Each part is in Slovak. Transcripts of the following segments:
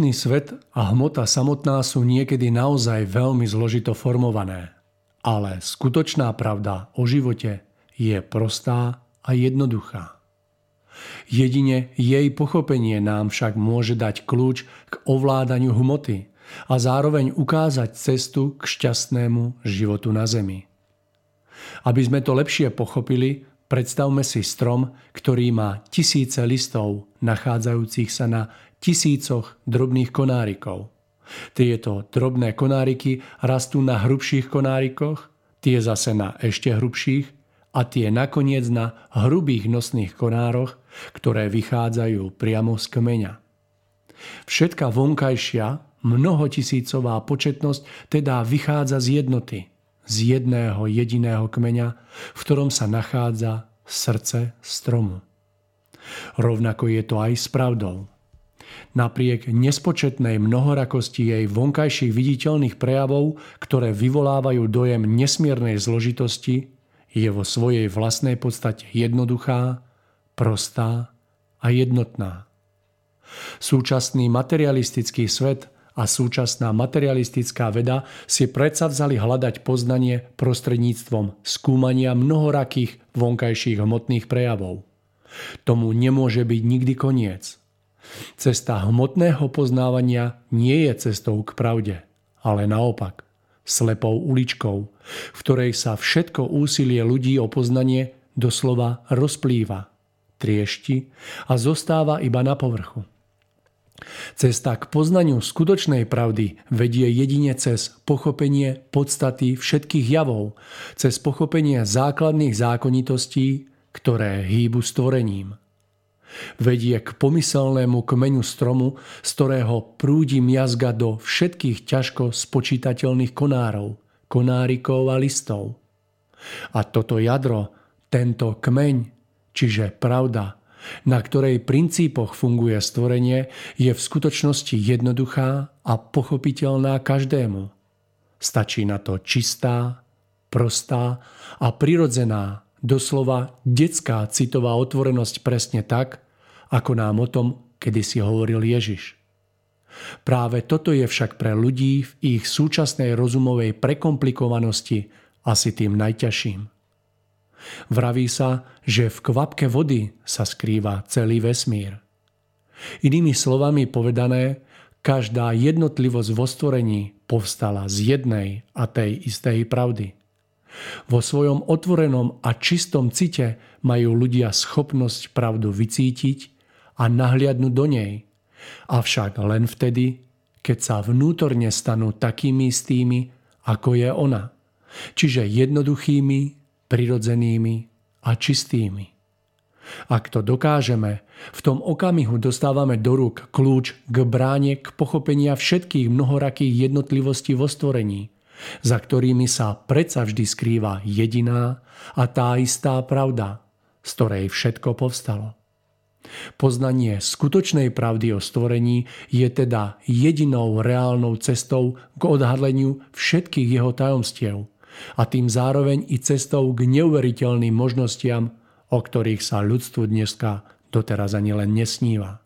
Hmotný svet a hmota samotná sú niekedy naozaj veľmi zložito formované. Ale skutočná pravda o živote je prostá a jednoduchá. Jedine jej pochopenie nám však môže dať kľúč k ovládaniu hmoty a zároveň ukázať cestu k šťastnému životu na Zemi. Aby sme to lepšie pochopili, predstavme si strom, ktorý má tisíce listov nachádzajúcich sa na tisícoch drobných konárikov. Tieto drobné konáriky rastú na hrubších konárikoch, tie zase na ešte hrubších a tie nakoniec na hrubých nosných konároch, ktoré vychádzajú priamo z kmeňa. Všetká vonkajšia, mnohotisícová početnosť teda vychádza z jednoty, z jedného jediného kmeňa, v ktorom sa nachádza srdce stromu. Rovnako je to aj s pravdou. Napriek nespočetnej mnohorakosti jej vonkajších viditeľných prejavov, ktoré vyvolávajú dojem nesmiernej zložitosti, je vo svojej vlastnej podstate jednoduchá, prostá a jednotná. Súčasný materialistický svet a súčasná materialistická veda si predsa vzali hľadať poznanie prostredníctvom skúmania mnohorakých vonkajších hmotných prejavov. Tomu nemôže byť nikdy koniec. Cesta hmotného poznávania nie je cestou k pravde, ale naopak, slepou uličkou, v ktorej sa všetko úsilie ľudí o poznanie doslova rozplýva, triešti a zostáva iba na povrchu. Cesta k poznaniu skutočnej pravdy vedie jedine cez pochopenie podstaty všetkých javov, cez pochopenie základných zákonitostí, ktoré hýbu stvorením vedie k pomyselnému kmeňu stromu, z ktorého prúdi miazga do všetkých ťažko spočítateľných konárov, konárikov a listov. A toto jadro, tento kmeň, čiže pravda, na ktorej princípoch funguje stvorenie, je v skutočnosti jednoduchá a pochopiteľná každému. Stačí na to čistá, prostá a prirodzená Doslova detská citová otvorenosť presne tak, ako nám o tom kedy si hovoril Ježiš. Práve toto je však pre ľudí v ich súčasnej rozumovej prekomplikovanosti asi tým najťažším. Vraví sa, že v kvapke vody sa skrýva celý vesmír. Inými slovami povedané, každá jednotlivosť vo stvorení povstala z jednej a tej istej pravdy – vo svojom otvorenom a čistom cite majú ľudia schopnosť pravdu vycítiť a nahliadnúť do nej. Avšak len vtedy, keď sa vnútorne stanú takými istými, ako je ona. Čiže jednoduchými, prirodzenými a čistými. Ak to dokážeme, v tom okamihu dostávame do rúk kľúč k bráne k pochopenia všetkých mnohorakých jednotlivostí vo stvorení – za ktorými sa predsa vždy skrýva jediná a tá istá pravda, z ktorej všetko povstalo. Poznanie skutočnej pravdy o stvorení je teda jedinou reálnou cestou k odhadleniu všetkých jeho tajomstiev a tým zároveň i cestou k neuveriteľným možnostiam, o ktorých sa ľudstvu dneska doteraz ani len nesníva.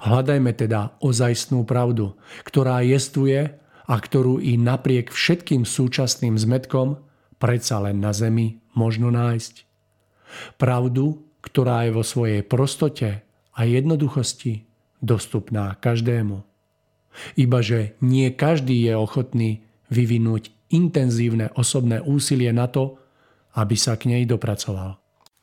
Hľadajme teda ozajstnú pravdu, ktorá jestuje a ktorú i napriek všetkým súčasným zmetkom predsa len na zemi možno nájsť. Pravdu, ktorá je vo svojej prostote a jednoduchosti dostupná každému. Ibaže nie každý je ochotný vyvinúť intenzívne osobné úsilie na to, aby sa k nej dopracoval.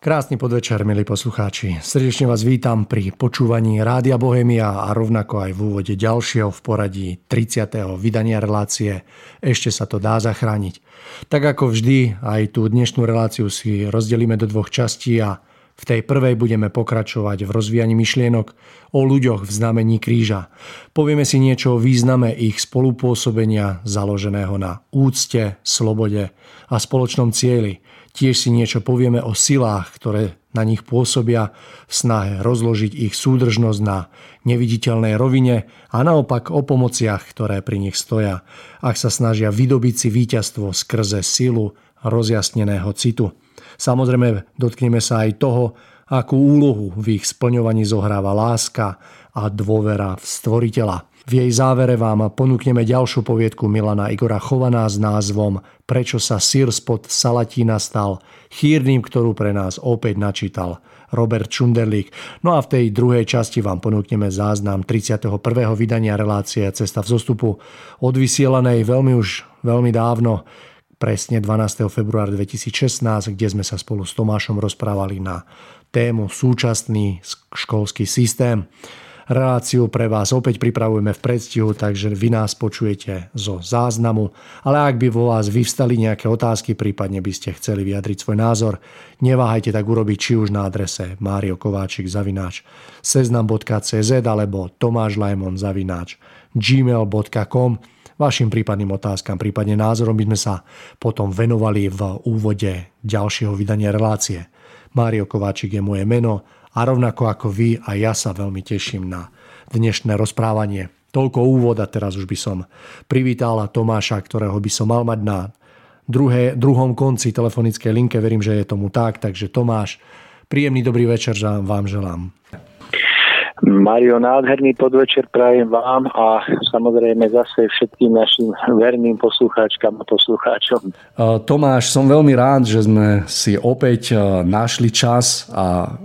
Krásny podvečer, milí poslucháči. Srdečne vás vítam pri počúvaní Rádia Bohemia a rovnako aj v úvode ďalšieho v poradí 30. vydania relácie Ešte sa to dá zachrániť. Tak ako vždy, aj tú dnešnú reláciu si rozdelíme do dvoch častí a v tej prvej budeme pokračovať v rozvíjaní myšlienok o ľuďoch v znamení kríža. Povieme si niečo o význame ich spolupôsobenia založeného na úcte, slobode a spoločnom cieli – Tiež si niečo povieme o silách, ktoré na nich pôsobia v snahe rozložiť ich súdržnosť na neviditeľnej rovine a naopak o pomociach, ktoré pri nich stoja, ak sa snažia vydobiť si víťazstvo skrze silu rozjasneného citu. Samozrejme, dotkneme sa aj toho, akú úlohu v ich splňovaní zohráva láska a dôvera v stvoriteľa. V jej závere vám ponúkneme ďalšiu poviedku Milana Igora Chovaná s názvom Prečo sa sír spod Salatína stal chýrnym, ktorú pre nás opäť načítal Robert Čunderlík. No a v tej druhej časti vám ponúkneme záznam 31. vydania relácie Cesta v zostupu odvysielanej veľmi už veľmi dávno presne 12. februára 2016, kde sme sa spolu s Tomášom rozprávali na tému súčasný školský systém. Reláciu pre vás opäť pripravujeme v predstihu, takže vy nás počujete zo záznamu. Ale ak by vo vás vyvstali nejaké otázky, prípadne by ste chceli vyjadriť svoj názor, neváhajte tak urobiť či už na adrese Mário Kováčik zavináč seznam.cz alebo Tomáš Lajmon zavináč gmail.com vašim prípadným otázkam, prípadne názorom by sme sa potom venovali v úvode ďalšieho vydania relácie. Mário Kováčik je moje meno a rovnako ako vy a ja sa veľmi teším na dnešné rozprávanie. Toľko úvod a teraz už by som privítal Tomáša, ktorého by som mal mať na druhé, druhom konci telefonickej linke. Verím, že je tomu tak, takže Tomáš, príjemný dobrý večer vám želám. Mario, nádherný podvečer prajem vám a samozrejme zase všetkým našim verným poslucháčkam a poslucháčom. Tomáš, som veľmi rád, že sme si opäť našli čas a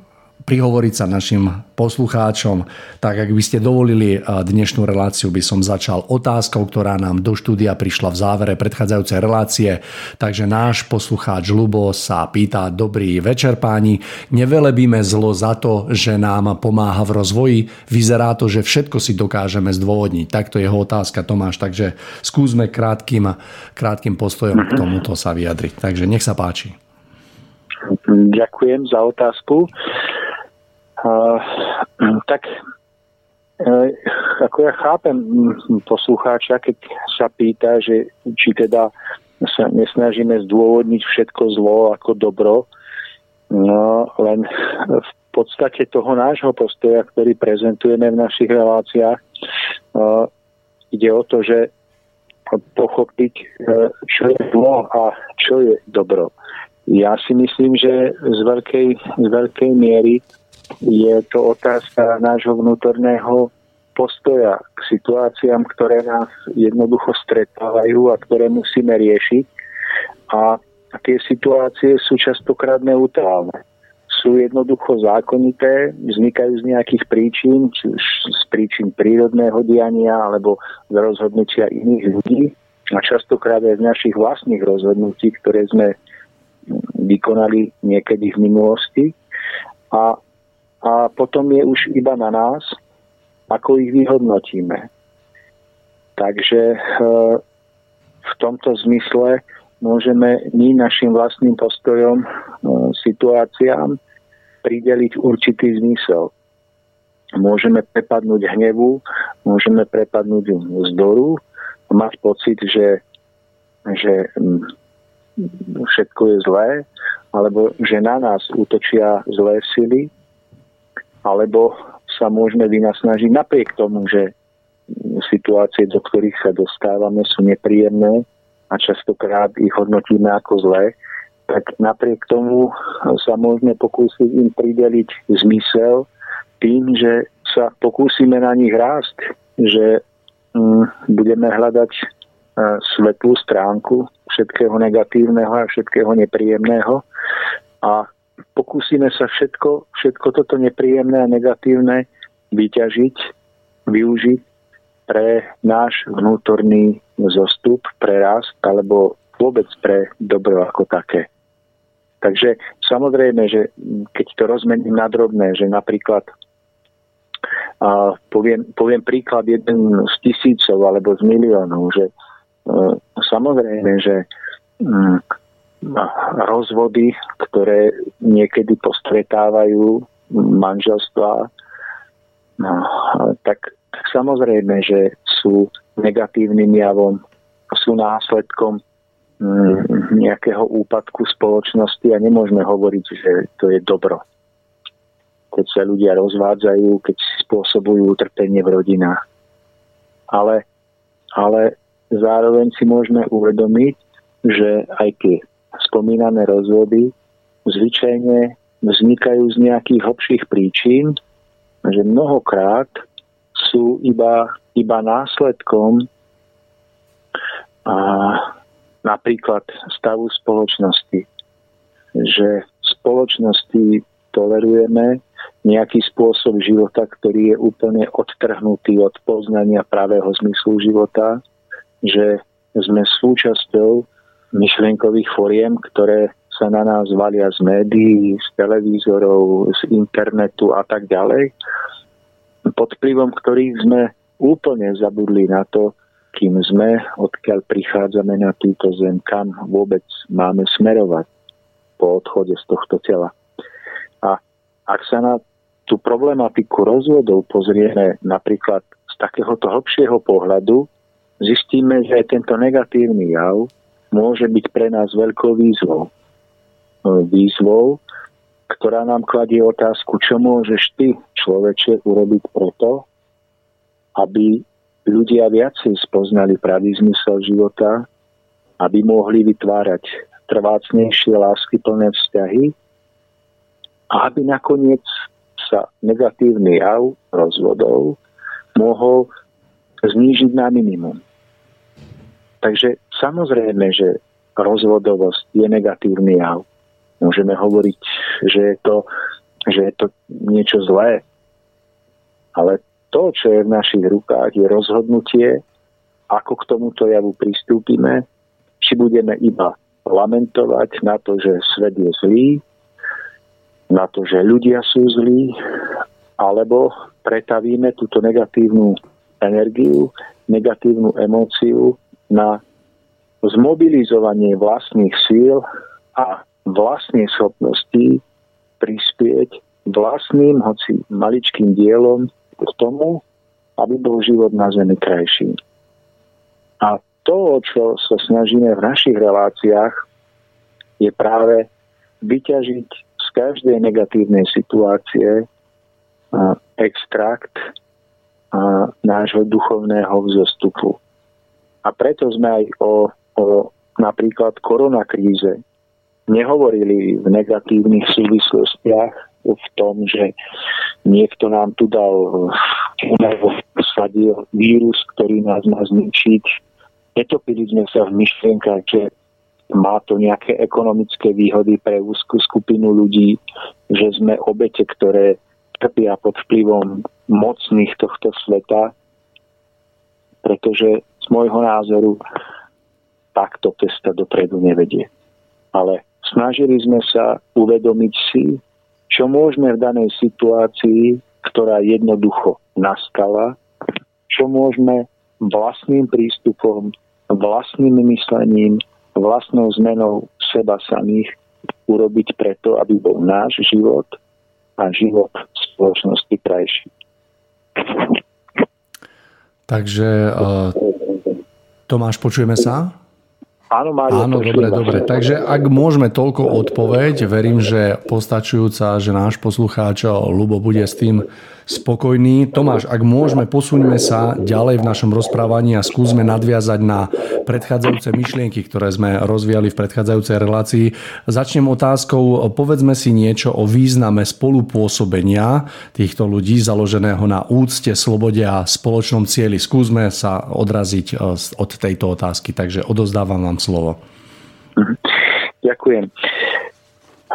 prihovoriť sa našim poslucháčom. Tak ak by ste dovolili dnešnú reláciu, by som začal otázkou, ktorá nám do štúdia prišla v závere predchádzajúcej relácie. Takže náš poslucháč Lubo sa pýta, dobrý večer páni, nevelebíme zlo za to, že nám pomáha v rozvoji. Vyzerá to, že všetko si dokážeme zdôvodniť. Takto je jeho otázka Tomáš, takže skúsme krátkým, krátkým postojom k tomuto sa vyjadriť. Takže nech sa páči. Ďakujem za otázku. Tak uh, ako ja chápem poslucháča, keď sa pýta, že či teda sa nesnažíme zdôvodniť všetko zlo ako dobro, no len v podstate toho nášho postoja, ktorý prezentujeme v našich reláciách, uh, ide o to, že pochopiť, čo je zlo a čo je dobro. Ja si myslím, že z veľkej, z veľkej miery je to otázka nášho vnútorného postoja k situáciám, ktoré nás jednoducho stretávajú a ktoré musíme riešiť. A tie situácie sú častokrát neutrálne. Sú jednoducho zákonité, vznikajú z nejakých príčin, či už z príčin prírodného diania alebo z rozhodnutia iných ľudí a častokrát aj z našich vlastných rozhodnutí, ktoré sme vykonali niekedy v minulosti. A a potom je už iba na nás, ako ich vyhodnotíme. Takže e, v tomto zmysle môžeme my našim vlastným postojom e, situáciám prideliť určitý zmysel. Môžeme prepadnúť hnevu, môžeme prepadnúť vzdoru, mať pocit, že, že všetko je zlé, alebo že na nás útočia zlé sily alebo sa môžeme vynasnažiť napriek tomu, že situácie, do ktorých sa dostávame, sú nepríjemné a častokrát ich hodnotíme ako zlé, tak napriek tomu sa môžeme pokúsiť im prideliť zmysel tým, že sa pokúsime na nich rásť, že mm, budeme hľadať e, svetlú stránku všetkého negatívneho a všetkého nepríjemného a pokúsime sa všetko, všetko toto nepríjemné a negatívne vyťažiť, využiť pre náš vnútorný zostup, pre rast alebo vôbec pre dobro ako také. Takže samozrejme, že keď to rozmením na drobné, že napríklad a poviem, poviem príklad jeden z tisícov alebo z miliónov, že uh, samozrejme, že um, rozvody, ktoré niekedy postretávajú manželstva, no, tak, tak samozrejme, že sú negatívnym javom, sú následkom mm, nejakého úpadku spoločnosti a nemôžeme hovoriť, že to je dobro. Keď sa ľudia rozvádzajú, keď spôsobujú utrpenie v rodinách. Ale, ale zároveň si môžeme uvedomiť, že aj keď spomínané rozvody zvyčajne vznikajú z nejakých hlbších príčin, že mnohokrát sú iba, iba následkom a napríklad stavu spoločnosti. Že v spoločnosti tolerujeme nejaký spôsob života, ktorý je úplne odtrhnutý od poznania pravého zmyslu života, že sme súčasťou myšlienkových foriem, ktoré sa na nás valia z médií, z televízorov, z internetu a tak ďalej. pod vplyvom ktorých sme úplne zabudli na to, kým sme, odkiaľ prichádzame na túto zem, kam vôbec máme smerovať po odchode z tohto tela. A ak sa na tú problematiku rozvodov pozrieme napríklad z takéhoto hlbšieho pohľadu, zistíme, že tento negatívny jav môže byť pre nás veľkou výzvou. Výzvou, ktorá nám kladie otázku, čo môžeš ty, človeče, urobiť preto, aby ľudia viacej spoznali pravý zmysel života, aby mohli vytvárať trvácnejšie láskyplné vzťahy a aby nakoniec sa negatívny jav rozvodov mohol znížiť na minimum. Takže samozrejme, že rozvodovosť je negatívny jav. Môžeme hovoriť, že je to, že je to niečo zlé. Ale to, čo je v našich rukách, je rozhodnutie, ako k tomuto javu pristúpime, či budeme iba lamentovať na to, že svet je zlý, na to, že ľudia sú zlí, alebo pretavíme túto negatívnu energiu, negatívnu emóciu na zmobilizovanie vlastných síl a vlastnej schopnosti prispieť vlastným, hoci maličkým dielom k tomu, aby bol život na Zemi krajší. A to, čo sa snažíme v našich reláciách, je práve vyťažiť z každej negatívnej situácie extrakt nášho duchovného vzostupu. A preto sme aj o, o napríklad koronakríze nehovorili v negatívnych súvislostiach v tom, že niekto nám tu dal sadil vírus, ktorý nás má zničiť. Netopili sme sa v myšlienkach, že má to nejaké ekonomické výhody pre úzkú skupinu ľudí, že sme obete, ktoré trpia pod vplyvom mocných tohto sveta, pretože z môjho názoru takto cesta dopredu nevedie. Ale Snažili sme sa uvedomiť si, čo môžeme v danej situácii, ktorá jednoducho nastala, čo môžeme vlastným prístupom, vlastným myslením, vlastnou zmenou seba samých urobiť preto, aby bol náš život a život spoločnosti krajší. Takže uh, Tomáš, počujeme sa? Áno, Mário, Áno, dobre, dobre. Takže ak môžeme toľko odpoveď, verím, že postačujúca, že náš poslucháč Lubo bude s tým spokojný. Tomáš, ak môžeme, posuňme sa ďalej v našom rozprávaní a skúsme nadviazať na predchádzajúce myšlienky, ktoré sme rozvíjali v predchádzajúcej relácii. Začnem otázkou, povedzme si niečo o význame spolupôsobenia týchto ľudí založeného na úcte, slobode a spoločnom cieli. Skúsme sa odraziť e, od tejto otázky, takže odozdávam vám slovo. Mhm. Ďakujem.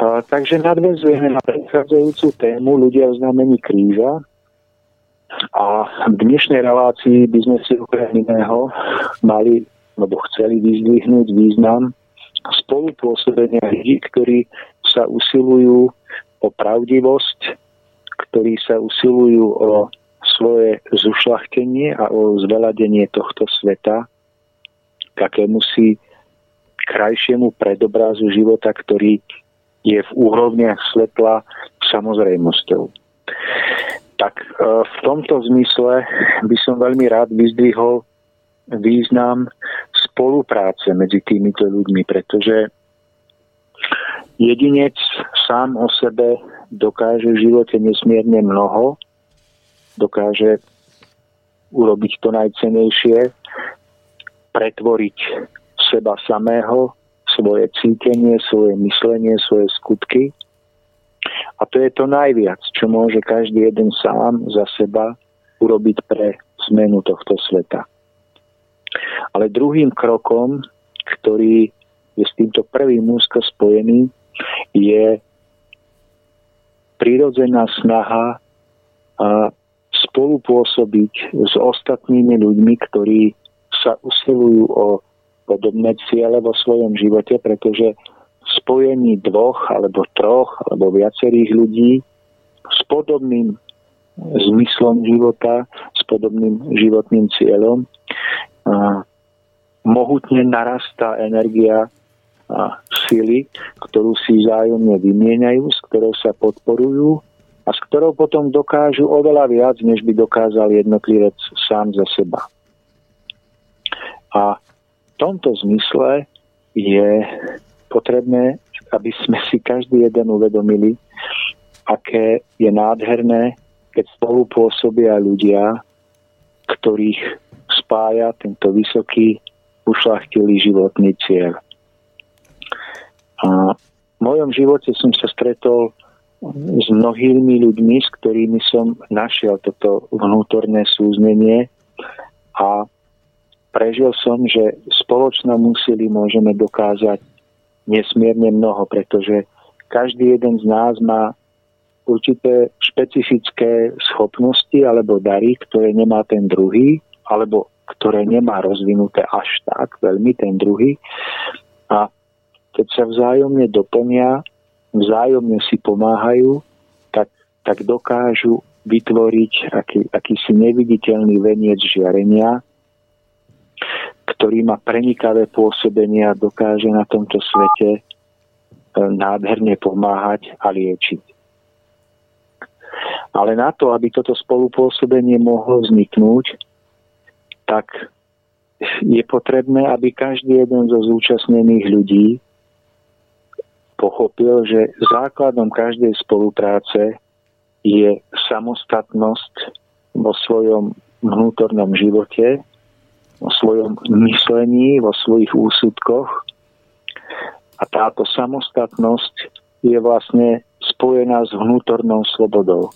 Takže nadvezujeme na predchádzajúcu tému ľudia v znamení kríža. A v dnešnej relácii by sme si okrem iného mali, alebo chceli vyzdvihnúť význam spolupôsobenia ľudí, ktorí sa usilujú o pravdivosť, ktorí sa usilujú o svoje zušlachtenie a o zveladenie tohto sveta k akému si krajšiemu predobrazu života, ktorý je v úrovniach svetla samozrejmosťou. Tak e, v tomto zmysle by som veľmi rád vyzdvihol význam spolupráce medzi týmito ľuďmi, pretože jedinec sám o sebe dokáže v živote nesmierne mnoho, dokáže urobiť to najcenejšie, pretvoriť seba samého svoje cítenie, svoje myslenie, svoje skutky. A to je to najviac, čo môže každý jeden sám za seba urobiť pre zmenu tohto sveta. Ale druhým krokom, ktorý je s týmto prvým úzko spojený, je prirodzená snaha a spolupôsobiť s ostatnými ľuďmi, ktorí sa usilujú o podobné ciele vo svojom živote, pretože v spojení dvoch alebo troch alebo viacerých ľudí s podobným zmyslom života, s podobným životným cieľom. Mohutne narastá energia a sily, ktorú si vzájomne vymieňajú, s ktorou sa podporujú a s ktorou potom dokážu oveľa viac, než by dokázal jednotlivec sám za seba. A tomto zmysle je potrebné, aby sme si každý jeden uvedomili, aké je nádherné, keď spolupôsobia ľudia, ktorých spája tento vysoký, ušlachtilý životný cieľ. A v mojom živote som sa stretol s mnohými ľuďmi, s ktorými som našiel toto vnútorné súznenie a prežil som, že spoločnom úsilí môžeme dokázať nesmierne mnoho, pretože každý jeden z nás má určité špecifické schopnosti alebo dary, ktoré nemá ten druhý, alebo ktoré nemá rozvinuté až tak veľmi ten druhý. A keď sa vzájomne doplnia, vzájomne si pomáhajú, tak, tak dokážu vytvoriť aký, akýsi neviditeľný veniec žiarenia, ktorý má prenikavé pôsobenie a dokáže na tomto svete e, nádherne pomáhať a liečiť. Ale na to, aby toto spolupôsobenie mohlo vzniknúť, tak je potrebné, aby každý jeden zo zúčastnených ľudí pochopil, že základom každej spolupráce je samostatnosť vo svojom vnútornom živote, vo svojom myslení, vo svojich úsudkoch. A táto samostatnosť je vlastne spojená s vnútornou slobodou.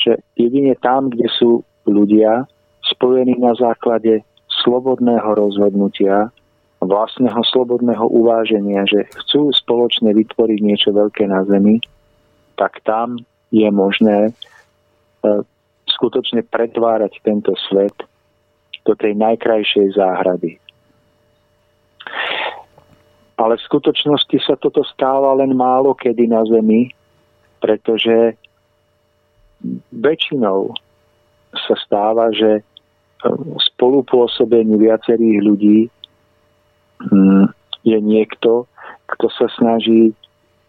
Že jedine tam, kde sú ľudia spojení na základe slobodného rozhodnutia, vlastného slobodného uváženia, že chcú spoločne vytvoriť niečo veľké na Zemi, tak tam je možné e, skutočne pretvárať tento svet do tej najkrajšej záhrady. Ale v skutočnosti sa toto stáva len málo kedy na Zemi, pretože väčšinou sa stáva, že spolupôsobení viacerých ľudí mm, je niekto, kto sa snaží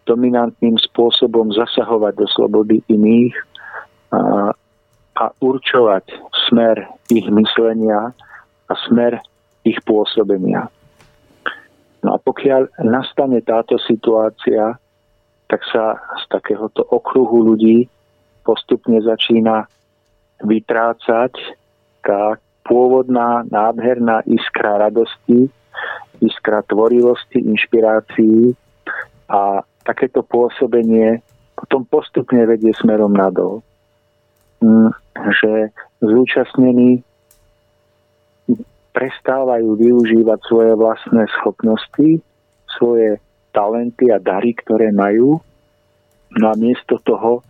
dominantným spôsobom zasahovať do slobody iných a určovať smer ich myslenia a smer ich pôsobenia. No a pokiaľ nastane táto situácia, tak sa z takéhoto okruhu ľudí postupne začína vytrácať tá pôvodná, nádherná iskra radosti, iskra tvorivosti, inšpirácií a takéto pôsobenie potom postupne vedie smerom nadol. Že zúčastnení prestávajú využívať svoje vlastné schopnosti, svoje talenty a dary, ktoré majú, no a miesto toho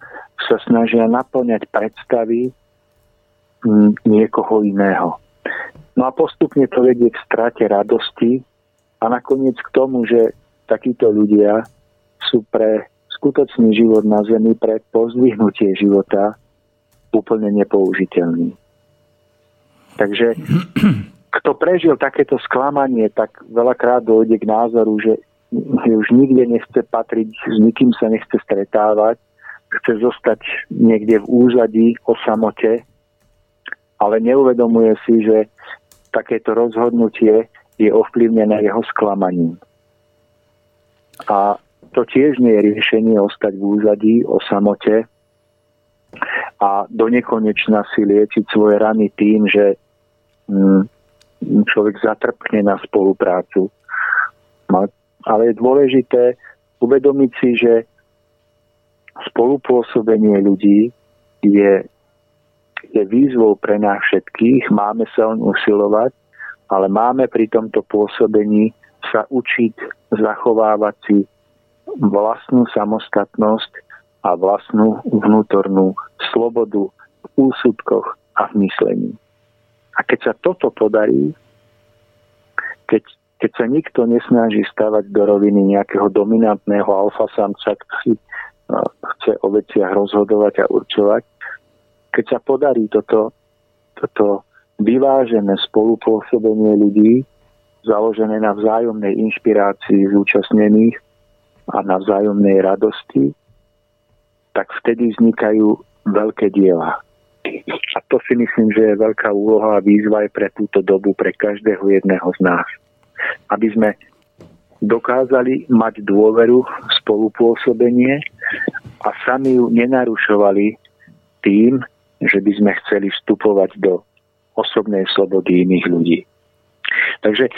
sa snažia naplňať predstavy niekoho iného. No a postupne to vedie k strate radosti a nakoniec k tomu, že takíto ľudia sú pre skutočný život na Zemi, pre pozdvihnutie života úplne nepoužiteľní. Takže kto prežil takéto sklamanie, tak veľakrát dojde k názoru, že už nikde nechce patriť, s nikým sa nechce stretávať, chce zostať niekde v úzadí o samote ale neuvedomuje si, že takéto rozhodnutie je ovplyvnené jeho sklamaním. A to tiež nie je riešenie ostať v úzadí, o samote a do nekonečna si liečiť svoje rany tým, že mm, človek zatrpne na spoluprácu. Ale je dôležité uvedomiť si, že spolupôsobenie ľudí je je výzvou pre nás všetkých, máme sa on usilovať, ale máme pri tomto pôsobení sa učiť zachovávať si vlastnú samostatnosť a vlastnú vnútornú slobodu v úsudkoch a v myslení. A keď sa toto podarí, keď, keď sa nikto nesnaží stavať do roviny nejakého dominantného alfa samca, ktorý no, chce o veciach rozhodovať a určovať, keď sa podarí toto, toto vyvážené spolupôsobenie ľudí, založené na vzájomnej inšpirácii zúčastnených a na vzájomnej radosti, tak vtedy vznikajú veľké diela. A to si myslím, že je veľká úloha a výzva aj pre túto dobu, pre každého jedného z nás. Aby sme dokázali mať dôveru, spolupôsobenie a sami ju nenarušovali tým, že by sme chceli vstupovať do osobnej slobody iných ľudí. Takže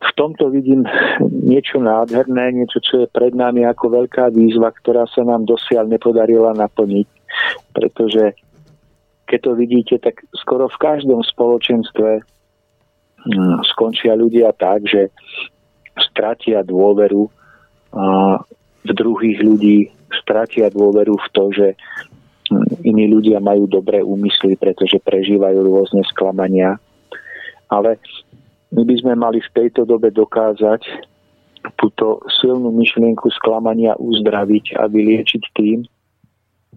v tomto vidím niečo nádherné, niečo, čo je pred nami ako veľká výzva, ktorá sa nám dosiaľ nepodarila naplniť. Pretože keď to vidíte, tak skoro v každom spoločenstve hm, skončia ľudia tak, že stratia dôveru v druhých ľudí, stratia dôveru v to, že hm, iní ľudia majú dobré úmysly, pretože prežívajú rôzne sklamania. Ale my by sme mali v tejto dobe dokázať túto silnú myšlienku sklamania uzdraviť a vyliečiť tým,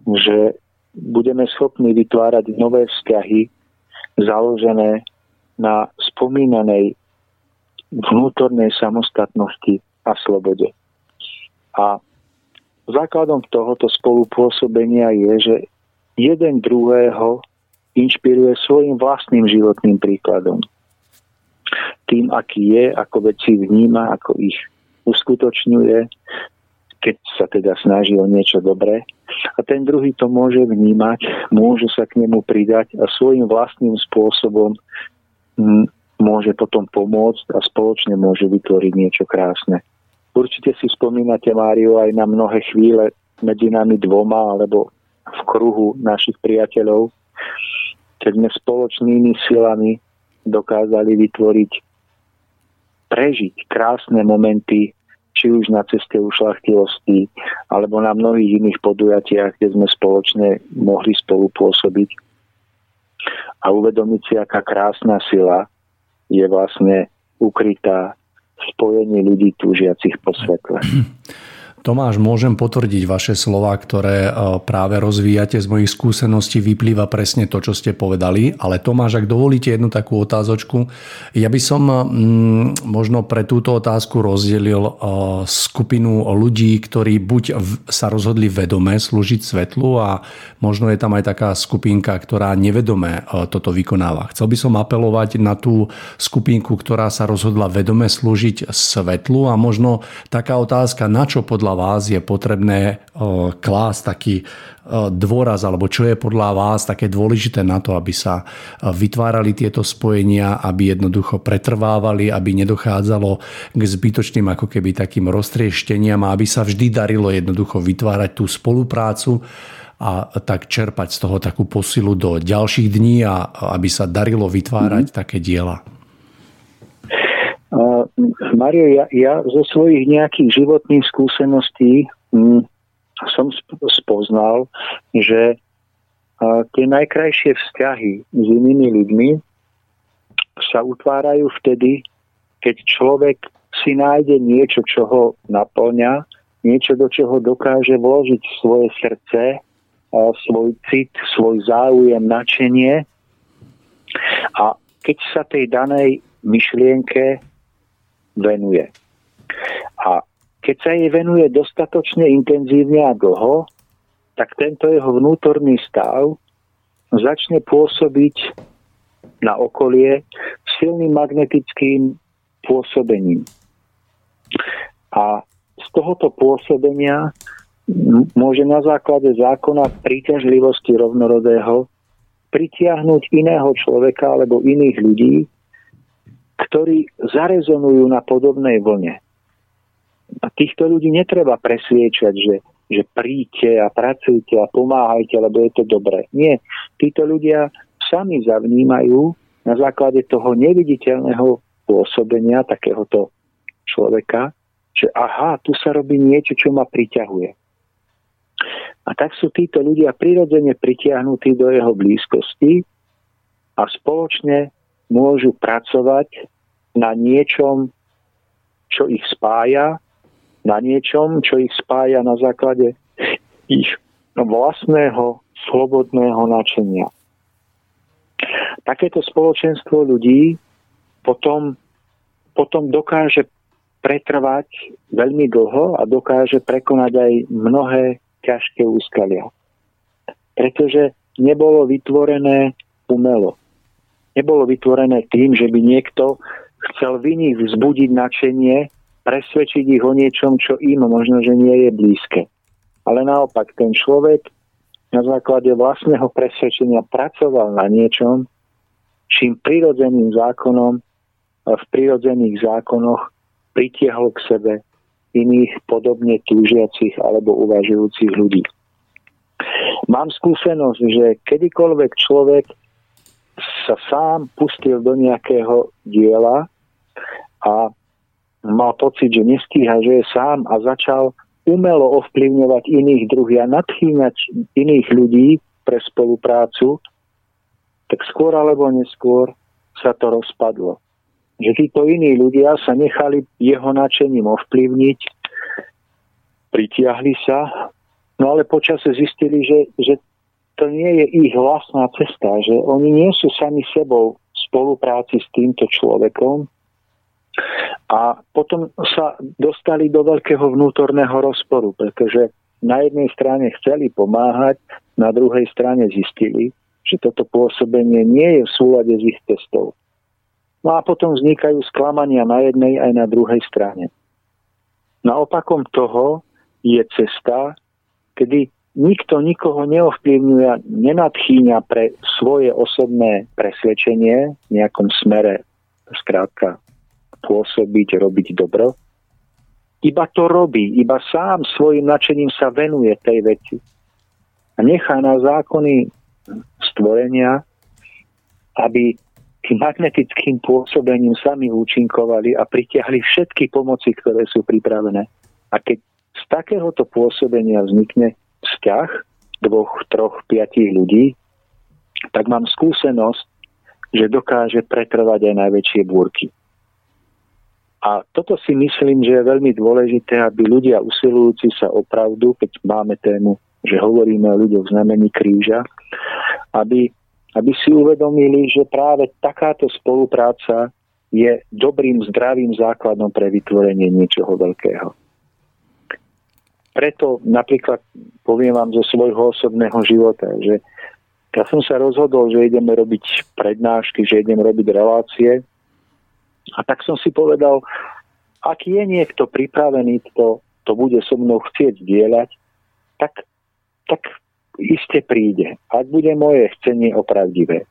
že budeme schopní vytvárať nové vzťahy založené na spomínanej vnútornej samostatnosti a slobode. A základom tohoto spolupôsobenia je, že jeden druhého inšpiruje svojim vlastným životným príkladom tým, aký je, ako veci vníma, ako ich uskutočňuje, keď sa teda snaží o niečo dobré. A ten druhý to môže vnímať, môže sa k nemu pridať a svojim vlastným spôsobom hm, môže potom pomôcť a spoločne môže vytvoriť niečo krásne. Určite si spomínate, Mário, aj na mnohé chvíle medzi nami dvoma alebo v kruhu našich priateľov, keď sme spoločnými silami dokázali vytvoriť, prežiť krásne momenty, či už na ceste ušlachtilosti, alebo na mnohých iných podujatiach, kde sme spoločne mohli spolupôsobiť a uvedomiť si, aká krásna sila je vlastne ukrytá v spojení ľudí túžiacich po svetle. Tomáš, môžem potvrdiť vaše slova, ktoré e, práve rozvíjate z mojich skúseností, vyplýva presne to, čo ste povedali. Ale Tomáš, ak dovolíte jednu takú otázočku, ja by som mm, možno pre túto otázku rozdelil e, skupinu ľudí, ktorí buď sa rozhodli vedome slúžiť svetlu a možno je tam aj taká skupinka, ktorá nevedome e, toto vykonáva. Chcel by som apelovať na tú skupinku, ktorá sa rozhodla vedome slúžiť svetlu a možno taká otázka, na čo podľa vás je potrebné klásť taký dôraz, alebo čo je podľa vás také dôležité na to, aby sa vytvárali tieto spojenia, aby jednoducho pretrvávali, aby nedochádzalo k zbytočným ako keby takým roztriešteniam a aby sa vždy darilo jednoducho vytvárať tú spoluprácu a tak čerpať z toho takú posilu do ďalších dní a aby sa darilo vytvárať mm-hmm. také diela. Mario, ja, ja zo svojich nejakých životných skúseností hm, som spoznal, že a, tie najkrajšie vzťahy s inými ľuďmi sa utvárajú vtedy, keď človek si nájde niečo, čo ho naplňa, niečo, do čoho dokáže vložiť svoje srdce, svoj cit, svoj záujem, načenie. A keď sa tej danej myšlienke venuje. A keď sa jej venuje dostatočne intenzívne a dlho, tak tento jeho vnútorný stav začne pôsobiť na okolie silným magnetickým pôsobením. A z tohoto pôsobenia môže na základe zákona príťažlivosti rovnorodého pritiahnuť iného človeka alebo iných ľudí, ktorí zarezonujú na podobnej vlne. A týchto ľudí netreba presviečať, že, že príďte a pracujte a pomáhajte, lebo je to dobré. Nie. Títo ľudia sami zavnímajú na základe toho neviditeľného pôsobenia takéhoto človeka, že aha, tu sa robí niečo, čo ma priťahuje. A tak sú títo ľudia prirodzene pritiahnutí do jeho blízkosti a spoločne môžu pracovať na niečom, čo ich spája, na niečom, čo ich spája na základe ich vlastného slobodného načenia. Takéto spoločenstvo ľudí potom, potom dokáže pretrvať veľmi dlho a dokáže prekonať aj mnohé ťažké úskalia. Pretože nebolo vytvorené umelo. Nebolo vytvorené tým, že by niekto chcel v iných vzbudiť načenie, presvedčiť ich o niečom, čo im možno, že nie je blízke. Ale naopak, ten človek na základe vlastného presvedčenia pracoval na niečom, čím prirodzeným zákonom v prirodzených zákonoch pritiahol k sebe iných podobne túžiacich alebo uvažujúcich ľudí. Mám skúsenosť, že kedykoľvek človek sa sám pustil do nejakého diela a mal pocit, že nestíha, že je sám a začal umelo ovplyvňovať iných druhých a nadchýňať iných ľudí pre spoluprácu, tak skôr alebo neskôr sa to rozpadlo. Že títo iní ľudia sa nechali jeho načením ovplyvniť, pritiahli sa, no ale počase zistili, že, že to nie je ich vlastná cesta, že oni nie sú sami sebou v spolupráci s týmto človekom a potom sa dostali do veľkého vnútorného rozporu, pretože na jednej strane chceli pomáhať, na druhej strane zistili, že toto pôsobenie nie je v súlade s ich testou. No a potom vznikajú sklamania na jednej aj na druhej strane. Naopakom toho je cesta, kedy nikto nikoho neovplyvňuje, nenadchýňa pre svoje osobné presvedčenie v nejakom smere, skrátka pôsobiť, robiť dobro. Iba to robí, iba sám svojim nadšením sa venuje tej veci. A nechá na zákony stvorenia, aby tým magnetickým pôsobením sami účinkovali a pritiahli všetky pomoci, ktoré sú pripravené. A keď z takéhoto pôsobenia vznikne vzťah dvoch, troch, piatich ľudí, tak mám skúsenosť, že dokáže pretrvať aj najväčšie búrky. A toto si myslím, že je veľmi dôležité, aby ľudia usilujúci sa o pravdu, keď máme tému, že hovoríme o ľuďoch v znamení kríža, aby aby si uvedomili, že práve takáto spolupráca je dobrým, zdravým základom pre vytvorenie niečoho veľkého. Preto napríklad poviem vám zo svojho osobného života, že ja som sa rozhodol, že ideme robiť prednášky, že idem robiť relácie a tak som si povedal, ak je niekto pripravený, to, to bude so mnou chcieť dielať, tak, tak iste príde, ak bude moje chcenie opravdivé.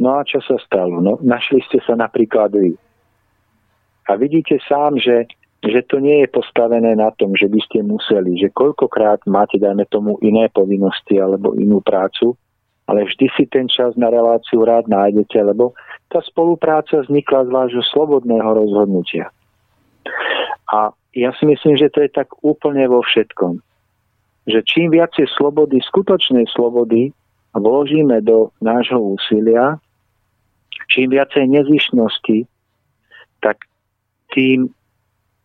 No a čo sa stalo? No, našli ste sa napríklad vy. A vidíte sám, že, že to nie je postavené na tom, že by ste museli, že koľkokrát máte, dajme tomu, iné povinnosti alebo inú prácu, ale vždy si ten čas na reláciu rád nájdete, lebo tá spolupráca vznikla z vášho slobodného rozhodnutia. A ja si myslím, že to je tak úplne vo všetkom že čím viacej slobody, skutočnej slobody vložíme do nášho úsilia, čím viacej nezišnosti, tak tým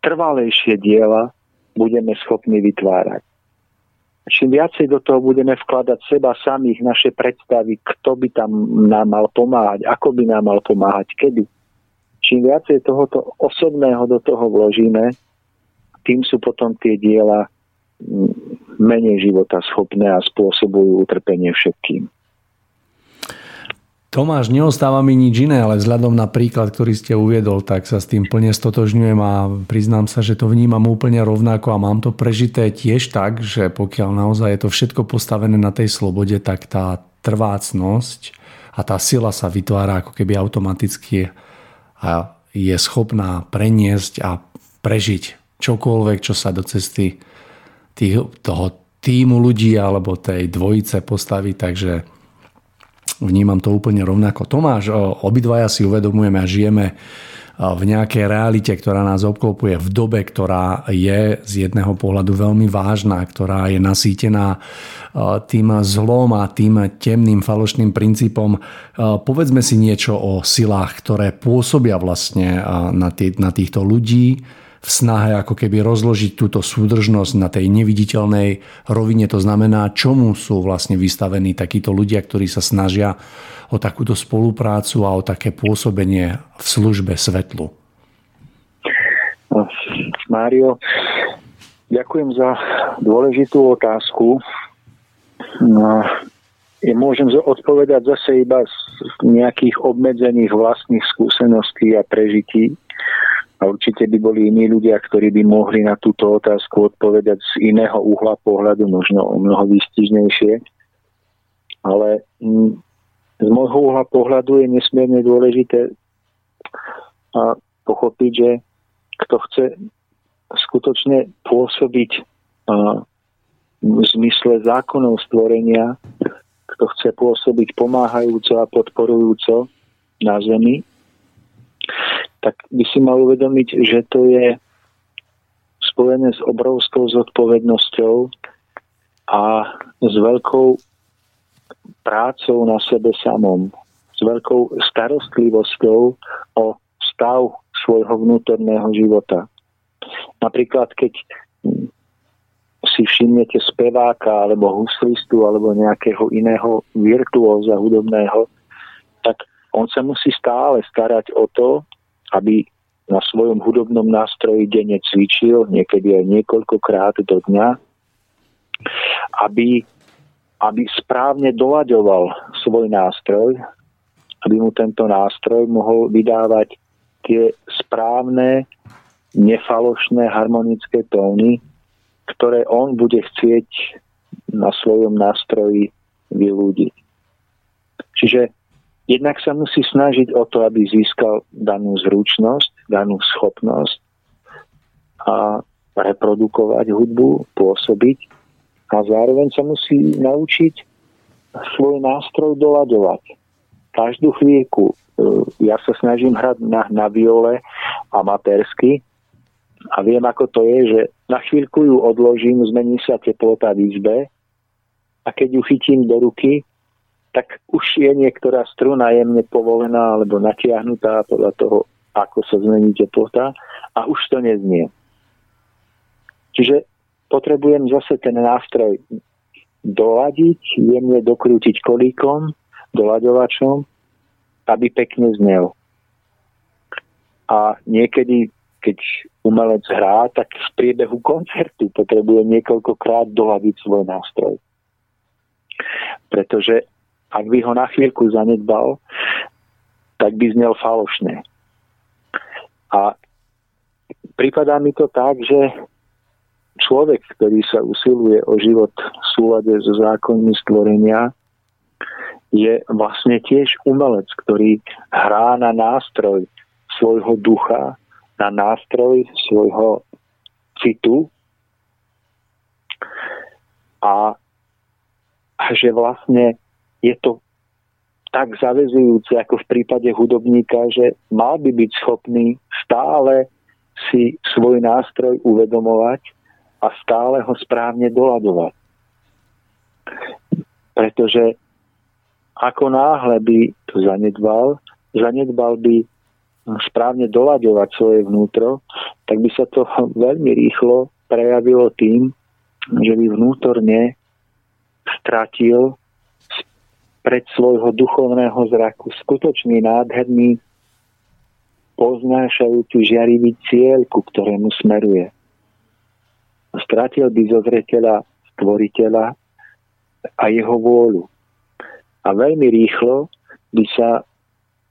trvalejšie diela budeme schopní vytvárať. Čím viacej do toho budeme vkladať seba samých, naše predstavy, kto by tam nám mal pomáhať, ako by nám mal pomáhať, kedy. Čím viacej tohoto osobného do toho vložíme, tým sú potom tie diela menej života schopné a spôsobujú utrpenie všetkým. Tomáš, neostáva mi nič iné, ale vzhľadom na príklad, ktorý ste uviedol, tak sa s tým plne stotožňujem a priznám sa, že to vnímam úplne rovnako a mám to prežité tiež tak, že pokiaľ naozaj je to všetko postavené na tej slobode, tak tá trvácnosť a tá sila sa vytvára ako keby automaticky a je schopná preniesť a prežiť čokoľvek, čo sa do cesty tých, toho týmu ľudí alebo tej dvojice postavy, takže vnímam to úplne rovnako. Tomáš, obidvaja si uvedomujeme a žijeme v nejakej realite, ktorá nás obklopuje v dobe, ktorá je z jedného pohľadu veľmi vážna, ktorá je nasýtená tým zlom a tým temným falošným princípom. Povedzme si niečo o silách, ktoré pôsobia vlastne na, týchto ľudí, v snahe ako keby rozložiť túto súdržnosť na tej neviditeľnej rovine. To znamená, čomu sú vlastne vystavení takíto ľudia, ktorí sa snažia o takúto spoluprácu a o také pôsobenie v službe svetlu. Mário, ďakujem za dôležitú otázku. No, ja môžem odpovedať zase iba z nejakých obmedzených vlastných skúseností a prežití. A určite by boli iní ľudia, ktorí by mohli na túto otázku odpovedať z iného uhla pohľadu, možno o mnoho výstižnejšie. Ale mm, z môjho uhla pohľadu je nesmierne dôležité a pochopiť, že kto chce skutočne pôsobiť v zmysle zákonov stvorenia, kto chce pôsobiť pomáhajúco a podporujúco na Zemi, tak by si mal uvedomiť, že to je spojené s obrovskou zodpovednosťou a s veľkou prácou na sebe samom, s veľkou starostlivosťou o stav svojho vnútorného života. Napríklad, keď si všimnete speváka alebo huslistu alebo nejakého iného virtuóza hudobného, tak on sa musí stále starať o to, aby na svojom hudobnom nástroji denne cvičil, niekedy aj niekoľkokrát do dňa, aby, aby správne doľaďoval svoj nástroj, aby mu tento nástroj mohol vydávať tie správne, nefalošné harmonické tóny, ktoré on bude chcieť na svojom nástroji vylúdiť. Čiže Jednak sa musí snažiť o to, aby získal danú zručnosť, danú schopnosť a reprodukovať hudbu, pôsobiť a zároveň sa musí naučiť svoj nástroj doľadovať. Každú chvíľku. E, ja sa snažím hrať na, na viole amatérsky a viem, ako to je, že na chvíľku ju odložím, zmení sa teplota v izbe a keď ju chytím do ruky, tak už je niektorá struna jemne povolená alebo natiahnutá podľa toho, ako sa zmení teplota a už to neznie. Čiže potrebujem zase ten nástroj doladiť, jemne dokrútiť kolíkom, doľaďovačom, aby pekne znel. A niekedy, keď umelec hrá, tak v priebehu koncertu potrebuje niekoľkokrát doladiť svoj nástroj. Pretože ak by ho na chvíľku zanedbal, tak by znel falošne. A prípadá mi to tak, že človek, ktorý sa usiluje o život v súlade so zákonmi stvorenia, je vlastne tiež umelec, ktorý hrá na nástroj svojho ducha, na nástroj svojho citu a že vlastne je to tak zavezujúce ako v prípade hudobníka, že mal by byť schopný stále si svoj nástroj uvedomovať a stále ho správne doľadovať. Pretože ako náhle by to zanedbal, zanedbal by správne doľadovať svoje vnútro, tak by sa to veľmi rýchlo prejavilo tým, že by vnútorne stratil pred svojho duchovného zraku skutočný nádherný poznášajúci žiarivý cieľ, ku ktorému smeruje. Stratil by zo zreteľa stvoriteľa a jeho vôľu. A veľmi rýchlo by sa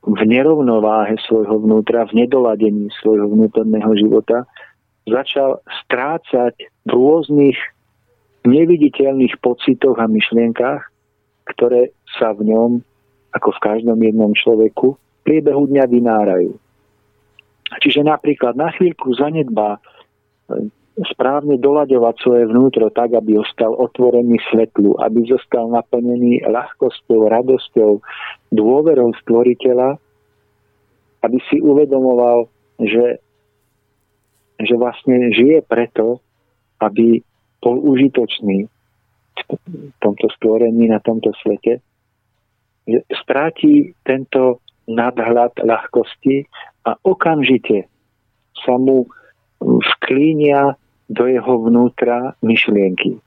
v nerovnováhe svojho vnútra, v nedoladení svojho vnútorného života začal strácať v rôznych neviditeľných pocitoch a myšlienkách, ktoré sa v ňom, ako v každom jednom človeku, v priebehu dňa vynárajú. Čiže napríklad na chvíľku zanedbá e, správne doľaďovať svoje vnútro tak, aby ostal otvorený svetlu, aby zostal naplnený ľahkosťou, radosťou, dôverou stvoriteľa, aby si uvedomoval, že, že vlastne žije preto, aby bol užitočný tomto stvorení, na tomto svete stráti tento nadhľad ľahkosti a okamžite sa mu vklínia do jeho vnútra myšlienky.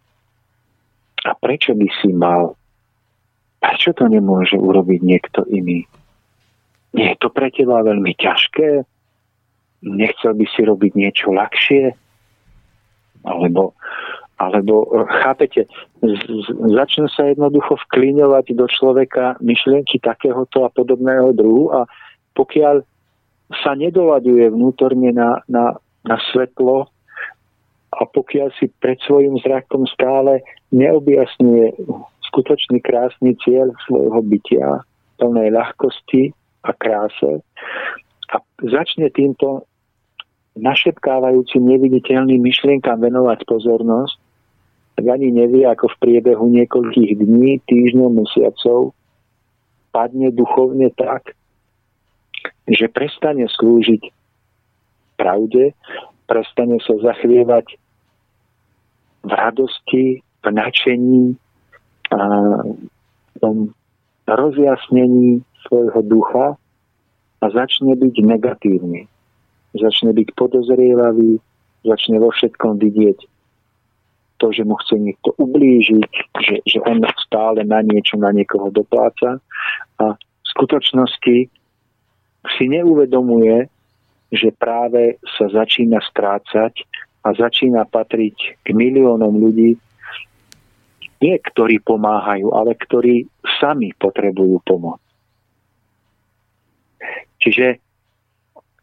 A prečo by si mal? Prečo to nemôže urobiť niekto iný? Nie je to pre teba veľmi ťažké? Nechcel by si robiť niečo ľahšie? Alebo, alebo chápete, začnú sa jednoducho vklíňovať do človeka myšlienky takéhoto a podobného druhu a pokiaľ sa nedolaďuje vnútorne na, na, na svetlo a pokiaľ si pred svojim zrakom stále neobjasňuje skutočný krásny cieľ svojho bytia, plnej ľahkosti a kráse a začne týmto našepkávajúcim neviditeľným myšlienkam venovať pozornosť, tak ani nevie, ako v priebehu niekoľkých dní, týždňov, mesiacov padne duchovne tak, že prestane slúžiť pravde, prestane sa zachvievať v radosti, v načení, a v tom rozjasnení svojho ducha a začne byť negatívny. Začne byť podozrievavý, začne vo všetkom vidieť to, že mu chce niekto ublížiť, že, že on stále na niečo, na niekoho dopláca a v skutočnosti si neuvedomuje, že práve sa začína strácať a začína patriť k miliónom ľudí, nie ktorí pomáhajú, ale ktorí sami potrebujú pomoc. Čiže,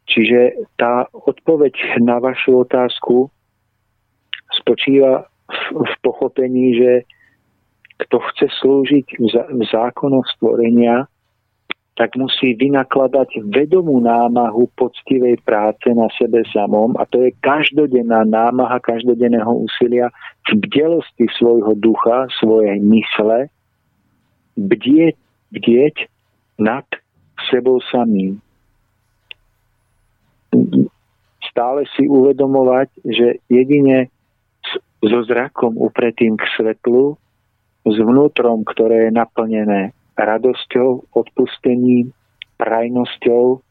čiže tá odpoveď na vašu otázku spočíva v, pochopení, že kto chce slúžiť v zákonoch stvorenia, tak musí vynakladať vedomú námahu poctivej práce na sebe samom a to je každodenná námaha každodenného úsilia v bdelosti svojho ducha, svojej mysle, bdieť, bdieť nad sebou samým. Stále si uvedomovať, že jedine so zrakom upretým k svetlu, s vnútrom, ktoré je naplnené radosťou, odpustením, prajnosťou,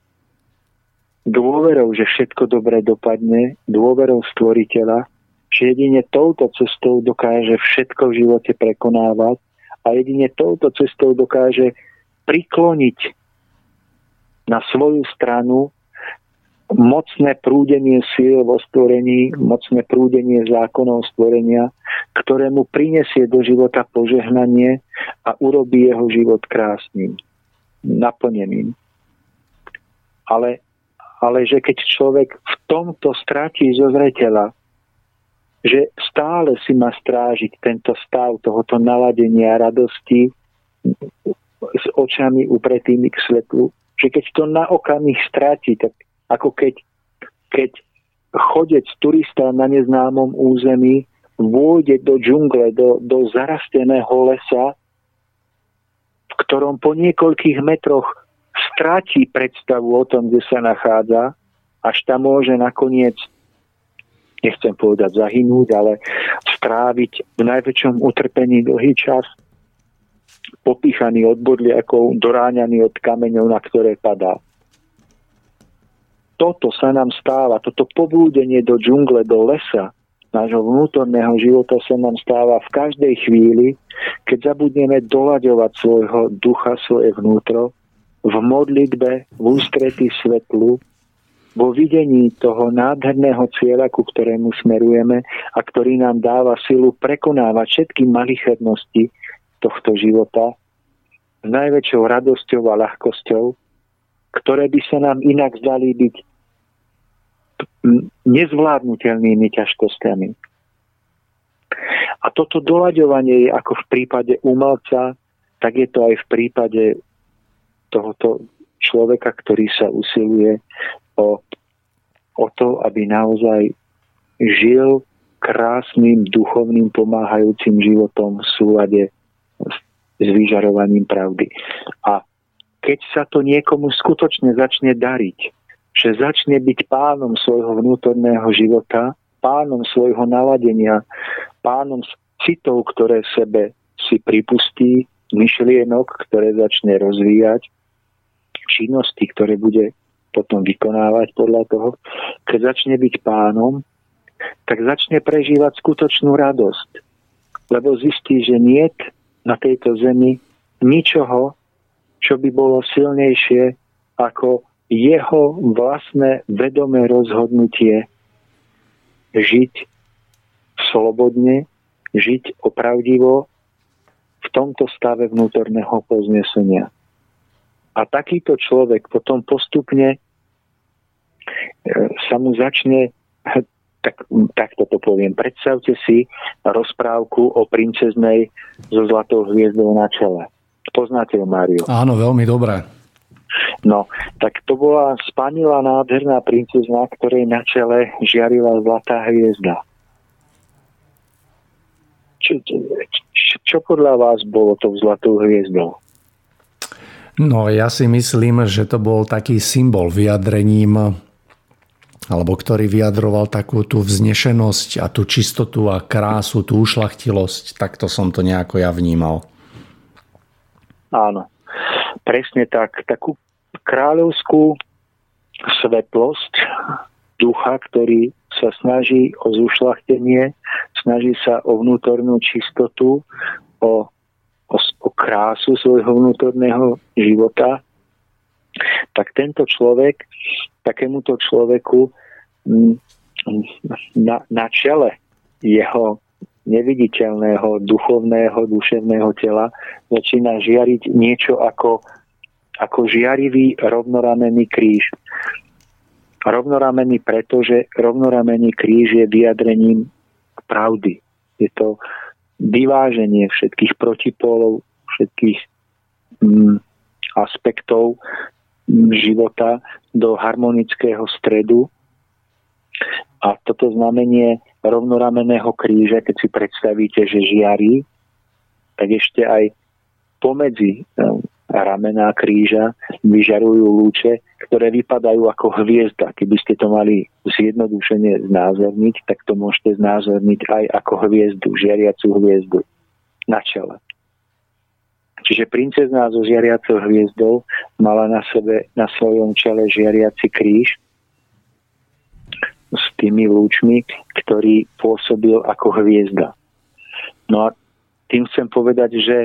dôverou, že všetko dobre dopadne, dôverou stvoriteľa, že jedine touto cestou dokáže všetko v živote prekonávať a jedine touto cestou dokáže prikloniť na svoju stranu mocné prúdenie síl vo stvorení, mocné prúdenie zákonov stvorenia, ktoré mu prinesie do života požehnanie a urobí jeho život krásnym, naplneným. Ale, ale že keď človek v tomto stratí zo zreteľa, že stále si má strážiť tento stav tohoto naladenia radosti s očami upretými k svetlu, že keď to na okamih stráti, tak ako keď, keď chodec turista na neznámom území vôjde do džungle, do, do zarasteného lesa, v ktorom po niekoľkých metroch stráti predstavu o tom, kde sa nachádza, až tam môže nakoniec, nechcem povedať zahynúť, ale stráviť v najväčšom utrpení dlhý čas, popíchaný od bodliakov, doráňaný od kameňov, na ktoré padá toto sa nám stáva, toto poblúdenie do džungle, do lesa, nášho vnútorného života sa nám stáva v každej chvíli, keď zabudneme doľaďovať svojho ducha, svoje vnútro, v modlitbe, v ústretí svetlu, vo videní toho nádherného cieľa, ku ktorému smerujeme a ktorý nám dáva silu prekonávať všetky malichernosti tohto života s najväčšou radosťou a ľahkosťou, ktoré by sa nám inak zdali byť nezvládnutelnými ťažkosťami. A toto doľaďovanie je ako v prípade umelca, tak je to aj v prípade tohoto človeka, ktorý sa usiluje o, o to, aby naozaj žil krásnym, duchovným, pomáhajúcim životom v súlade s, s vyžarovaním pravdy. A keď sa to niekomu skutočne začne dariť, že začne byť pánom svojho vnútorného života, pánom svojho naladenia, pánom citov, ktoré sebe si pripustí, myšlienok, ktoré začne rozvíjať, činnosti, ktoré bude potom vykonávať podľa toho, keď začne byť pánom, tak začne prežívať skutočnú radosť. Lebo zistí, že nie na tejto zemi ničoho, čo by bolo silnejšie ako jeho vlastné vedomé rozhodnutie žiť slobodne, žiť opravdivo v tomto stave vnútorného poznesenia. A takýto človek potom postupne e, sa mu začne tak, tak toto poviem. Predstavte si rozprávku o princeznej so zlatou hviezdou na čele. Poznáte ju, Máriu? Áno, veľmi dobré. No, tak to bola spanila nádherná princezna, ktorej na čele žiarila zlatá hviezda. Čo, čo, čo podľa vás bolo to zlatou hviezdou? No, ja si myslím, že to bol taký symbol vyjadrením alebo ktorý vyjadroval takú tú vznešenosť a tú čistotu a krásu, tú ušlachtilosť. Takto som to nejako ja vnímal. Áno, presne tak. Takú kráľovskú svetlosť ducha, ktorý sa snaží o zušlachtenie, snaží sa o vnútornú čistotu, o, o, o krásu svojho vnútorného života, tak tento človek, takémuto človeku na, na čele jeho neviditeľného duchovného, duševného tela začína žiariť niečo ako, ako žiarivý rovnoramenný kríž. Rovnoramenný preto, že rovnoramenný kríž je vyjadrením pravdy. Je to vyváženie všetkých protipólov, všetkých mm, aspektov života do harmonického stredu. A toto znamenie rovnorameného kríža, keď si predstavíte, že žiari, tak ešte aj pomedzi um, ramená kríža vyžarujú lúče, ktoré vypadajú ako hviezda. Keby ste to mali zjednodušene znázorniť, tak to môžete znázorniť aj ako hviezdu, žiariacu hviezdu na čele. Čiže princezná so žiariacou hviezdou mala na sebe, na svojom čele žiariaci kríž s tými lúčmi, ktorý pôsobil ako hviezda. No a tým chcem povedať, že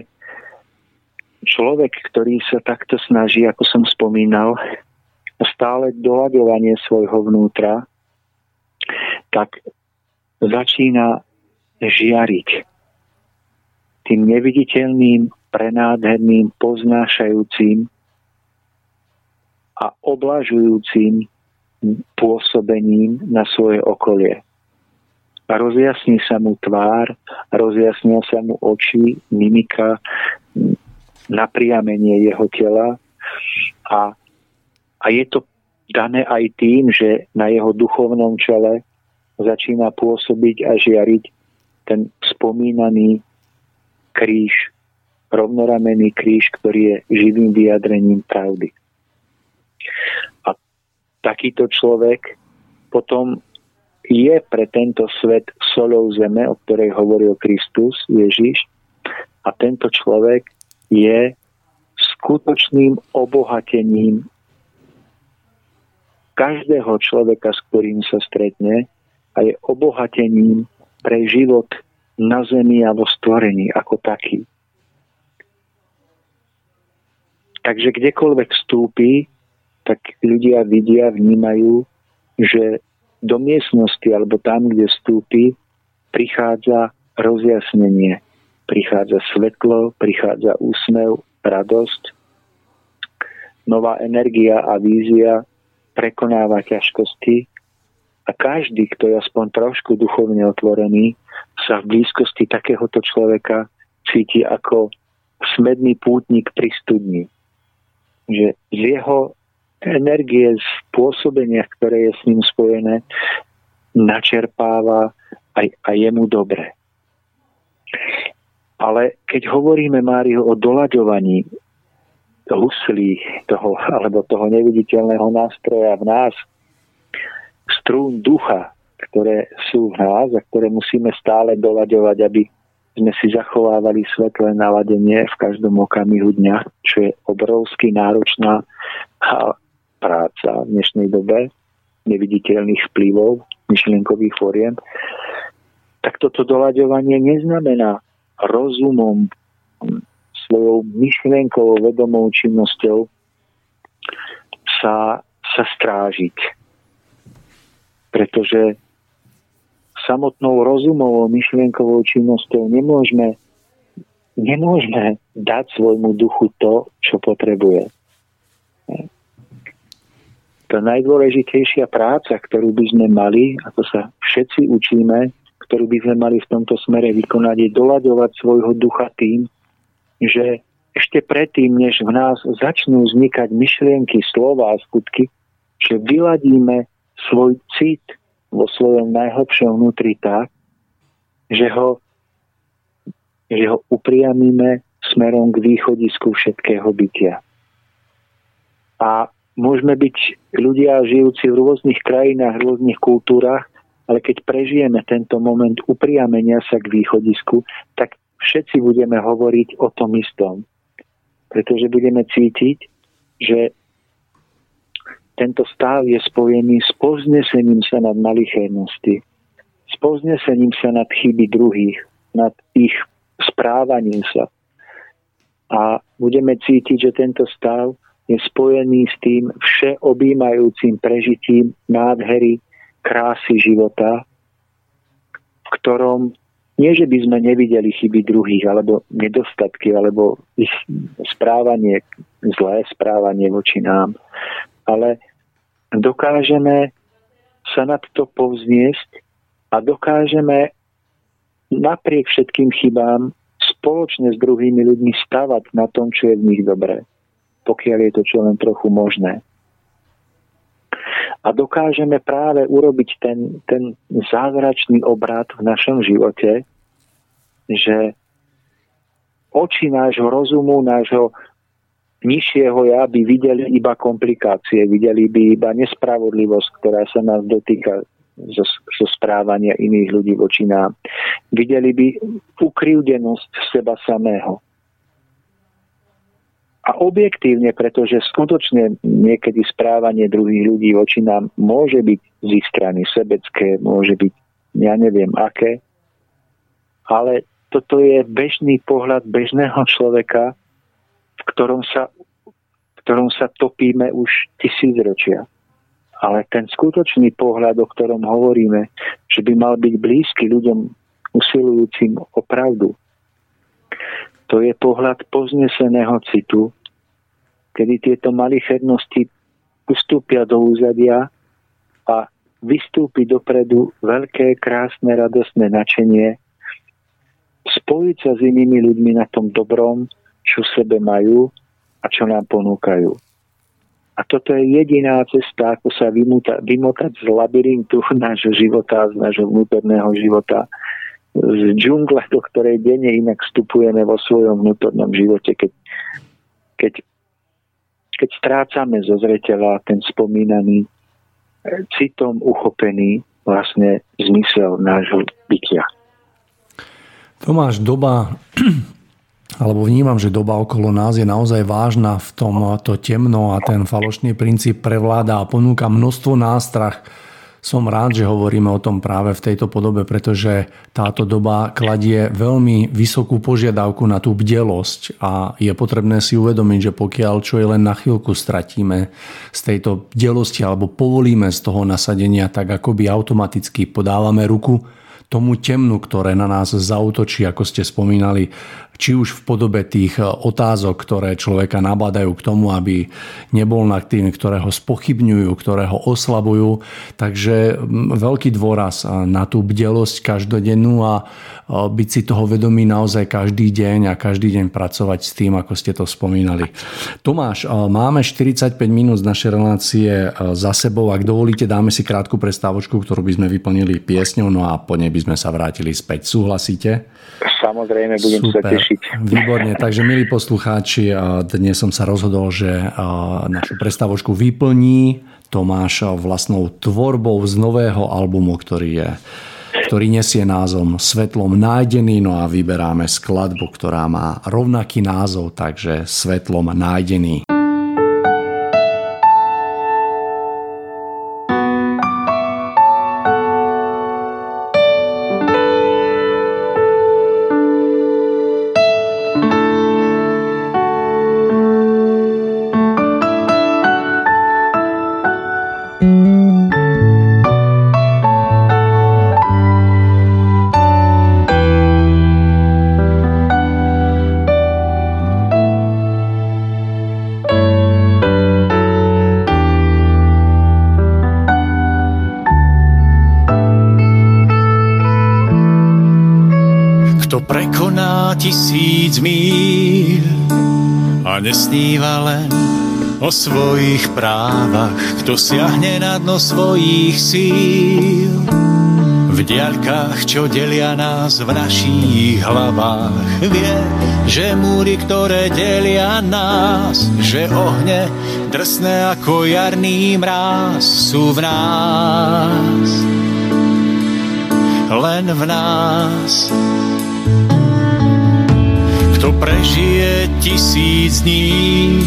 človek, ktorý sa takto snaží, ako som spomínal, stále doľadovanie svojho vnútra, tak začína žiariť tým neviditeľným prenádherným, poznášajúcim a oblažujúcim pôsobením na svoje okolie. A rozjasní sa mu tvár, rozjasnia sa mu oči, mimika, napriamenie jeho tela a, a je to dané aj tým, že na jeho duchovnom čele začína pôsobiť a žiariť ten spomínaný kríž rovnoramený kríž, ktorý je živým vyjadrením pravdy. A takýto človek potom je pre tento svet solou zeme, o ktorej hovoril Kristus, Ježiš, a tento človek je skutočným obohatením každého človeka, s ktorým sa stretne a je obohatením pre život na zemi a vo stvorení ako taký. Takže kdekoľvek vstúpi, tak ľudia vidia, vnímajú, že do miestnosti alebo tam, kde vstúpi, prichádza rozjasnenie, prichádza svetlo, prichádza úsmev, radosť, nová energia a vízia prekonáva ťažkosti a každý, kto je aspoň trošku duchovne otvorený, sa v blízkosti takéhoto človeka cíti ako smedný pútnik pri studni že z jeho energie, z pôsobenia, ktoré je s ním spojené, načerpáva aj, aj jemu dobre. Ale keď hovoríme, Máriu, o doľaďovaní huslí toho, alebo toho neviditeľného nástroja v nás, strún ducha, ktoré sú v nás a ktoré musíme stále doľaďovať, aby sme si zachovávali svetlé naladenie v každom okamihu dňa, čo je obrovsky náročná práca v dnešnej dobe neviditeľných vplyvov, myšlienkových fóriem, tak toto doľaďovanie neznamená rozumom, svojou myšlienkovou vedomou činnosťou sa, sa strážiť. Pretože samotnou rozumovou myšlienkovou činnosťou nemôžeme, nemôžeme dať svojmu duchu to, čo potrebuje. Tá najdôležitejšia práca, ktorú by sme mali, a to sa všetci učíme, ktorú by sme mali v tomto smere vykonať, je doľaďovať svojho ducha tým, že ešte predtým, než v nás začnú vznikať myšlienky, slova a skutky, že vyladíme svoj cit vo svojom najhlbšom vnútri tak, že ho, že ho upriamíme smerom k východisku všetkého bytia. A môžeme byť ľudia žijúci v rôznych krajinách, v rôznych kultúrach, ale keď prežijeme tento moment upriamenia sa k východisku, tak všetci budeme hovoriť o tom istom. Pretože budeme cítiť, že tento stav je spojený s poznesením sa nad malichernosti, s poznesením sa nad chyby druhých, nad ich správaním sa. A budeme cítiť, že tento stav je spojený s tým všeobjímajúcim prežitím nádhery, krásy života, v ktorom nie, že by sme nevideli chyby druhých, alebo nedostatky, alebo ich správanie, zlé správanie voči nám, ale dokážeme sa nad to povzniesť a dokážeme napriek všetkým chybám spoločne s druhými ľuďmi stavať na tom, čo je v nich dobré, pokiaľ je to čo len trochu možné. A dokážeme práve urobiť ten, ten zázračný obrad v našom živote, že oči nášho rozumu, nášho nižšieho ja by videli iba komplikácie, videli by iba nespravodlivosť, ktorá sa nás dotýka zo, zo správania iných ľudí voči nám. Videli by ukrivdenosť seba samého. A objektívne, pretože skutočne niekedy správanie druhých ľudí voči nám môže byť z ich strany sebecké, môže byť ja neviem aké, ale toto je bežný pohľad bežného človeka, v ktorom sa, v ktorom sa topíme už tisícročia. Ale ten skutočný pohľad, o ktorom hovoríme, že by mal byť blízky ľuďom usilujúcim o pravdu, to je pohľad pozneseného citu, kedy tieto malichernosti ustúpia do úzadia a vystúpi dopredu veľké, krásne, radostné načenie, spojiť sa s inými ľuďmi na tom dobrom, čo v sebe majú a čo nám ponúkajú. A toto je jediná cesta, ako sa vymota, vymotať z labyrintu nášho života, z nášho vnútorného života, z džungle, do ktorej denne inak vstupujeme vo svojom vnútornom živote, keď, keď, keď strácame zo zreteľa ten spomínaný citom uchopený vlastne zmysel nášho bytia. Tomáš, doba alebo vnímam, že doba okolo nás je naozaj vážna v tom to temno a ten falošný princíp prevláda a ponúka množstvo nástrach. Som rád, že hovoríme o tom práve v tejto podobe, pretože táto doba kladie veľmi vysokú požiadavku na tú bdelosť a je potrebné si uvedomiť, že pokiaľ čo je len na chvíľku stratíme z tejto bdelosti alebo povolíme z toho nasadenia, tak akoby automaticky podávame ruku tomu temnu, ktoré na nás zautočí, ako ste spomínali, či už v podobe tých otázok, ktoré človeka nabádajú k tomu, aby nebol nad tým, ktoré ho spochybňujú, ktoré ho oslabujú. Takže veľký dôraz na tú bdelosť každodennú a byť si toho vedomý naozaj každý deň a každý deň pracovať s tým, ako ste to spomínali. Tomáš, máme 45 minút z našej relácie za sebou. Ak dovolíte, dáme si krátku prestávočku, ktorú by sme vyplnili piesňou, no a po nej by sme sa vrátili späť. Súhlasíte? Samozrejme, budem Super. sa tešiť. Výborne, takže milí poslucháči, dnes som sa rozhodol, že našu prestávočku vyplní Tomáš vlastnou tvorbou z nového albumu, ktorý je ktorý nesie názvom Svetlom nájdený, no a vyberáme skladbu, ktorá má rovnaký názov, takže Svetlom nájdený. Nesníva len o svojich právach, kto siahne na dno svojich síl. V diaľkách, čo delia nás v našich hlavách, vie, že múry, ktoré delia nás, že ohne drsné ako jarný mráz sú v nás. Len v nás. Kto prežije tisíc dní,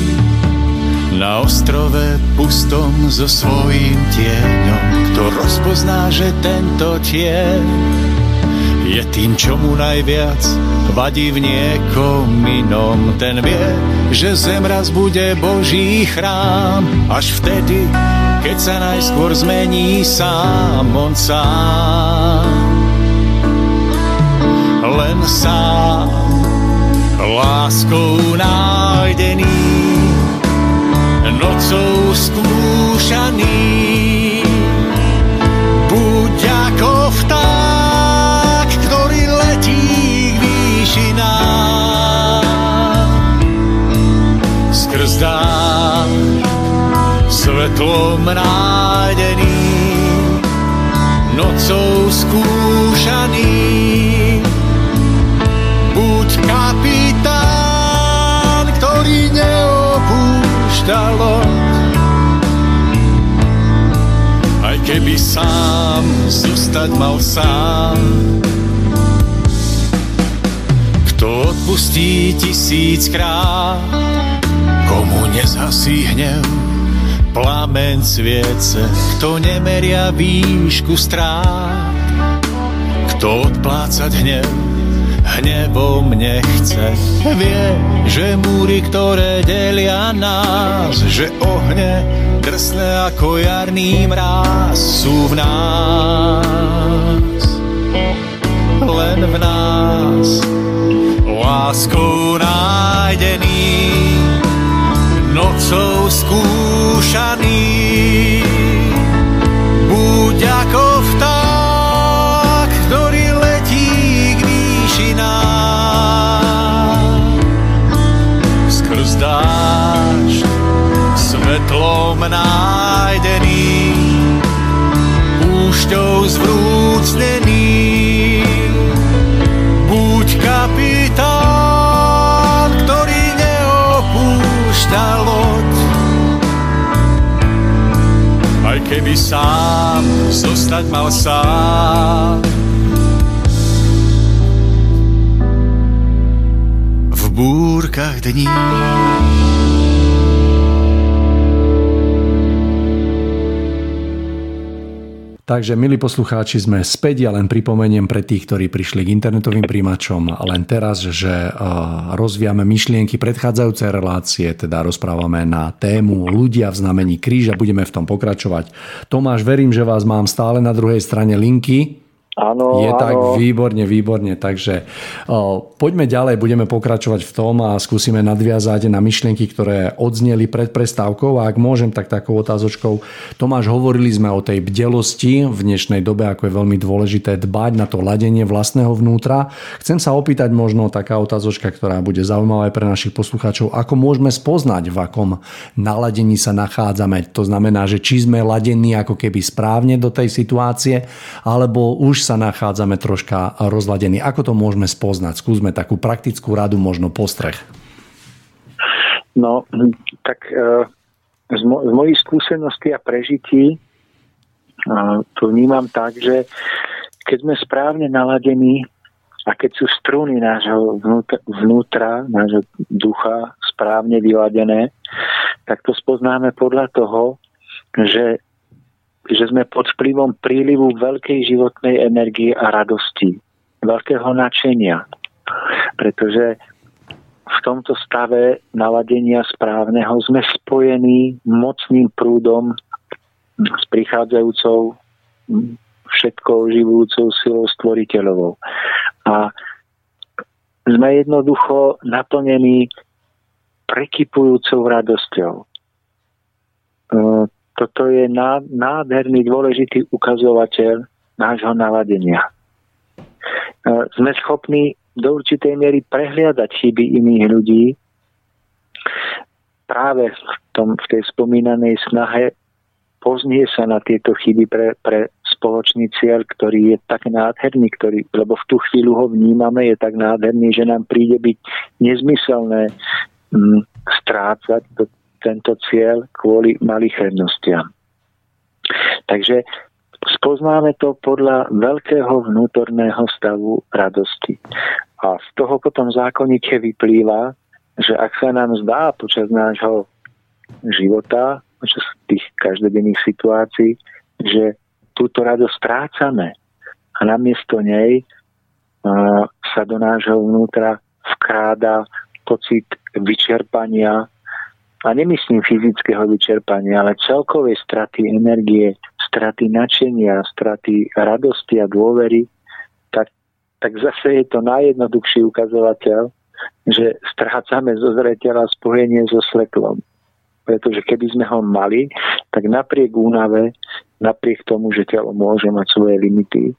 na ostrove pustom so svojím tieňom, kto rozpozná, že tento tieň je tým, čo mu najviac vadí v niekom inom. Ten vie, že zem raz bude Boží chrám, až vtedy, keď sa najskôr zmení sám on sám. Len sám, láskou nájdený, nocou skúšaný. Buď ako vták, ktorý letí k výšinám. Skrz dám svetlom nájdený, nocou skúšaný. Neopúšťalo aj keby sám zostať mal sám. Kto odpustí tisíckrát, komu nezhasí hnev, plamen sviece, kto nemeria výšku strát, kto odplácať hnev, hnevom nechce. Vie, že múry, ktoré delia nás, že ohne drsné ako jarný mráz sú v nás. Len v nás láskou nájdený, nocou skúšaný. Púšťou zvrúcnený. Buď kapitán, ktorý neopúšťa loď, aj keby sám zostať mal sám. V búrkach dní Takže, milí poslucháči, sme späť. Ja len pripomeniem pre tých, ktorí prišli k internetovým príjimačom len teraz, že eh, rozvíjame myšlienky predchádzajúcej relácie, teda rozprávame na tému ľudia v znamení kríža. Budeme v tom pokračovať. Tomáš, verím, že vás mám stále na druhej strane linky. Áno, Je áno. tak výborne, výborne. Takže o, poďme ďalej, budeme pokračovať v tom a skúsime nadviazať na myšlienky, ktoré odzneli pred prestávkou. A ak môžem, tak takou otázočkou. Tomáš, hovorili sme o tej bdelosti v dnešnej dobe, ako je veľmi dôležité dbať na to ladenie vlastného vnútra. Chcem sa opýtať možno taká otázočka, ktorá bude zaujímavá aj pre našich poslucháčov. Ako môžeme spoznať, v akom naladení sa nachádzame? To znamená, že či sme ladení ako keby správne do tej situácie, alebo už sa nachádzame troška rozladení. Ako to môžeme spoznať? Skúsme takú praktickú radu, možno postreh. No, tak e, z, mo- z mojich skúseností a prežití e, to vnímam tak, že keď sme správne naladení a keď sú struny nášho vnútra, vnútra nášho ducha správne vyladené, tak to spoznáme podľa toho, že že sme pod vplyvom prílivu veľkej životnej energie a radosti, veľkého nadšenia. Pretože v tomto stave naladenia správneho sme spojení mocným prúdom s prichádzajúcou všetkou živujúcou silou stvoriteľovou. A sme jednoducho naplnení prekypujúcou radosťou. Toto je nádherný, dôležitý ukazovateľ nášho naladenia. E, sme schopní do určitej miery prehliadať chyby iných ľudí práve v, tom, v tej spomínanej snahe poznie sa na tieto chyby pre, pre spoločný cieľ, ktorý je tak nádherný, ktorý, lebo v tú chvíľu ho vnímame, je tak nádherný, že nám príde byť nezmyselné m, mm, strácať to, tento cieľ kvôli malichernostiam. Takže spoznáme to podľa veľkého vnútorného stavu radosti. A z toho potom zákonite vyplýva, že ak sa nám zdá počas nášho života, počas tých každodenných situácií, že túto radosť strácame a namiesto nej sa do nášho vnútra vkráda pocit vyčerpania a nemyslím fyzického vyčerpania, ale celkovej straty energie, straty načenia, straty radosti a dôvery, tak, tak zase je to najjednoduchší ukazovateľ, že strácame zo zreteľa spojenie so svetlom. Pretože keby sme ho mali, tak napriek únave, napriek tomu, že telo môže mať svoje limity,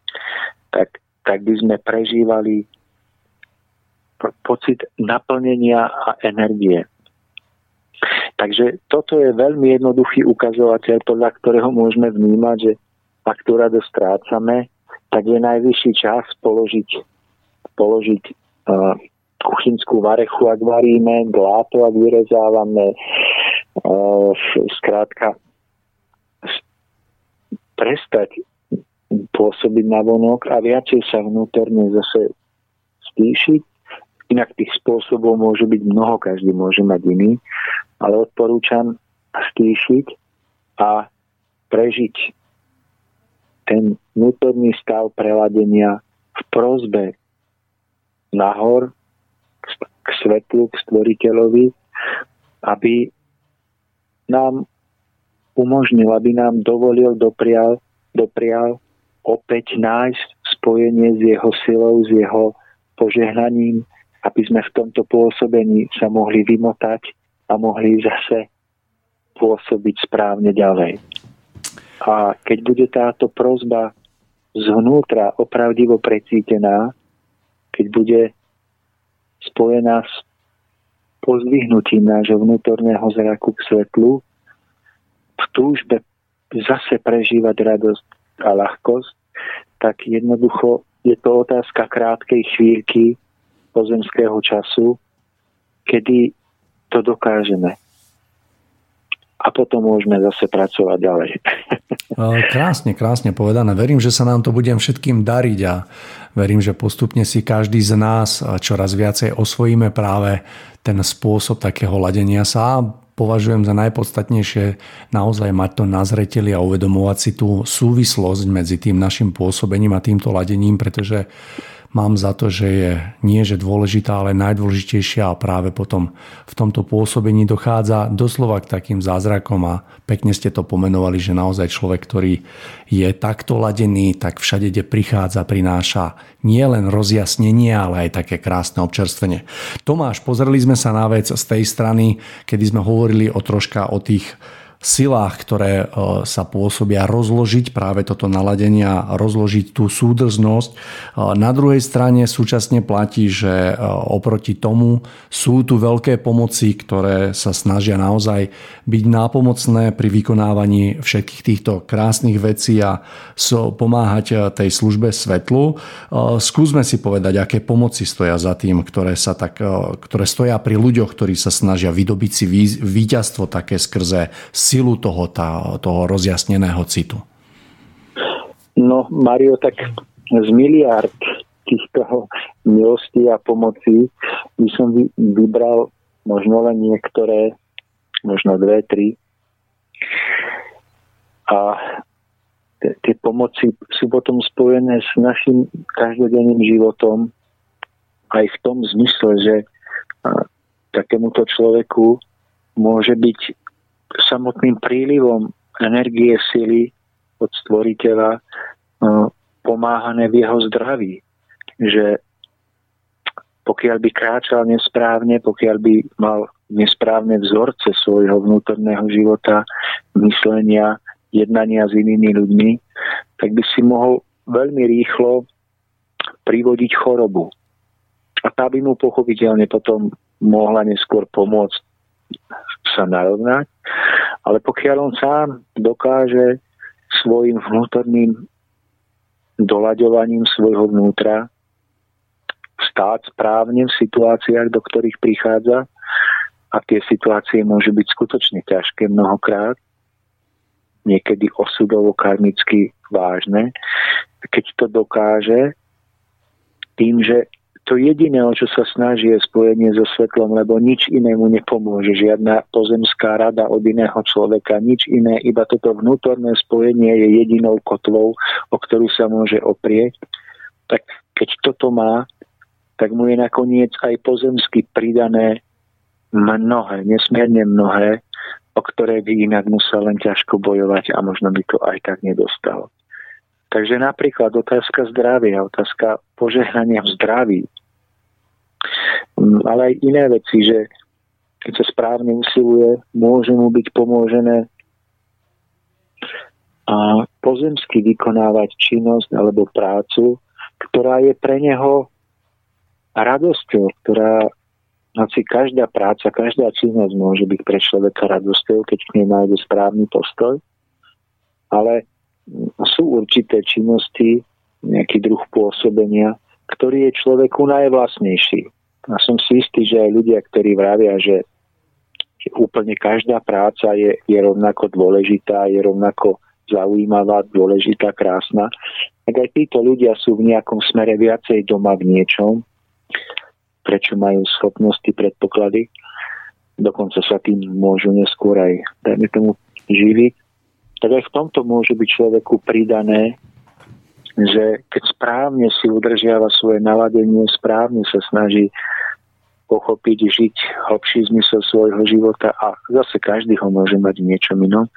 tak, tak by sme prežívali pocit naplnenia a energie. Takže toto je veľmi jednoduchý ukazovateľ, podľa ktorého môžeme vnímať, že ak tú radosť strácame, tak je najvyšší čas položiť, položiť uh, kuchynskú varechu, ak varíme, gláto, ak vyrezávame. Uh, skrátka, prestať pôsobiť na vonok a viacej sa vnútorne zase stíšiť. Inak tých spôsobov môže byť mnoho, každý môže mať iný, ale odporúčam stíšiť a prežiť ten vnútorný stav preladenia v prozbe nahor k svetlu, k stvoriteľovi, aby nám umožnil, aby nám dovolil, doprial, doprial opäť nájsť spojenie s jeho silou, s jeho požehnaním, aby sme v tomto pôsobení sa mohli vymotať a mohli zase pôsobiť správne ďalej. A keď bude táto prozba zvnútra opravdivo precítená, keď bude spojená s pozdvihnutím nášho vnútorného zraku k svetlu, v túžbe zase prežívať radosť a ľahkosť, tak jednoducho je to otázka krátkej chvíľky pozemského času, kedy to dokážeme. A potom môžeme zase pracovať ďalej. Krásne, krásne povedané. Verím, že sa nám to budem všetkým dariť a verím, že postupne si každý z nás čoraz viacej osvojíme práve ten spôsob takého ladenia sa považujem za najpodstatnejšie naozaj mať to na zreteli a uvedomovať si tú súvislosť medzi tým našim pôsobením a týmto ladením, pretože mám za to, že je nie že dôležitá, ale najdôležitejšia a práve potom v tomto pôsobení dochádza doslova k takým zázrakom a pekne ste to pomenovali, že naozaj človek, ktorý je takto ladený, tak všade, kde prichádza, prináša nie len rozjasnenie, ale aj také krásne občerstvenie. Tomáš, pozreli sme sa na vec z tej strany, kedy sme hovorili o troška o tých silách, ktoré e, sa pôsobia rozložiť práve toto naladenie a rozložiť tú súdrznosť. E, na druhej strane súčasne platí, že e, oproti tomu sú tu veľké pomoci, ktoré sa snažia naozaj byť nápomocné pri vykonávaní všetkých týchto krásnych vecí a pomáhať tej službe svetlu. Skúsme si povedať, aké pomoci stoja za tým, ktoré, sa tak, ktoré stoja pri ľuďoch, ktorí sa snažia vydobiť si víťazstvo také skrze silu toho, tá, toho rozjasneného citu? No, Mario, tak z miliard týchto milostí a pomoci by som vybral možno len niektoré, možno dve, tri. A tie pomoci sú potom spojené s našim každodenným životom aj v tom zmysle, že takémuto človeku môže byť samotným prílivom energie sily od stvoriteľa no, pomáhané v jeho zdraví. Že pokiaľ by kráčal nesprávne, pokiaľ by mal nesprávne vzorce svojho vnútorného života, myslenia, jednania s inými ľuďmi, tak by si mohol veľmi rýchlo privodiť chorobu. a tá by mu pochopiteľne potom mohla neskôr pomôcť sa narovnať. Ale pokiaľ on sám dokáže svojim vnútorným doľaďovaním svojho vnútra stáť správne v situáciách, do ktorých prichádza, a tie situácie môžu byť skutočne ťažké mnohokrát, niekedy osudovo karmicky vážne, keď to dokáže tým, že to jediné, o čo sa snaží, je spojenie so svetlom, lebo nič inému nepomôže. Žiadna pozemská rada od iného človeka, nič iné, iba toto vnútorné spojenie je jedinou kotvou, o ktorú sa môže oprieť. Tak keď toto má, tak mu je nakoniec aj pozemsky pridané mnohé, nesmierne mnohé, o ktoré by inak musel len ťažko bojovať a možno by to aj tak nedostal. Takže napríklad otázka zdravia, otázka požehnania v zdraví, mm, ale aj iné veci, že keď sa správne usiluje, môže mu byť pomôžené. A pozemsky vykonávať činnosť alebo prácu, ktorá je pre neho radosťou, ktorá hoci každá práca, každá činnosť môže byť pre človeka radosťou, keď k nej nájde správny postoj, ale sú určité činnosti, nejaký druh pôsobenia, ktorý je človeku najvlastnejší. A som si istý, že aj ľudia, ktorí vravia, že úplne každá práca je, je rovnako dôležitá, je rovnako zaujímavá, dôležitá, krásna, tak aj títo ľudia sú v nejakom smere viacej doma v niečom, prečo majú schopnosti, predpoklady. Dokonca sa tým môžu neskôr aj, dajme tomu, živiť. Tak aj v tomto môže byť človeku pridané, že keď správne si udržiava svoje naladenie, správne sa snaží pochopiť, žiť hlbší zmysel svojho života a zase každý ho môže mať niečo inom,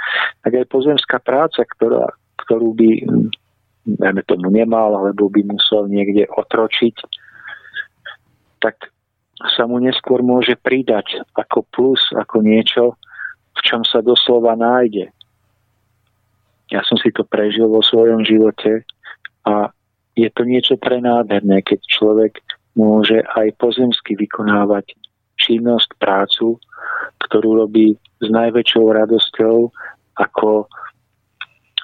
tak aj pozemská práca, ktorá, ktorú by dajme tomu nemal, alebo by musel niekde otročiť, tak sa mu neskôr môže pridať ako plus, ako niečo, v čom sa doslova nájde. Ja som si to prežil vo svojom živote a je to niečo prenádherné, keď človek môže aj pozemsky vykonávať činnosť, prácu, ktorú robí s najväčšou radosťou ako,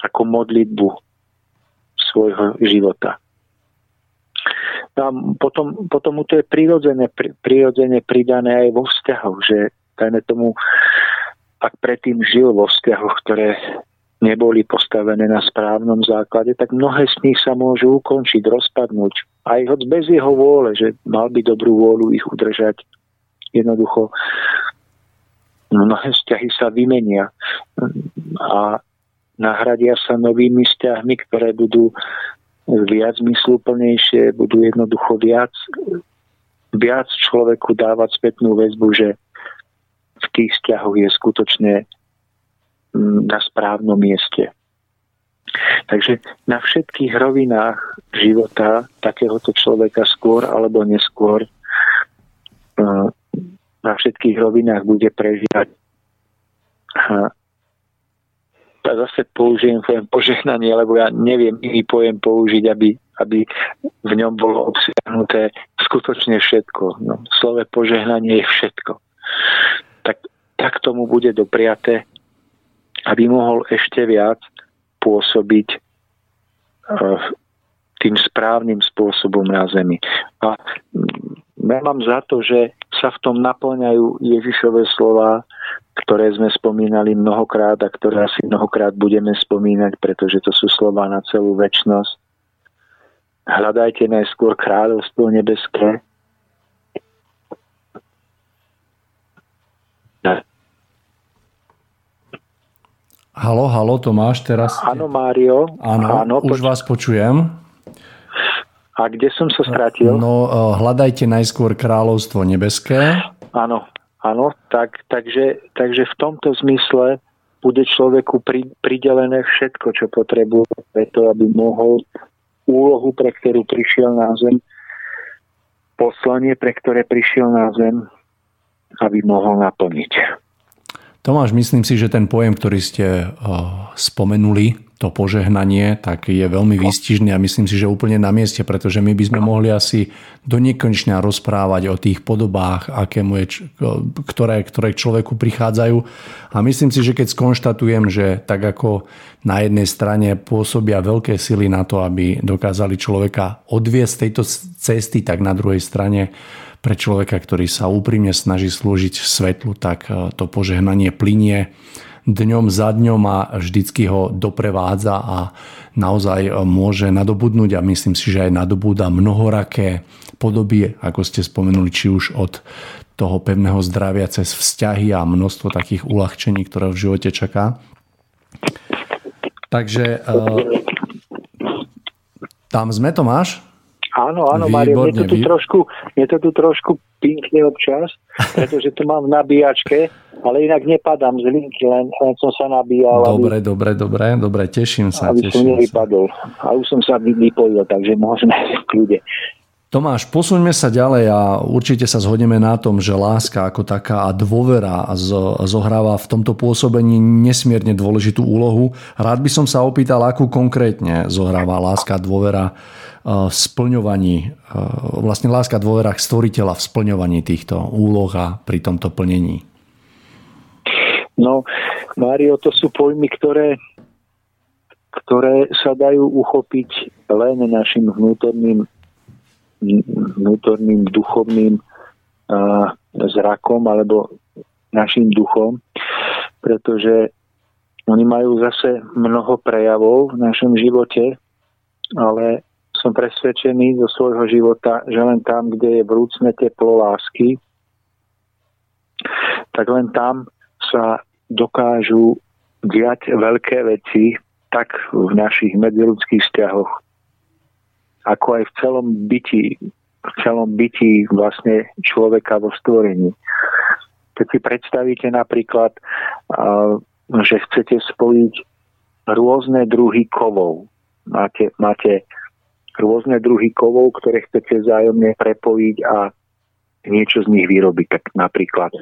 ako modlitbu svojho života. A potom, potom mu to je prirodzene, prirodzene pridané aj vo vzťahoch, že dajme tomu, ak predtým žil vo vzťahoch, ktoré neboli postavené na správnom základe, tak mnohé z nich sa môžu ukončiť, rozpadnúť. Aj hoď bez jeho vôle, že mal by dobrú vôľu ich udržať. Jednoducho mnohé vzťahy sa vymenia a nahradia sa novými vzťahmi, ktoré budú viac zmysluplnejšie, budú jednoducho viac, viac človeku dávať spätnú väzbu, že v tých vzťahoch je skutočne na správnom mieste. Takže na všetkých rovinách života takéhoto človeka skôr alebo neskôr na všetkých rovinách bude prežívať a zase použijem pojem požehnanie, lebo ja neviem iný pojem použiť, aby, aby v ňom bolo obsiahnuté skutočne všetko. No, slove požehnanie je všetko. Tak, tak tomu bude dopriaté, aby mohol ešte viac pôsobiť uh, tým správnym spôsobom na zemi. A mm, ja mám za to, že sa v tom naplňajú Ježišové slova, ktoré sme spomínali mnohokrát a ktoré asi mnohokrát budeme spomínať, pretože to sú slova na celú väčnosť. Hľadajte najskôr kráľovstvo nebeské. Halo, halo, Tomáš, teraz... Áno, Mário. Áno, áno už poč- vás počujem. A kde som sa stratil? No, eh, hľadajte najskôr kráľovstvo nebeské. Áno, Áno, tak, takže, takže v tomto zmysle bude človeku pri, pridelené všetko, čo potrebuje preto, aby mohol úlohu, pre ktorú prišiel na zem, poslanie, pre ktoré prišiel na zem, aby mohol naplniť. Tomáš, myslím si, že ten pojem, ktorý ste uh, spomenuli, to požehnanie, tak je veľmi výstižný a myslím si, že úplne na mieste, pretože my by sme mohli asi do nekonečna rozprávať o tých podobách, aké mu je, ktoré, ktoré k človeku prichádzajú. A myslím si, že keď skonštatujem, že tak ako na jednej strane pôsobia veľké sily na to, aby dokázali človeka odviesť z tejto cesty, tak na druhej strane pre človeka, ktorý sa úprimne snaží slúžiť svetlu, tak to požehnanie plinie dňom za dňom a vždycky ho doprevádza a naozaj môže nadobudnúť a myslím si, že aj nadobúda mnohoraké podoby, ako ste spomenuli, či už od toho pevného zdravia cez vzťahy a množstvo takých uľahčení, ktoré v živote čaká. Takže uh, tam sme, Tomáš? Áno, áno, Mario, mne to tu trošku, mne to tu trošku pinkne občas, pretože to mám v nabíjačke, ale inak nepadám z linky, len, len som sa nabíjal. Dobre, aby, dobre, dobre, dobre, teším sa. Aby teším som nevypadol. A už som sa vypojil, takže môžeme v kľude. Tomáš, posuňme sa ďalej a určite sa zhodneme na tom, že láska ako taká a dôvera zohráva v tomto pôsobení nesmierne dôležitú úlohu. Rád by som sa opýtal, akú konkrétne zohráva láska a dôvera v splňovaní, vlastne láska a dôvera stvoriteľa v splňovaní týchto úloh a pri tomto plnení. No, Mário, to sú pojmy, ktoré, ktoré sa dajú uchopiť len našim vnútorným vnútorným duchovným uh, zrakom alebo našim duchom, pretože oni majú zase mnoho prejavov v našom živote, ale som presvedčený zo svojho života, že len tam, kde je vrúcne teplo lásky, tak len tam sa dokážu diať veľké veci tak v našich medziludských vzťahoch, ako aj v celom byti, v celom byti vlastne človeka vo stvorení. Keď si predstavíte napríklad, že chcete spojiť rôzne druhy kovov. Máte, máte rôzne druhy kovov, ktoré chcete vzájomne prepojiť a niečo z nich vyrobiť. Tak napríklad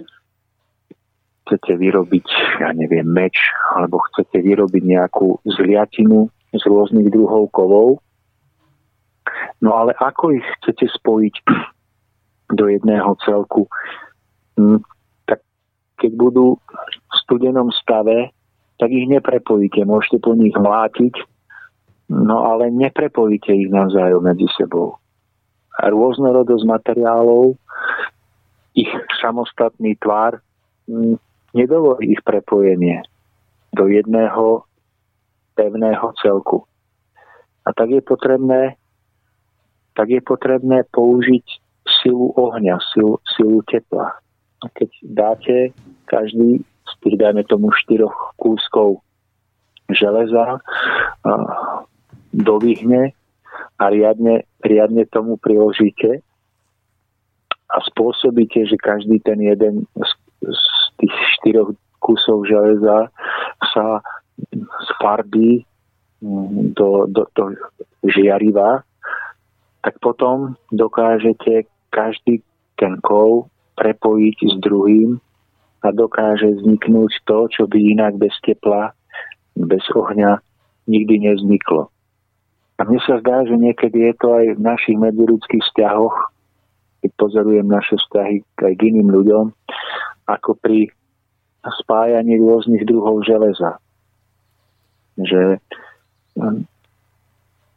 chcete vyrobiť, ja neviem, meč, alebo chcete vyrobiť nejakú zliatinu z rôznych druhov kovov No ale ako ich chcete spojiť do jedného celku? Hm, tak keď budú v studenom stave, tak ich neprepojíte. Môžete po nich mlátiť, no ale neprepojíte ich navzájom medzi sebou. A rôznorodosť materiálov, ich samostatný tvar hm, nedovolí ich prepojenie do jedného pevného celku. A tak je potrebné tak je potrebné použiť silu ohňa, silu, silu tepla. A keď dáte každý z tých, dajme tomu, štyroch kúskov železa do vyhne a riadne, riadne tomu priložíte a spôsobíte, že každý ten jeden z, z tých štyroch kusov železa sa sfarbí do, do, do žiariva tak potom dokážete každý ten kov prepojiť s druhým a dokáže vzniknúť to, čo by inak bez tepla, bez ohňa nikdy nevzniklo. A mne sa zdá, že niekedy je to aj v našich medziludských vzťahoch, keď pozorujem naše vzťahy aj k iným ľuďom, ako pri spájaní rôznych druhov železa. Že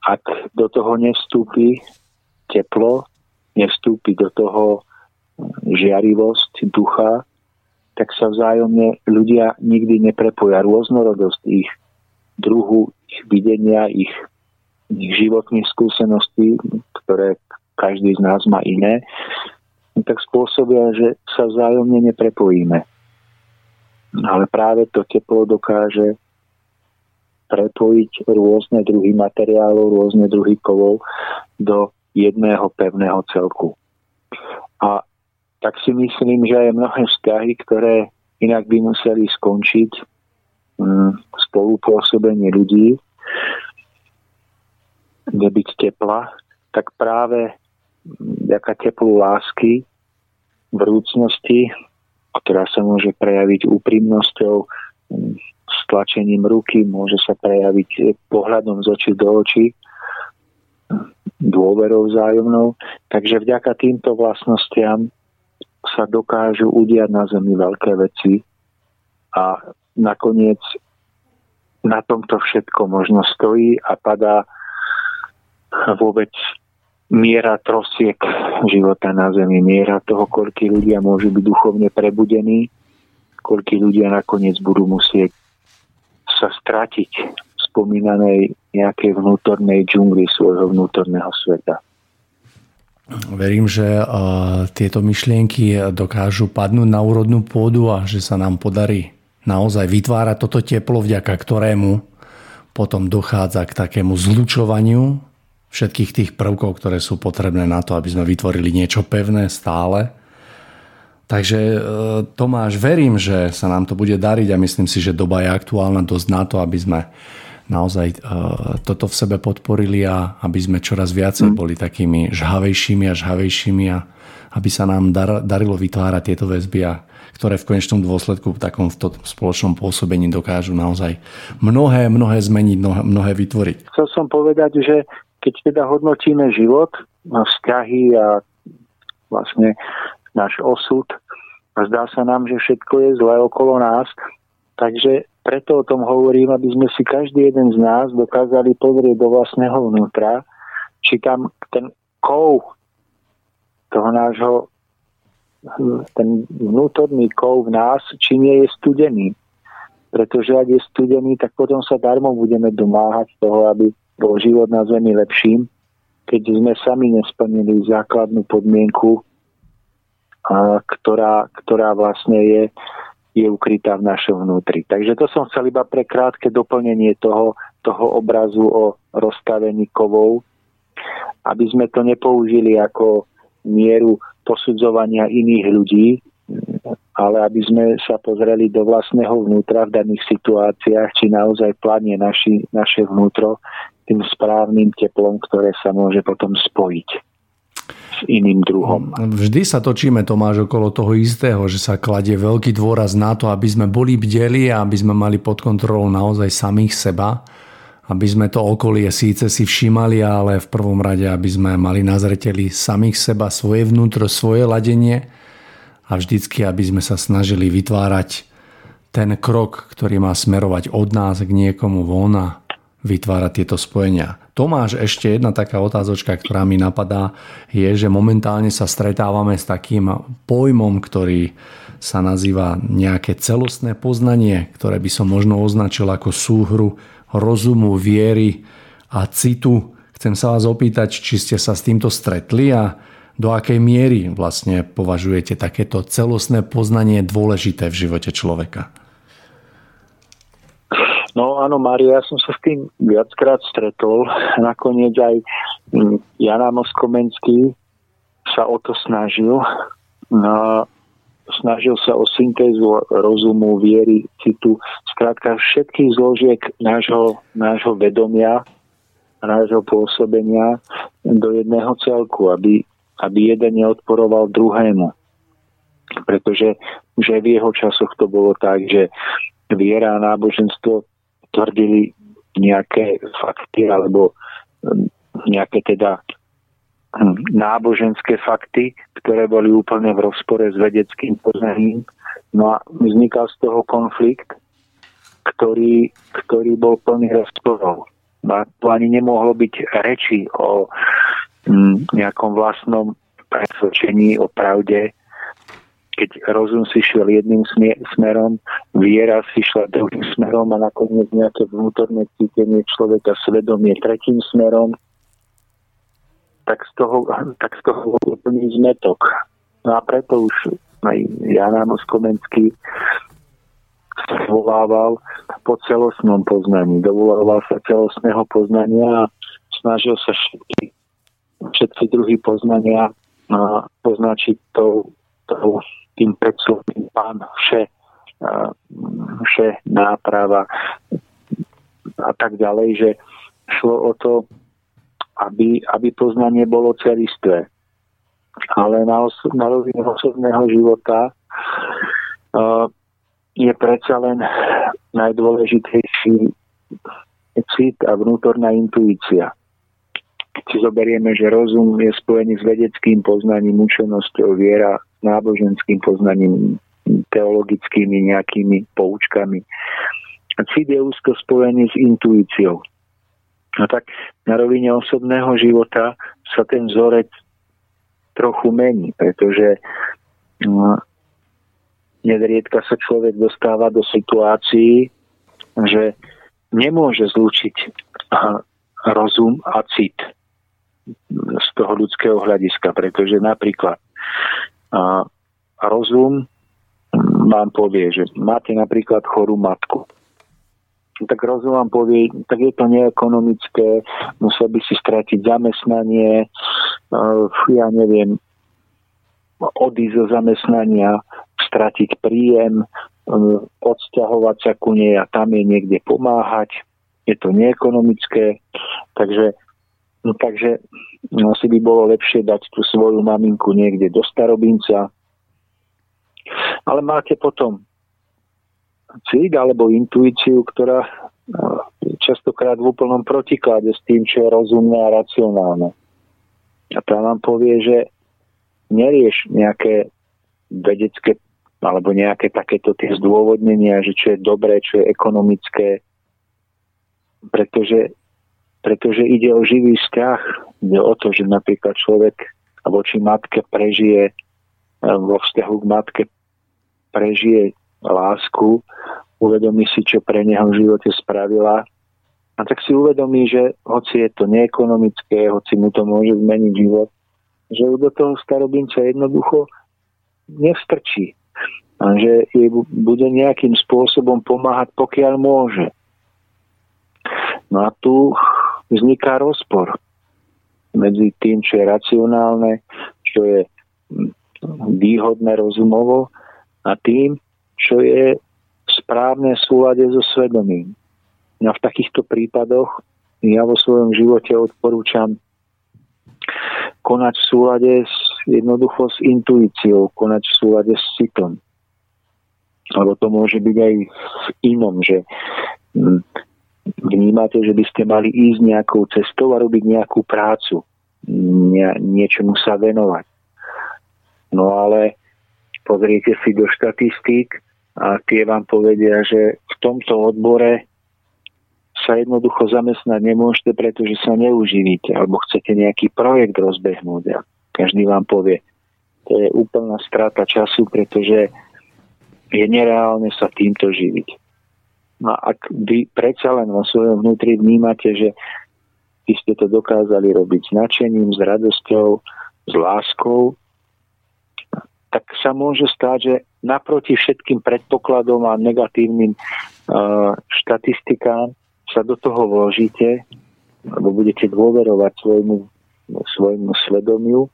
ak do toho nevstúpi teplo, nevstúpi do toho žiarivosť ducha, tak sa vzájomne ľudia nikdy neprepoja. Rôznorodosť ich druhu, ich videnia, ich, ich životných skúseností, ktoré každý z nás má iné, tak spôsobia, že sa vzájomne neprepojíme. Ale práve to teplo dokáže prepojiť rôzne druhy materiálov, rôzne druhy kovov do jedného pevného celku. A tak si myslím, že aj mnohé vzťahy, ktoré inak by museli skončiť mm, spolupôsobenie ľudí, nebyť tepla, tak práve vďaka teplu lásky, vrúcnosti, ktorá sa môže prejaviť úprimnosťou, stlačením ruky, môže sa prejaviť pohľadom z očí do očí, dôverou vzájomnou. Takže vďaka týmto vlastnostiam sa dokážu udiať na Zemi veľké veci a nakoniec na tomto všetko možno stojí a padá vôbec miera trosiek života na Zemi, miera toho, koľkí ľudia môžu byť duchovne prebudení, koľkí ľudia nakoniec budú musieť sa stratiť v spomínanej nejakej vnútornej džungli svojho vnútorného sveta. Verím, že tieto myšlienky dokážu padnúť na úrodnú pôdu a že sa nám podarí naozaj vytvárať toto teplo, vďaka ktorému potom dochádza k takému zlučovaniu všetkých tých prvkov, ktoré sú potrebné na to, aby sme vytvorili niečo pevné stále. Takže uh, Tomáš, verím, že sa nám to bude dariť a myslím si, že doba je aktuálna dosť na to, aby sme naozaj e, toto v sebe podporili a aby sme čoraz viacej mm. boli takými žhavejšími a žhavejšími a aby sa nám dar, darilo vytvárať tieto väzby a ktoré v konečnom dôsledku v takom v spoločnom pôsobení dokážu naozaj mnohé, mnohé zmeniť, mnohé, mnohé vytvoriť. Chcel som povedať, že keď teda hodnotíme život, vzťahy a vlastne náš osud, zdá sa nám, že všetko je zlé okolo nás, takže preto o tom hovorím, aby sme si každý jeden z nás dokázali pozrieť do vlastného vnútra, či tam ten kov toho nášho ten vnútorný kov v nás, či nie je studený. Pretože ak je studený, tak potom sa darmo budeme domáhať toho, aby bol život na Zemi lepším, keď sme sami nesplnili základnú podmienku, ktorá, ktorá vlastne je je ukrytá v našom vnútri. Takže to som chcel iba pre krátke doplnenie toho, toho obrazu o rozstavení kovov, aby sme to nepoužili ako mieru posudzovania iných ľudí, ale aby sme sa pozreli do vlastného vnútra v daných situáciách, či naozaj planie naši, naše vnútro tým správnym teplom, ktoré sa môže potom spojiť iným druhom. Vždy sa točíme, Tomáš, okolo toho istého, že sa kladie veľký dôraz na to, aby sme boli bdeli a aby sme mali pod kontrolou naozaj samých seba, aby sme to okolie síce si všímali, ale v prvom rade, aby sme mali na zreteli samých seba, svoje vnútro, svoje ladenie a vždycky, aby sme sa snažili vytvárať ten krok, ktorý má smerovať od nás k niekomu von a vytvárať tieto spojenia. Tomáš, ešte jedna taká otázočka, ktorá mi napadá, je, že momentálne sa stretávame s takým pojmom, ktorý sa nazýva nejaké celostné poznanie, ktoré by som možno označil ako súhru rozumu, viery a citu. Chcem sa vás opýtať, či ste sa s týmto stretli a do akej miery vlastne považujete takéto celostné poznanie dôležité v živote človeka? No áno, Mária, ja som sa s tým viackrát stretol. Nakoniec aj mm, Jana Moskomenský sa o to snažil. No, snažil sa o syntézu rozumu, viery, citu, skrátka všetkých zložiek nášho, nášho vedomia, nášho pôsobenia do jedného celku, aby, aby jeden neodporoval druhému. Pretože že v jeho časoch to bolo tak, že viera a náboženstvo tvrdili nejaké fakty alebo hm, nejaké teda hm, náboženské fakty, ktoré boli úplne v rozpore s vedeckým poznaním. No a vznikal z toho konflikt, ktorý, ktorý bol plný rozporov. No a to ani nemohlo byť reči o hm, nejakom vlastnom presvedčení, o pravde, keď rozum si šiel jedným smerom, viera si šla druhým smerom a nakoniec nejaké vnútorné cítenie človeka, svedomie tretím smerom, tak z toho, tak z toho úplný zmetok. No a preto už aj Jana Moskomenský volával po celostnom poznaní. Dovolával sa celostného poznania a snažil sa všetky, všetky druhy poznania poznačiť tou, tou tým predslovným pán vše, vše náprava a tak ďalej, že šlo o to, aby, aby poznanie bolo celistvé. Ale na, os- na rozdiel osobného života uh, je predsa len najdôležitejší cit a vnútorná intuícia. Keď si zoberieme, že rozum je spojený s vedeckým poznaním, učenosťou, viera, náboženským poznaním, teologickými nejakými poučkami. Cit je úzko spojený s intuíciou. No tak na rovine osobného života sa ten vzorec trochu mení, pretože no, nedriedka sa človek dostáva do situácií, že nemôže zlúčiť rozum a cit z toho ľudského hľadiska, pretože napríklad a, rozum vám povie, že máte napríklad chorú matku tak rozum vám povie, tak je to neekonomické, musel by si stratiť zamestnanie, ja neviem, odísť zo zamestnania, stratiť príjem, odsťahovať sa ku nej a tam je niekde pomáhať. Je to neekonomické, takže, no, takže no, asi by bolo lepšie dať tú svoju maminku niekde do starobinca. Ale máte potom cít alebo intuíciu, ktorá častokrát v úplnom protiklade s tým, čo je rozumné a racionálne. A tá vám povie, že nerieš nejaké vedecké alebo nejaké takéto tie zdôvodnenia, že čo je dobré, čo je ekonomické, pretože, pretože ide o živý vzťah. Ide o to, že napríklad človek voči matke prežije vo vzťahu k matke prežije lásku, uvedomí si, čo pre neho v živote spravila a tak si uvedomí, že hoci je to neekonomické, hoci mu to môže zmeniť život, že do toho starobinca jednoducho nevstrčí. A že jej bude nejakým spôsobom pomáhať, pokiaľ môže. No a tu vzniká rozpor medzi tým, čo je racionálne, čo je výhodné rozumovo a tým, čo je správne v súlade so svedomím. No v takýchto prípadoch ja vo svojom živote odporúčam konať v súlade s, jednoducho s intuíciou, konať v súlade s citom. Lebo to môže byť aj v inom, že hm, vnímate, že by ste mali ísť nejakou cestou a robiť nejakú prácu, nie, niečomu sa venovať. No ale pozriete si do štatistík a tie vám povedia, že v tomto odbore sa jednoducho zamestnať nemôžete, pretože sa neuživíte alebo chcete nejaký projekt rozbehnúť a každý vám povie, to je úplná strata času, pretože je nereálne sa týmto živiť. No a ak vy predsa len vo svojom vnútri vnímate, že vy ste to dokázali robiť s nadšením, s radosťou, s láskou, tak sa môže stať, že naproti všetkým predpokladom a negatívnym uh, štatistikám sa do toho vložíte, alebo budete dôverovať svojmu, svojmu svedomiu.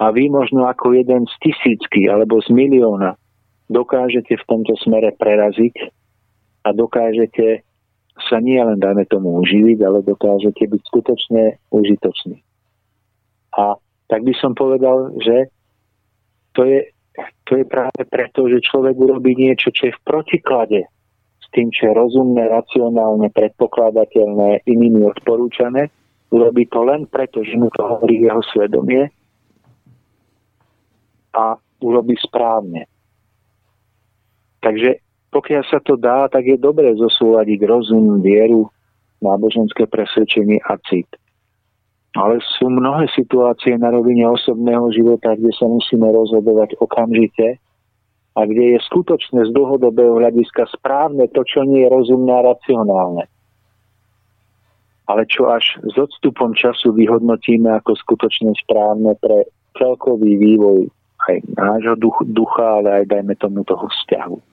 A vy možno ako jeden z tisícky alebo z milióna dokážete v tomto smere preraziť a dokážete sa nie len, dajme tomu, uživiť, ale dokážete byť skutočne užitočný. A tak by som povedal, že to je, to je práve preto, že človek urobí niečo, čo je v protiklade s tým, čo je rozumné, racionálne, predpokladateľné, inými odporúčané. Urobí to len preto, že mu to hovorí jeho svedomie a urobí správne. Takže pokiaľ sa to dá, tak je dobré zosúľadiť rozum, vieru, náboženské presvedčenie a cit. Ale sú mnohé situácie na rovine osobného života, kde sa musíme rozhodovať okamžite a kde je skutočne z dlhodobého hľadiska správne to, čo nie je rozumné a racionálne. Ale čo až s odstupom času vyhodnotíme ako skutočne správne pre celkový vývoj aj nášho ducha, ale aj dajme tomu toho vzťahu.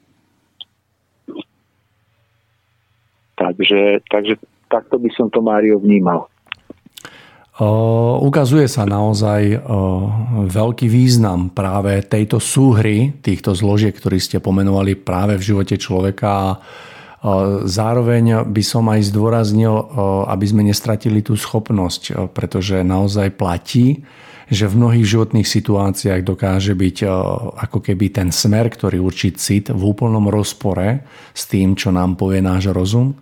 Takže, takže takto by som to Mário vnímal. Ukazuje sa naozaj veľký význam práve tejto súhry, týchto zložiek, ktorí ste pomenovali práve v živote človeka. Zároveň by som aj zdôraznil, aby sme nestratili tú schopnosť, pretože naozaj platí, že v mnohých životných situáciách dokáže byť e, ako keby ten smer, ktorý určí cit v úplnom rozpore s tým, čo nám povie náš rozum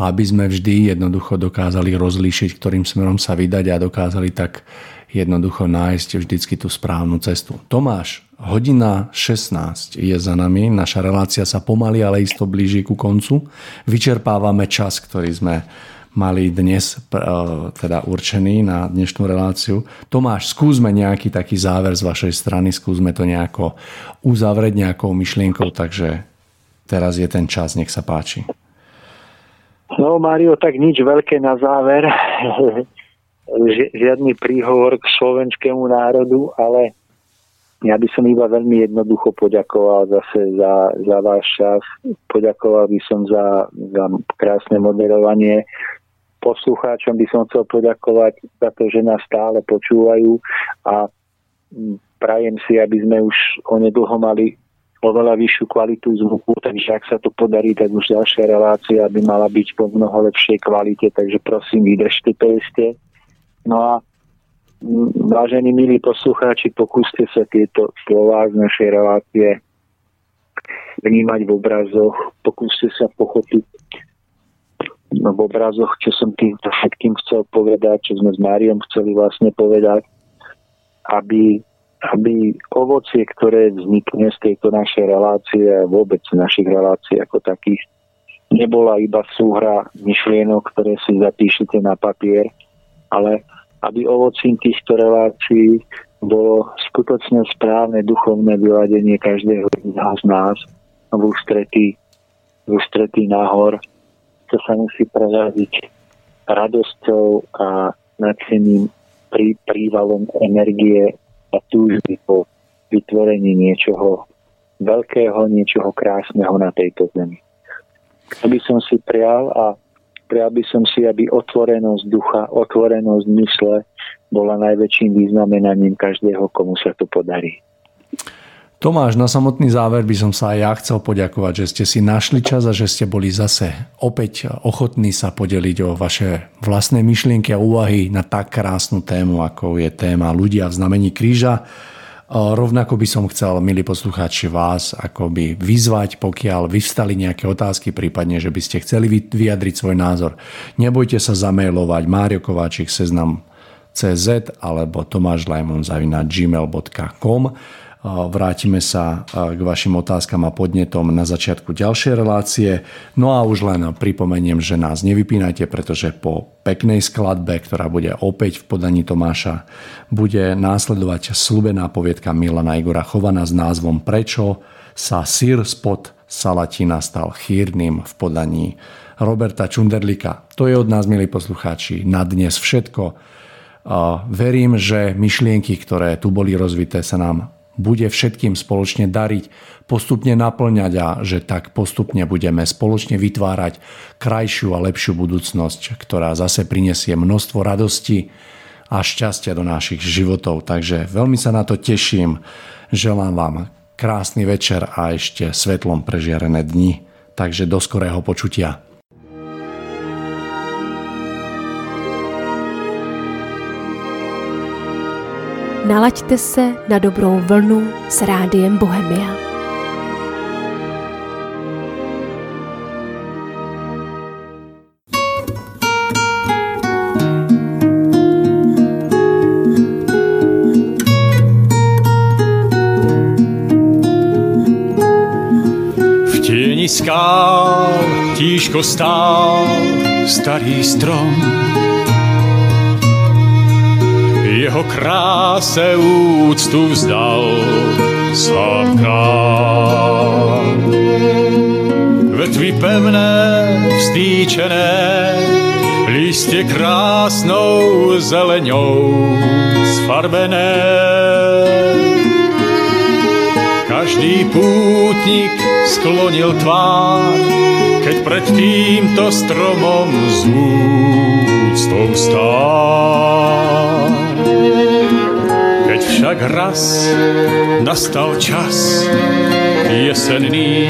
a aby sme vždy jednoducho dokázali rozlíšiť, ktorým smerom sa vydať a dokázali tak jednoducho nájsť vždycky tú správnu cestu. Tomáš, hodina 16 je za nami, naša relácia sa pomaly, ale isto blíži ku koncu. Vyčerpávame čas, ktorý sme mali dnes e, teda určený na dnešnú reláciu. Tomáš, skúsme nejaký taký záver z vašej strany, skúsme to nejako uzavrieť nejakou myšlienkou, takže teraz je ten čas, nech sa páči. No Mário, tak nič veľké na záver. Žiadny príhovor k slovenskému národu, ale ja by som iba veľmi jednoducho poďakoval zase za, za váš čas. Poďakoval by som za, za krásne moderovanie poslucháčom by som chcel poďakovať za to, že nás stále počúvajú a prajem si, aby sme už onedlho mali oveľa vyššiu kvalitu zvuku, takže ak sa to podarí, tak už ďalšia relácia by mala byť po mnoho lepšej kvalite, takže prosím, vydržte to ešte. No a vážení milí poslucháči, pokúste sa tieto slova z našej relácie vnímať v obrazoch, pokúste sa pochopiť v obrazoch, čo som týmto všetkým chcel povedať, čo sme s Máriom chceli vlastne povedať, aby, aby ovocie, ktoré vznikne z tejto našej relácie a vôbec našich relácií ako takých, nebola iba súhra myšlienok, ktoré si zapíšete na papier, ale aby ovocím týchto relácií bolo skutočne správne duchovné vyladenie každého z nás v ústretí, v ústretí nahor to sa musí prejaviť radosťou a nadšeným prí, prívalom energie a túžby po vytvorení niečoho veľkého, niečoho krásneho na tejto zemi. To by som si prial a prial by som si, aby otvorenosť ducha, otvorenosť mysle bola najväčším významenaním každého, komu sa to podarí. Tomáš, na samotný záver by som sa aj ja chcel poďakovať, že ste si našli čas a že ste boli zase opäť ochotní sa podeliť o vaše vlastné myšlienky a úvahy na tak krásnu tému, ako je téma ľudia v znamení kríža. Rovnako by som chcel, milí poslucháči, vás akoby vyzvať, pokiaľ vyvstali nejaké otázky, prípadne, že by ste chceli vyjadriť svoj názor. Nebojte sa zamailovať Mário Kováčik seznam CZ alebo tomášlajmon.gmail.com Vrátime sa k vašim otázkam a podnetom na začiatku ďalšej relácie. No a už len pripomeniem, že nás nevypínajte, pretože po peknej skladbe, ktorá bude opäť v podaní Tomáša, bude následovať slúbená poviedka Milana Igora Chovana s názvom Prečo sa sír spod Salatina stal chýrnym v podaní Roberta Čunderlika. To je od nás, milí poslucháči, na dnes všetko. Verím, že myšlienky, ktoré tu boli rozvité, sa nám bude všetkým spoločne dariť, postupne naplňať a že tak postupne budeme spoločne vytvárať krajšiu a lepšiu budúcnosť, ktorá zase prinesie množstvo radosti a šťastia do našich životov. Takže veľmi sa na to teším. Želám vám krásny večer a ešte svetlom prežiarené dni. Takže do skorého počutia. Nalaďte se na dobrou vlnu s rádiem Bohemia. V tieni skál tížko stál starý strom jeho kráse úctu vzdal král. Vetvy pevné, vstýčené, listě krásnou zeleňou sfarbené. Každý pútnik sklonil tvár, keď pred týmto stromom z úctou stál. Keď však raz nastal čas jesenný,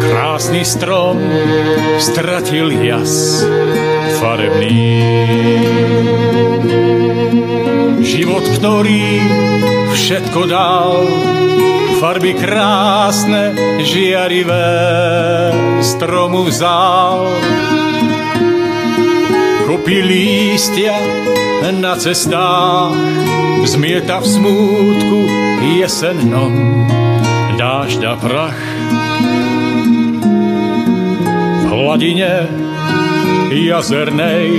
krásny strom stratil jas farebný. ktorý všetko dal, farby krásne, žiarivé, stromu vzal. Kopí lístia na cestách, zmieta v smútku jesennom, dážďa prach. V hladine jazernej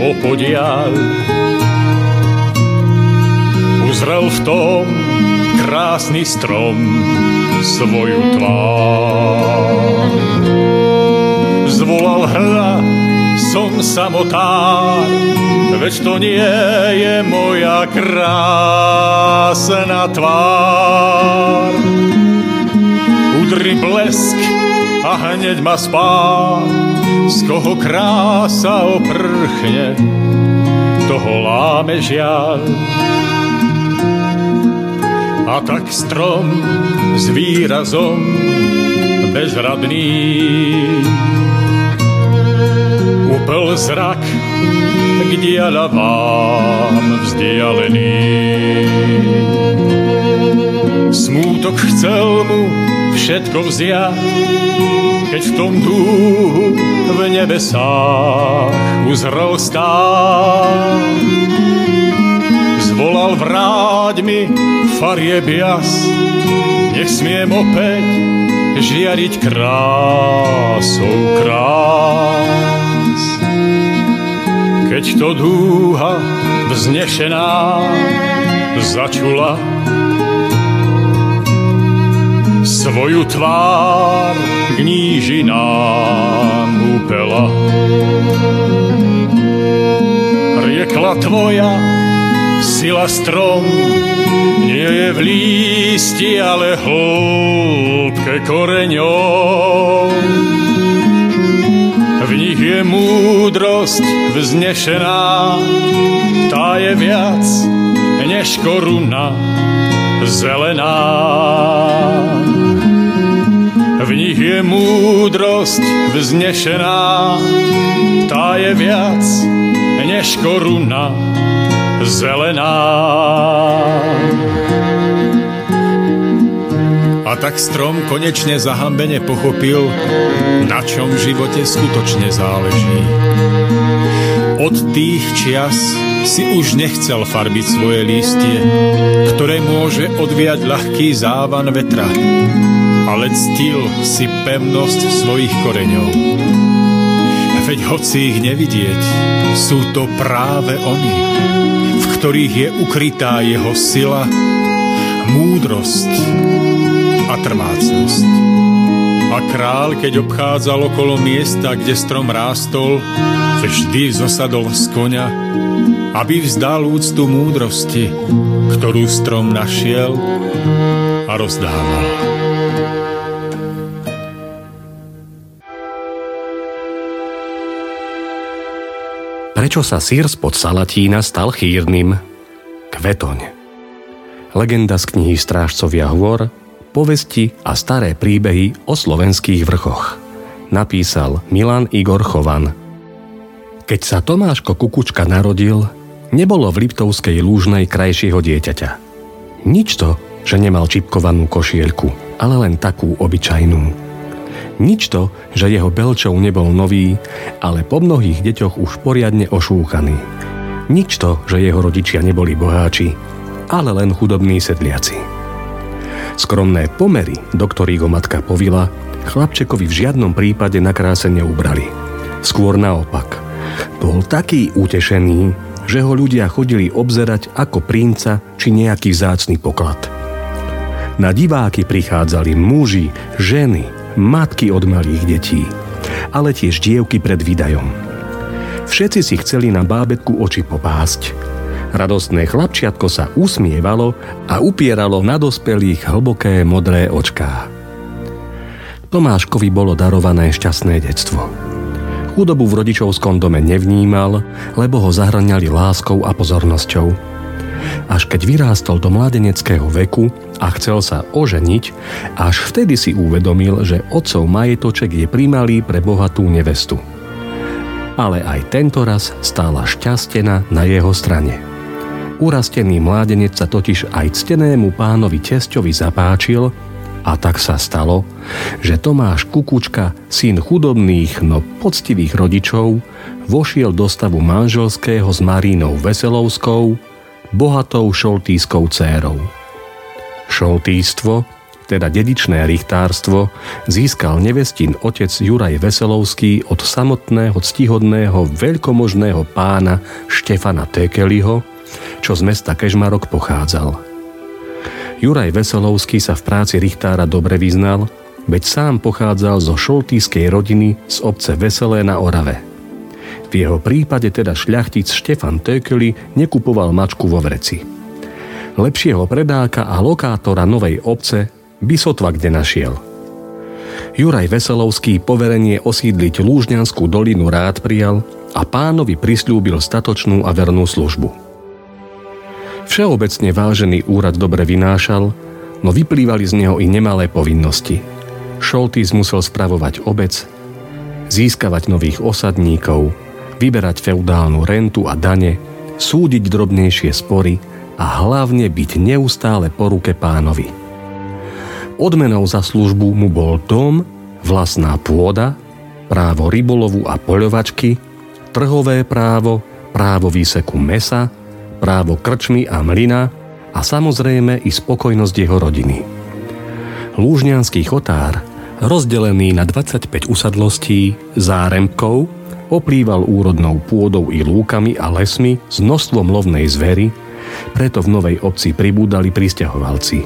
opodiaľ uzrel v tom krásny strom svoju tvár. Zvolal hľa, som samotár, veď to nie je moja krásna tvár. Udri blesk a hneď ma spá, z koho krása oprchne, toho láme žiaľ a tak strom s výrazom bezradný. Upel zrak k dialavám vzdialený. Smútok chcel mu všetko vziať, keď v tom dúhu v nebesách uzrel stáť. Zvolal vráť mi farieb jas, nech smiem opäť žiariť krásou krás. Keď to dúha vznešená začula svoju tvár k nížinám upela. Riekla tvoja sila strom nie je v lísti, ale hĺbke koreňom. V nich je múdrosť vznešená, tá je viac než koruna zelená. V nich je múdrosť vznešená, tá je viac než koruna zelená. A tak strom konečne zahambene pochopil, na čom v živote skutočne záleží. Od tých čias si už nechcel farbiť svoje lístie, ktoré môže odviať ľahký závan vetra, ale ctil si pevnosť svojich koreňov. Veď hoci ich nevidieť, sú to práve oni, v ktorých je ukrytá jeho sila, múdrosť a trvácnosť. A král, keď obchádzal okolo miesta, kde strom rástol, vždy zosadol z konia, aby vzdal úctu múdrosti, ktorú strom našiel a rozdával. Prečo sa sír spod Salatína stal chýrnym? Kvetoň. Legenda z knihy Strážcovia hôr povesti a staré príbehy o slovenských vrchoch. Napísal Milan Igor Chovan. Keď sa Tomáško Kukučka narodil, nebolo v Liptovskej lúžnej krajšieho dieťaťa. Nič to, že nemal čipkovanú košielku, ale len takú obyčajnú. Nič to, že jeho belčov nebol nový, ale po mnohých deťoch už poriadne ošúchaný. Nič to, že jeho rodičia neboli boháči, ale len chudobní sedliaci. Skromné pomery, do ktorých ho matka povila, chlapčekovi v žiadnom prípade na kráse neubrali. Skôr naopak. Bol taký utešený, že ho ľudia chodili obzerať ako princa či nejaký vzácny poklad. Na diváky prichádzali muži, ženy, matky od malých detí, ale tiež dievky pred výdajom. Všetci si chceli na bábetku oči popásť, Radostné chlapčiatko sa usmievalo a upieralo na dospelých hlboké modré očká. Tomáškovi bolo darované šťastné detstvo. Chudobu v rodičovskom dome nevnímal, lebo ho zahraniali láskou a pozornosťou. Až keď vyrástol do mladeneckého veku a chcel sa oženiť, až vtedy si uvedomil, že otcov majetoček je primalý pre bohatú nevestu. Ale aj tento raz stála šťastená na jeho strane Urastený mládenec sa totiž aj ctenému pánovi tesťovi zapáčil a tak sa stalo, že Tomáš Kukučka, syn chudobných, no poctivých rodičov, vošiel do stavu manželského s Marínou Veselovskou, bohatou šoltískou dcérou. Šoltístvo, teda dedičné richtárstvo, získal nevestin otec Juraj Veselovský od samotného ctihodného veľkomožného pána Štefana Tekeliho, čo z mesta Kežmarok pochádzal. Juraj Veselovský sa v práci Richtára dobre vyznal, veď sám pochádzal zo šoltýskej rodiny z obce Veselé na Orave. V jeho prípade teda šľachtic Štefan Tökeli nekupoval mačku vo vreci. Lepšieho predáka a lokátora novej obce by sotva kde našiel. Juraj Veselovský poverenie osídliť Lúžňanskú dolinu rád prijal a pánovi prislúbil statočnú a vernú službu. Všeobecne vážený úrad dobre vynášal, no vyplývali z neho i nemalé povinnosti. Šoltís musel spravovať obec, získavať nových osadníkov, vyberať feudálnu rentu a dane, súdiť drobnejšie spory a hlavne byť neustále po ruke pánovi. Odmenou za službu mu bol dom, vlastná pôda, právo rybolovu a poľovačky, trhové právo, právo výseku mesa, právo krčmy a mlyna a samozrejme i spokojnosť jeho rodiny. Lúžňanský chotár, rozdelený na 25 usadlostí záremkov, oplýval úrodnou pôdou i lúkami a lesmi s množstvom lovnej zvery, preto v novej obci pribúdali pristahovalci.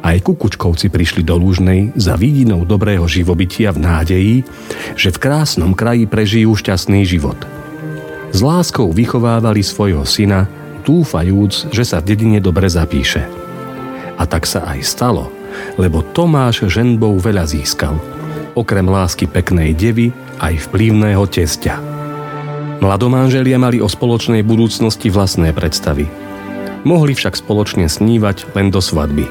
Aj kukučkovci prišli do Lúžnej za vidinou dobrého živobytia v nádeji, že v krásnom kraji prežijú šťastný život – s láskou vychovávali svojho syna, dúfajúc, že sa v dedine dobre zapíše. A tak sa aj stalo, lebo Tomáš ženbou veľa získal. Okrem lásky peknej devy aj vplyvného testia. Mladomanželia mali o spoločnej budúcnosti vlastné predstavy. Mohli však spoločne snívať len do svadby.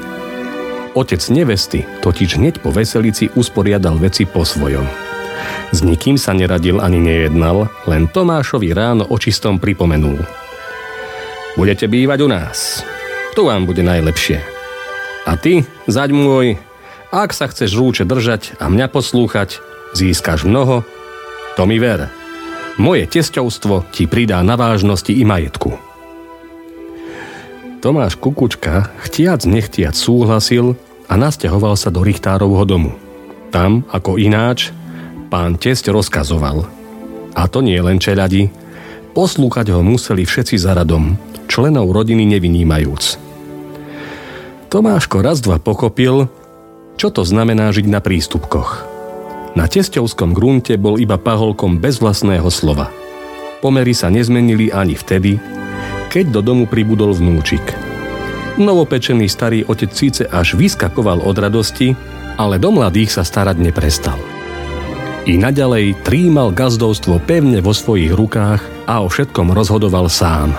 Otec nevesty totiž hneď po veselici usporiadal veci po svojom. S nikým sa neradil ani nejednal, len Tomášovi ráno očistom pripomenul. Budete bývať u nás. Tu vám bude najlepšie. A ty, zaď môj, ak sa chceš rúče držať a mňa poslúchať, získaš mnoho, to mi ver. Moje tesťovstvo ti pridá na vážnosti i majetku. Tomáš Kukučka chtiac nechtiac súhlasil a nasťahoval sa do Richtárovho domu. Tam, ako ináč, pán tesť rozkazoval. A to nie len čeľadi. Poslúchať ho museli všetci za radom, členov rodiny nevynímajúc. Tomáško raz dva pochopil, čo to znamená žiť na prístupkoch. Na tesťovskom grunte bol iba paholkom bez vlastného slova. Pomery sa nezmenili ani vtedy, keď do domu pribudol vnúčik. Novopečený starý otec síce až vyskakoval od radosti, ale do mladých sa starať neprestal. I naďalej trímal gazdovstvo pevne vo svojich rukách a o všetkom rozhodoval sám.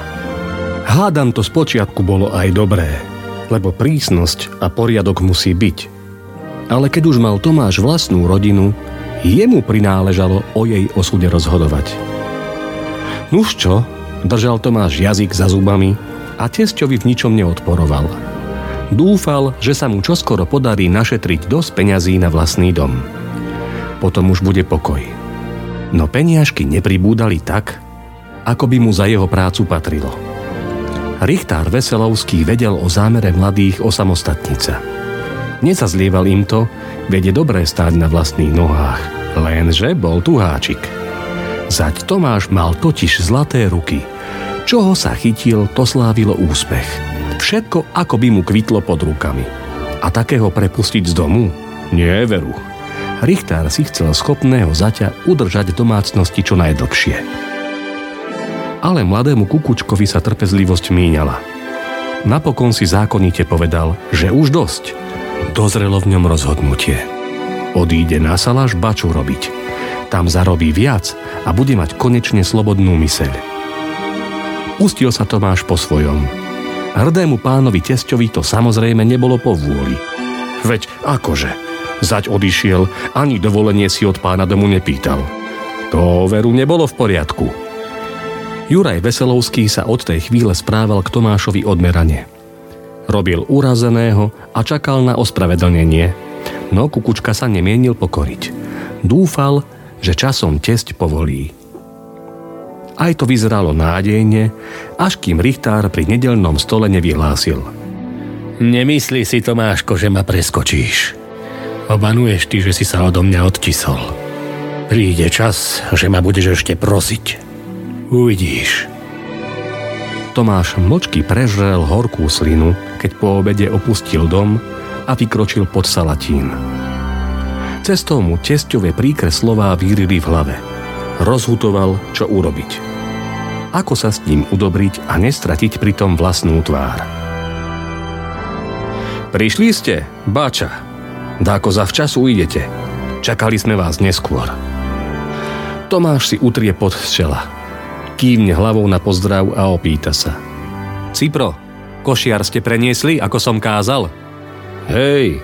Hádam to spočiatku bolo aj dobré, lebo prísnosť a poriadok musí byť. Ale keď už mal Tomáš vlastnú rodinu, jemu prináležalo o jej osude rozhodovať. Nuž čo, držal Tomáš jazyk za zubami a tesťovi v ničom neodporoval. Dúfal, že sa mu čoskoro podarí našetriť dosť peňazí na vlastný dom potom už bude pokoj. No peniažky nepribúdali tak, ako by mu za jeho prácu patrilo. Richtár Veselovský vedel o zámere mladých osamostatnica. Nezazlieval im to, veď dobré stáť na vlastných nohách, lenže bol tu háčik. Zať Tomáš mal totiž zlaté ruky. Čoho sa chytil, to slávilo úspech. Všetko ako by mu kvitlo pod rukami. A takého prepustiť z domu? Nie. Richtár si chcel schopného zaťa udržať domácnosti čo najdlhšie. Ale mladému kukučkovi sa trpezlivosť míňala. Napokon si zákonite povedal, že už dosť. Dozrelo v ňom rozhodnutie. Odíde na saláš baču robiť. Tam zarobí viac a bude mať konečne slobodnú myseľ. Pustil sa Tomáš po svojom. Hrdému pánovi tesťovi to samozrejme nebolo po vôli. Veď akože, Zať odišiel, ani dovolenie si od pána domu nepýtal. To veru nebolo v poriadku. Juraj Veselovský sa od tej chvíle správal k Tomášovi odmerane. Robil urazeného a čakal na ospravedlnenie, no Kukučka sa nemienil pokoriť. Dúfal, že časom tesť povolí. Aj to vyzeralo nádejne, až kým Richtár pri nedelnom stole nevyhlásil. Nemyslí si, Tomáško, že ma preskočíš. Obanuješ ty, že si sa odo mňa odtisol. Príde čas, že ma budeš ešte prosiť. Uvidíš. Tomáš mlčky prežrel horkú slinu, keď po obede opustil dom a vykročil pod Salatín. Cestou mu tesťové príkre slová vírili v hlave. Rozhutoval, čo urobiť. Ako sa s ním udobriť a nestratiť pritom vlastnú tvár. Prišli ste, báča. Dáko za včasu idete. Čakali sme vás neskôr. Tomáš si utrie pod z čela kývne hlavou na pozdrav a opýta sa. Cipro, košiar ste preniesli, ako som kázal? Hej,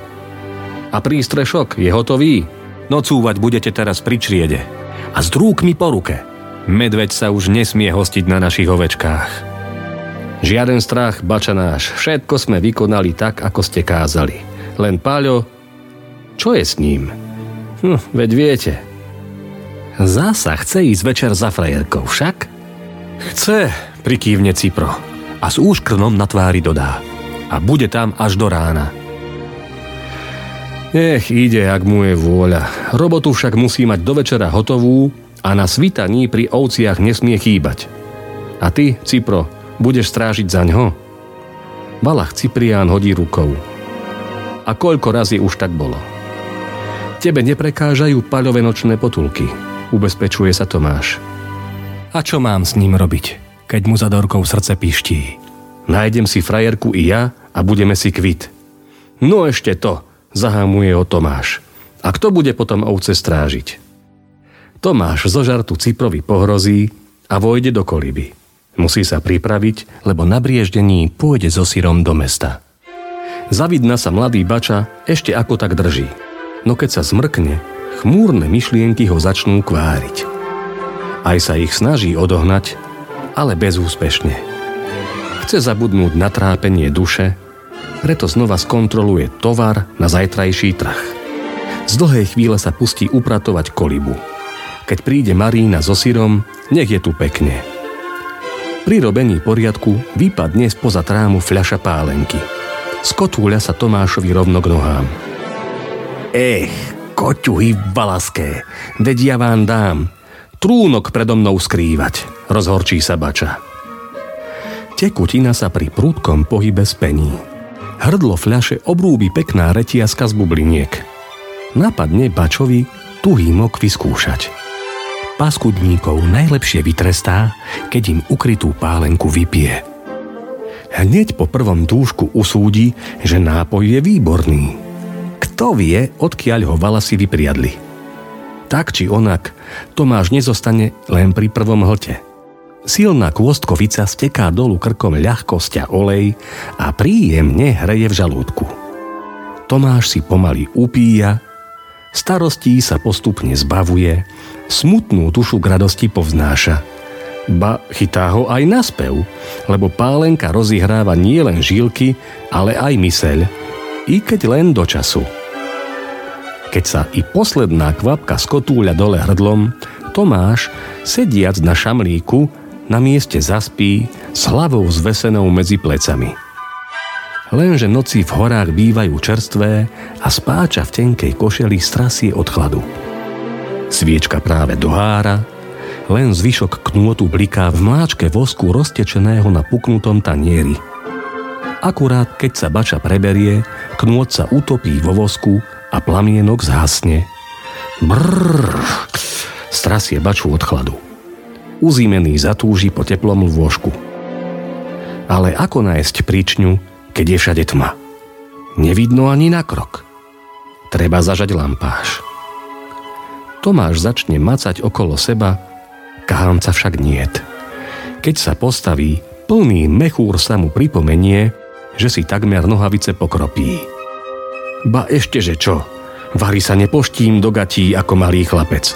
a prístrešok je hotový? Nocúvať budete teraz pri čriede. A s drúkmi po ruke. Medveď sa už nesmie hostiť na našich ovečkách. Žiaden strach, bača náš, všetko sme vykonali tak, ako ste kázali. Len Páľo, čo je s ním? Hm, veď viete. Zasa chce ísť večer za frajerkou, však? Chce, prikývne Cipro a s úškrnom na tvári dodá. A bude tam až do rána. Nech ide, ak mu je vôľa. Robotu však musí mať do večera hotovú a na svitaní pri ovciach nesmie chýbať. A ty, Cipro, budeš strážiť za ňo? Balach Ciprián hodí rukou. A koľko razy už tak bolo? Tebe neprekážajú paľové nočné potulky, ubezpečuje sa Tomáš. A čo mám s ním robiť, keď mu za dorkou srdce piští? Nájdem si frajerku i ja a budeme si kvit. No ešte to, zahámuje ho Tomáš. A kto bude potom ovce strážiť? Tomáš zo žartu Ciprovi pohrozí a vojde do koliby. Musí sa pripraviť, lebo na brieždení pôjde so syrom do mesta. Zavidna sa mladý bača ešte ako tak drží. No keď sa zmrkne, chmúrne myšlienky ho začnú kváriť. Aj sa ich snaží odohnať, ale bezúspešne. Chce zabudnúť na trápenie duše, preto znova skontroluje tovar na zajtrajší trh. Z dlhej chvíle sa pustí upratovať kolibu. Keď príde Marína so syrom, nech je tu pekne. Pri robení poriadku vypadne spoza trámu fľaša pálenky. Skotúľa sa Tomášovi rovno k nohám. Ech, koťuhy balaské, veď ja vám dám, trúnok predo mnou skrývať, rozhorčí sa bača. Tekutina sa pri prúdkom pohybe spení. Hrdlo fľaše obrúbi pekná retiaska z bubliniek. Napadne bačovi tuhý mok vyskúšať. Paskudníkov najlepšie vytrestá, keď im ukrytú pálenku vypije. Hneď po prvom dúšku usúdi, že nápoj je výborný. Kto vie, odkiaľ ho valasy vypriadli – tak či onak, Tomáš nezostane len pri prvom hlte. Silná kôstkovica steká dolu krkom ľahkosť a olej a príjemne hreje v žalúdku. Tomáš si pomaly upíja, starostí sa postupne zbavuje, smutnú dušu k radosti povznáša. Ba chytá ho aj na lebo pálenka rozihráva nielen žílky, ale aj myseľ, i keď len do času – keď sa i posledná kvapka skotúľa dole hrdlom, Tomáš, sediac na šamlíku, na mieste zaspí s hlavou zvesenou medzi plecami. Lenže noci v horách bývajú čerstvé a spáča v tenkej košeli strasie od chladu. Sviečka práve dohára, len zvyšok knôtu bliká v mláčke vosku roztečeného na puknutom tanieri. Akurát keď sa bača preberie, knôt sa utopí vo vosku a plamienok zhasne. Brrr, strasie baču od chladu. Uzímený zatúži po teplom lôžku. Ale ako nájsť príčňu, keď je všade tma? Nevidno ani na krok. Treba zažať lampáš. Tomáš začne macať okolo seba, kahánca však niet. Keď sa postaví, plný mechúr sa mu pripomenie, že si takmer nohavice pokropí. Ba ešte, že čo? Vary sa nepoštím do gatí ako malý chlapec.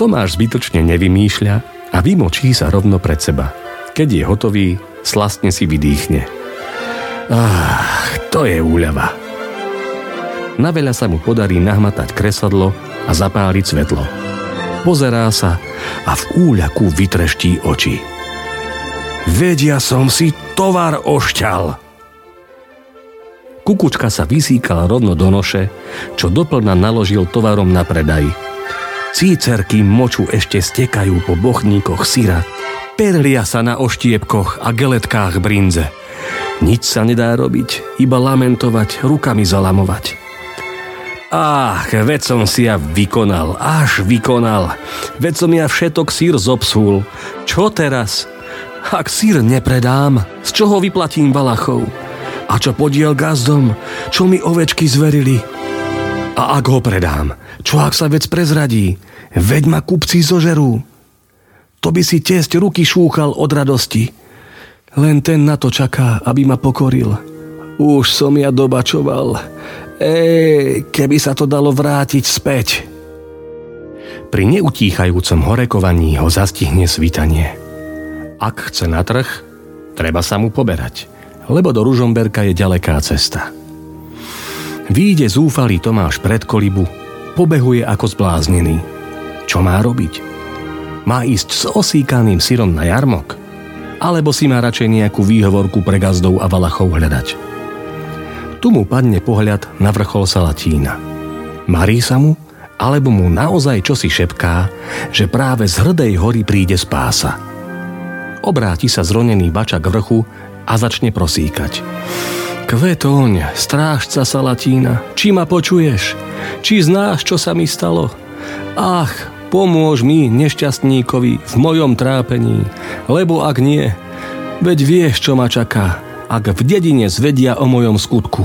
Tomáš zbytočne nevymýšľa a vymočí sa rovno pred seba. Keď je hotový, slastne si vydýchne. Ach, to je úľava. Na veľa sa mu podarí nahmatať kresadlo a zapáliť svetlo. Pozerá sa a v úľaku vytreští oči. Vedia som si tovar ošťal. Kukučka sa vysíkal rovno do noše, čo doplna naložil tovarom na predaj. Cícerky moču ešte stekajú po bochníkoch syra, perlia sa na oštiepkoch a geletkách brinze. Nič sa nedá robiť, iba lamentovať, rukami zalamovať. Ach, veď som si ja vykonal, až vykonal. Veď som ja všetok sír zobsul. Čo teraz? Ak sír nepredám, z čoho vyplatím Valachov? A čo podiel gazdom? Čo mi ovečky zverili? A ak ho predám, čo ak sa vec prezradí? Veď ma kupci zožerú. To by si tiesť ruky šúchal od radosti. Len ten na to čaká, aby ma pokoril. Už som ja dobačoval. Ej, keby sa to dalo vrátiť späť. Pri neutíchajúcom horekovaní ho zastihne svitanie. Ak chce na trh, treba sa mu poberať, lebo do Ružomberka je ďaleká cesta. Výjde zúfalý Tomáš pred kolibu, pobehuje ako zbláznený. Čo má robiť? Má ísť s osíkaným syrom na jarmok? Alebo si má radšej nejakú výhovorku pre gazdov a valachov hľadať? Tu mu padne pohľad na vrchol Salatína. Marí sa mu, alebo mu naozaj čosi šepká, že práve z hrdej hory príde spása – Obráti sa zronený bača vrchu a začne prosíkať. Kvetoň, strážca Salatína, či ma počuješ? Či znáš, čo sa mi stalo? Ach, pomôž mi, nešťastníkovi, v mojom trápení, lebo ak nie, veď vieš, čo ma čaká, ak v dedine zvedia o mojom skutku.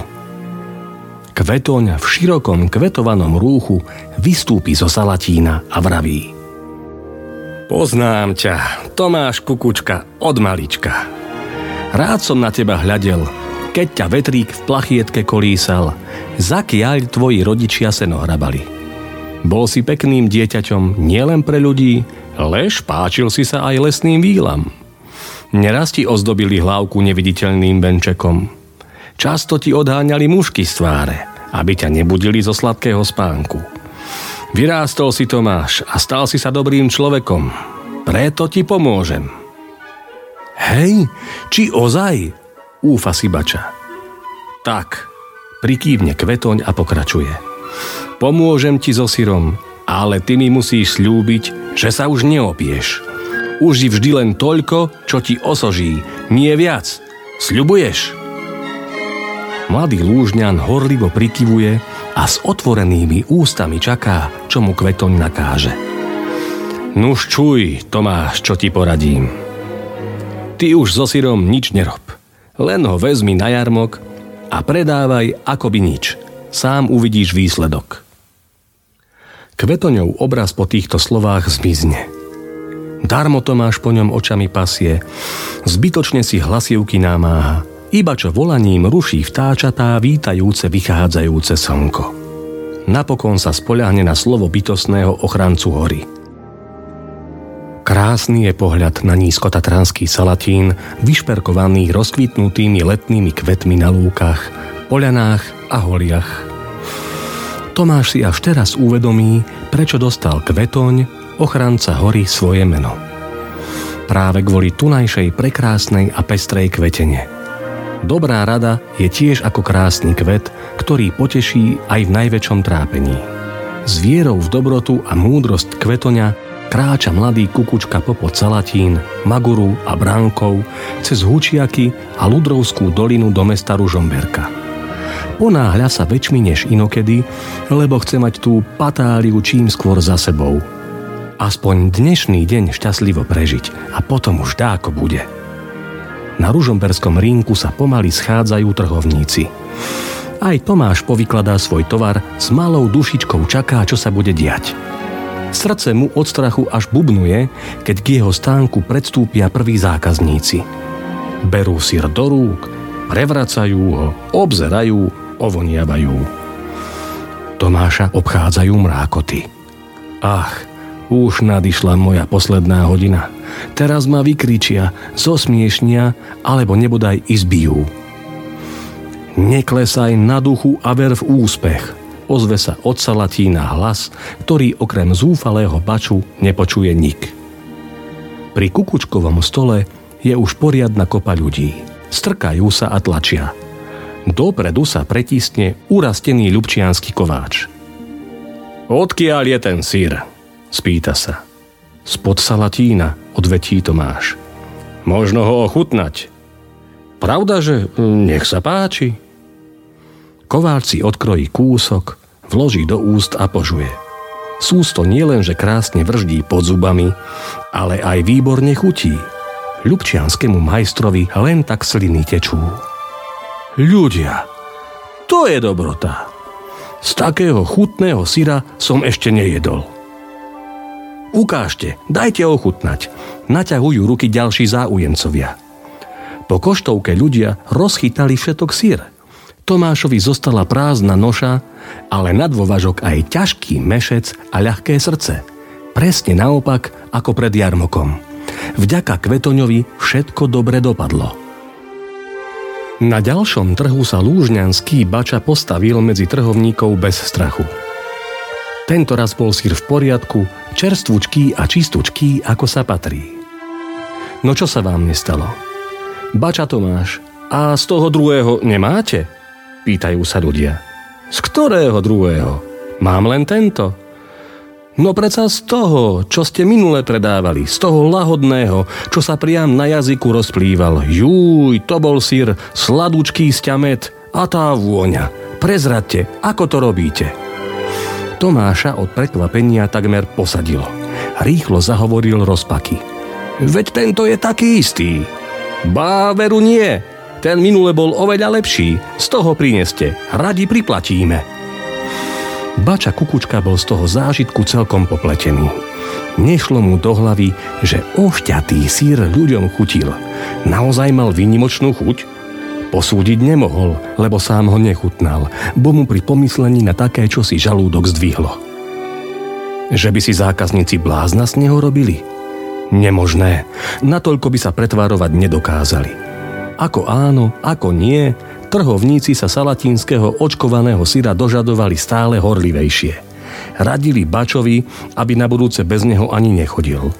Kvetoň v širokom kvetovanom rúchu vystúpi zo Salatína a vraví – Poznám ťa, Tomáš Kukučka, od malička. Rád som na teba hľadel, keď ťa vetrík v plachietke kolísal, zakiaľ tvoji rodičia seno hrabali. Bol si pekným dieťaťom nielen pre ľudí, lež páčil si sa aj lesným výlam. Neraz ti ozdobili hlavku neviditeľným benčekom. Často ti odháňali mušky z tváre, aby ťa nebudili zo sladkého spánku. Vyrástol si Tomáš a stal si sa dobrým človekom. Preto ti pomôžem. Hej, či ozaj? Úfa si bača. Tak, prikývne kvetoň a pokračuje. Pomôžem ti so syrom, ale ty mi musíš slúbiť, že sa už neopieš. Uži vždy len toľko, čo ti osoží, nie viac. Sľubuješ? Mladý lúžňan horlivo prikyvuje a s otvorenými ústami čaká, čo mu kvetoň nakáže. Nuž čuj, Tomáš, čo ti poradím. Ty už so syrom nič nerob. Len ho vezmi na jarmok a predávaj akoby nič. Sám uvidíš výsledok. Kvetoňov obraz po týchto slovách zmizne. Darmo Tomáš po ňom očami pasie, zbytočne si hlasivky námáha – iba čo volaním ruší vtáčatá vítajúce vychádzajúce slnko. Napokon sa spoľahne na slovo bytostného ochrancu hory. Krásny je pohľad na nízkotatranský salatín, vyšperkovaný rozkvitnutými letnými kvetmi na lúkach, poľanách a holiach. Tomáš si až teraz uvedomí, prečo dostal kvetoň, ochranca hory svoje meno. Práve kvôli tunajšej prekrásnej a pestrej kvetene – Dobrá rada je tiež ako krásny kvet, ktorý poteší aj v najväčšom trápení. S vierou v dobrotu a múdrosť kvetoňa kráča mladý kukučka popod Salatín, Maguru a Bránkov cez Hučiaky a Ludrovskú dolinu do mesta Ružomberka. Ponáhľa sa väčšmi než inokedy, lebo chce mať tú patáliu čím skôr za sebou. Aspoň dnešný deň šťastlivo prežiť a potom už dáko bude. Na ružomberskom rínku sa pomaly schádzajú trhovníci. Aj Tomáš povykladá svoj tovar, s malou dušičkou čaká, čo sa bude diať. Srdce mu od strachu až bubnuje, keď k jeho stánku predstúpia prví zákazníci. Berú sír do rúk, prevracajú ho, obzerajú, ovoniavajú. Tomáša obchádzajú mrákoty. Ach, Už nadišla moja posledná hodina. Teraz ma vykričia, zosmiešnia, alebo nebodaj izbijú. Neklesaj na duchu a ver v úspech. Ozve sa od Salatína hlas, ktorý okrem zúfalého baču nepočuje nik. Pri kukučkovom stole je už poriadna kopa ľudí. Strkajú sa a tlačia. Dopredu sa pretisne urastený ľubčianský kováč. Odkiaľ je ten sír? Spýta sa. Spod Salatína, odvetí Tomáš. Možno ho ochutnať. Pravda, že hm, nech sa páči. Kováč si odkrojí kúsok, vloží do úst a požuje. Sústo nielenže krásne vrždí pod zubami, ale aj výborne chutí. Ľubčianskému majstrovi len tak sliny tečú. Ľudia, to je dobrota. Z takého chutného syra som ešte nejedol. Ukážte, dajte ochutnať. Naťahujú ruky ďalší záujemcovia. Po koštovke ľudia rozchytali všetok sír. Tomášovi zostala prázdna noša, ale na dôvažok aj ťažký mešec a ľahké srdce. Presne naopak ako pred jarmokom. Vďaka Kvetoňovi všetko dobre dopadlo. Na ďalšom trhu sa lúžňanský bača postavil medzi trhovníkov bez strachu. Tento raz bol sír v poriadku, čerstvúčký a čistúčký, ako sa patrí. No čo sa vám nestalo? Bača Tomáš, a z toho druhého nemáte? Pýtajú sa ľudia. Z ktorého druhého? Mám len tento. No preca z toho, čo ste minule predávali, z toho lahodného, čo sa priam na jazyku rozplýval. Júj, to bol sír, sladúčký sťamet a tá vôňa. Prezradte, ako to robíte. Tomáša od prekvapenia takmer posadilo. Rýchlo zahovoril rozpaky. Veď tento je taký istý. Bá, nie. Ten minule bol oveľa lepší. Z toho prineste. Radi priplatíme. Bača Kukučka bol z toho zážitku celkom popletený. Nešlo mu do hlavy, že ošťatý sír ľuďom chutil. Naozaj mal výnimočnú chuť? Posúdiť nemohol, lebo sám ho nechutnal, bo mu pri pomyslení na také, čo si žalúdok zdvihlo. Že by si zákazníci blázna z neho robili? Nemožné. Natoľko by sa pretvárovať nedokázali. Ako áno, ako nie, trhovníci sa salatínskeho očkovaného syra dožadovali stále horlivejšie. Radili Bačovi, aby na budúce bez neho ani nechodil.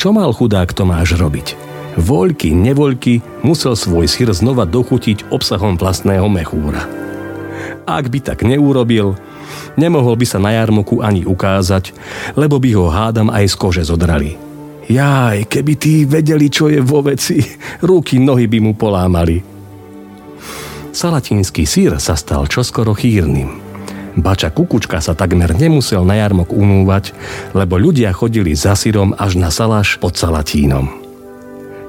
Čo mal chudák Tomáš robiť? voľky, nevoľky musel svoj syr znova dochutiť obsahom vlastného mechúra. Ak by tak neurobil, nemohol by sa na jarmoku ani ukázať, lebo by ho hádam aj z kože zodrali. Jaj, keby tí vedeli, čo je vo veci, ruky, nohy by mu polámali. Salatínsky sír sa stal čoskoro chýrnym. Bača Kukučka sa takmer nemusel na jarmok umúvať, lebo ľudia chodili za syrom až na salaš pod Salatínom.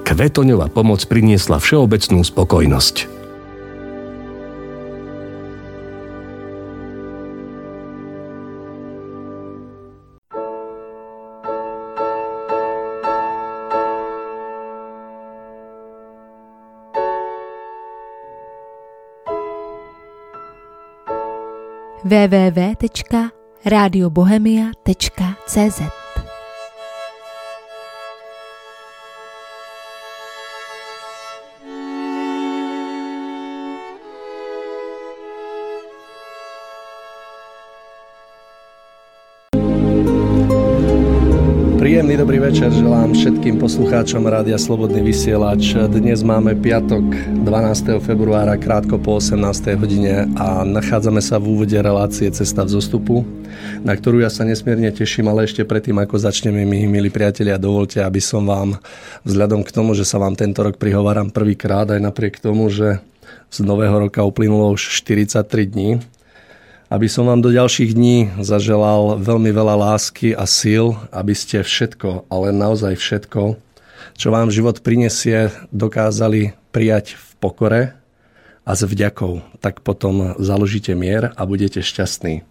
Kvetoňová pomoc priniesla všeobecnú spokojnosť. www.radiobohemia.cz večer želám všetkým poslucháčom Rádia Slobodný vysielač. Dnes máme piatok 12. februára krátko po 18. hodine a nachádzame sa v úvode relácie Cesta v zostupu, na ktorú ja sa nesmierne teším, ale ešte predtým, ako začneme, my, milí priatelia, dovolte, aby som vám, vzhľadom k tomu, že sa vám tento rok prihováram prvýkrát, aj napriek tomu, že z nového roka uplynulo už 43 dní, aby som vám do ďalších dní zaželal veľmi veľa lásky a síl, aby ste všetko, ale naozaj všetko, čo vám život prinesie, dokázali prijať v pokore a s vďakou. Tak potom založíte mier a budete šťastní.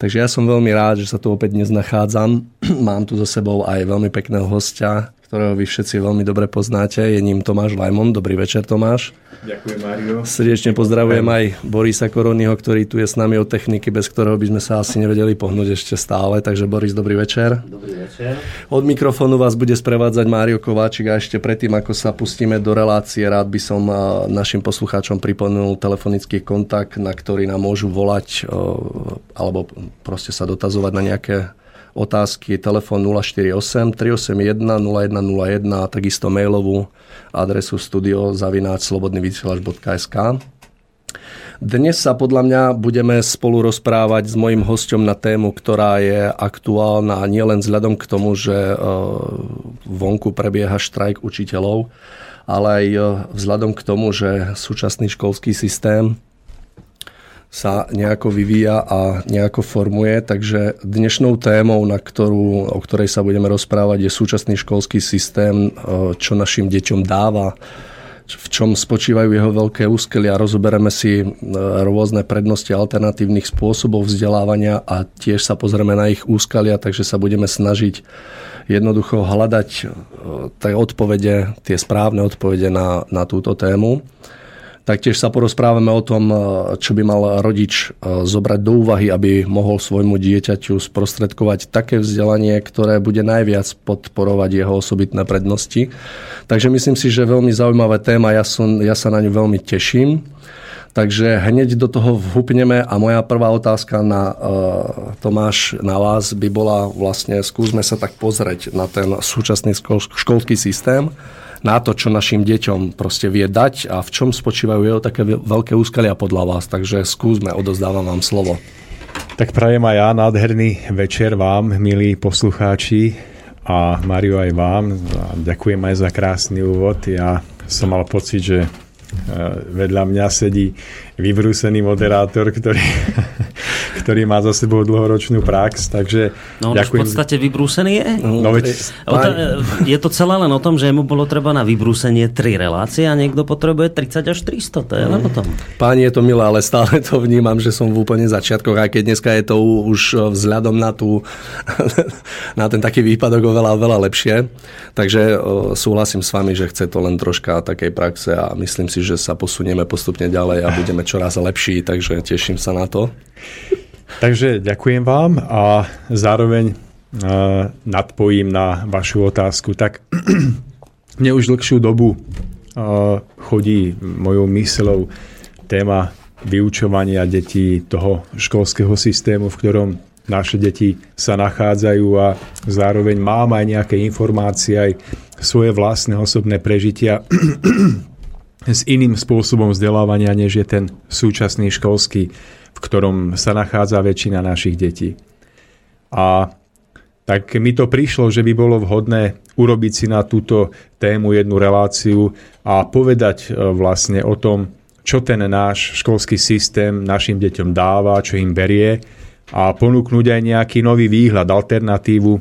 Takže ja som veľmi rád, že sa tu opäť dnes nachádzam. Mám tu so sebou aj veľmi pekného hostia, ktorého vy všetci veľmi dobre poznáte. Je ním Tomáš Lajmon. Dobrý večer, Tomáš. Ďakujem, Mario. Srdečne pozdravujem aj Borisa Koronyho, ktorý tu je s nami od techniky, bez ktorého by sme sa asi nevedeli pohnúť ešte stále. Takže Boris, dobrý večer. Dobrý večer. Od mikrofónu vás bude sprevádzať Mário Kováčik a ešte predtým, ako sa pustíme do relácie, rád by som našim poslucháčom pripomenul telefonický kontakt, na ktorý nám môžu volať alebo proste sa dotazovať na nejaké otázky telefón 048 381 0101 a takisto mailovú adresu studio zavináč slobodnyvysielač.sk. Dnes sa podľa mňa budeme spolu rozprávať s mojim hostom na tému, ktorá je aktuálna nielen vzhľadom k tomu, že e, vonku prebieha štrajk učiteľov, ale aj e, vzhľadom k tomu, že súčasný školský systém sa nejako vyvíja a nejako formuje. Takže dnešnou témou, na ktorú, o ktorej sa budeme rozprávať, je súčasný školský systém, e, čo našim deťom dáva, v čom spočívajú jeho veľké úskelia. Rozoberieme si e, rôzne prednosti alternatívnych spôsobov vzdelávania a tiež sa pozrieme na ich úskalia, takže sa budeme snažiť jednoducho hľadať e, tie odpovede, tie správne odpovede na, na túto tému. Taktiež sa porozprávame o tom, e, čo by mal rodič e, zobrať do úvahy, aby mohol svojmu dieťaťu sprostredkovať také vzdelanie, ktoré bude najviac podporovať jeho osobitné prednosti. Takže myslím si, že veľmi zaujímavá téma, ja, som, ja sa na ňu veľmi teším. Takže hneď do toho vhupneme a moja prvá otázka na uh, Tomáš, na vás by bola vlastne, skúsme sa tak pozrieť na ten súčasný školský systém na to, čo našim deťom proste vie dať a v čom spočívajú jeho také veľké úskalia podľa vás. Takže skúsme, odozdávam vám slovo. Tak prajem aj ja nádherný večer vám, milí poslucháči a Mario aj vám. Ďakujem aj za krásny úvod. Ja som mal pocit, že vedľa mňa sedí vybrúsený moderátor, ktorý, ktorý má za sebou dlhoročnú prax, takže No on ďakujem. v podstate vybrúsený je? No, veď, pán... Je to celé len o tom, že mu bolo treba na vybrúsenie tri relácie a niekto potrebuje 30 až 300, to je len o tom. Páni, je to milé, ale stále to vnímam, že som v úplne začiatkoch, aj keď dneska je to už vzhľadom na, tú, na ten taký výpadok oveľa, oveľa lepšie. Takže súhlasím s vami, že chce to len troška takej praxe a myslím si, že sa posunieme postupne ďalej a budeme čoraz lepší, takže teším sa na to. Takže ďakujem vám a zároveň uh, nadpojím na vašu otázku. Tak mne už dlhšiu dobu uh, chodí mojou myslou téma vyučovania detí toho školského systému, v ktorom naše deti sa nachádzajú a zároveň mám aj nejaké informácie, aj svoje vlastné osobné prežitia s iným spôsobom vzdelávania, než je ten súčasný školský, v ktorom sa nachádza väčšina našich detí. A tak mi to prišlo, že by bolo vhodné urobiť si na túto tému jednu reláciu a povedať e, vlastne o tom, čo ten náš školský systém našim deťom dáva, čo im berie a ponúknuť aj nejaký nový výhľad, alternatívu,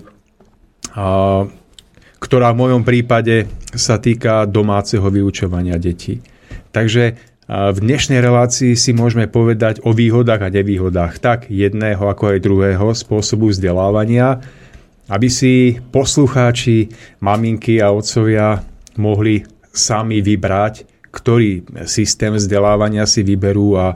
ktorá v mojom prípade sa týka domáceho vyučovania detí. Takže v dnešnej relácii si môžeme povedať o výhodách a nevýhodách tak jedného ako aj druhého spôsobu vzdelávania, aby si poslucháči, maminky a otcovia mohli sami vybrať, ktorý systém vzdelávania si vyberú a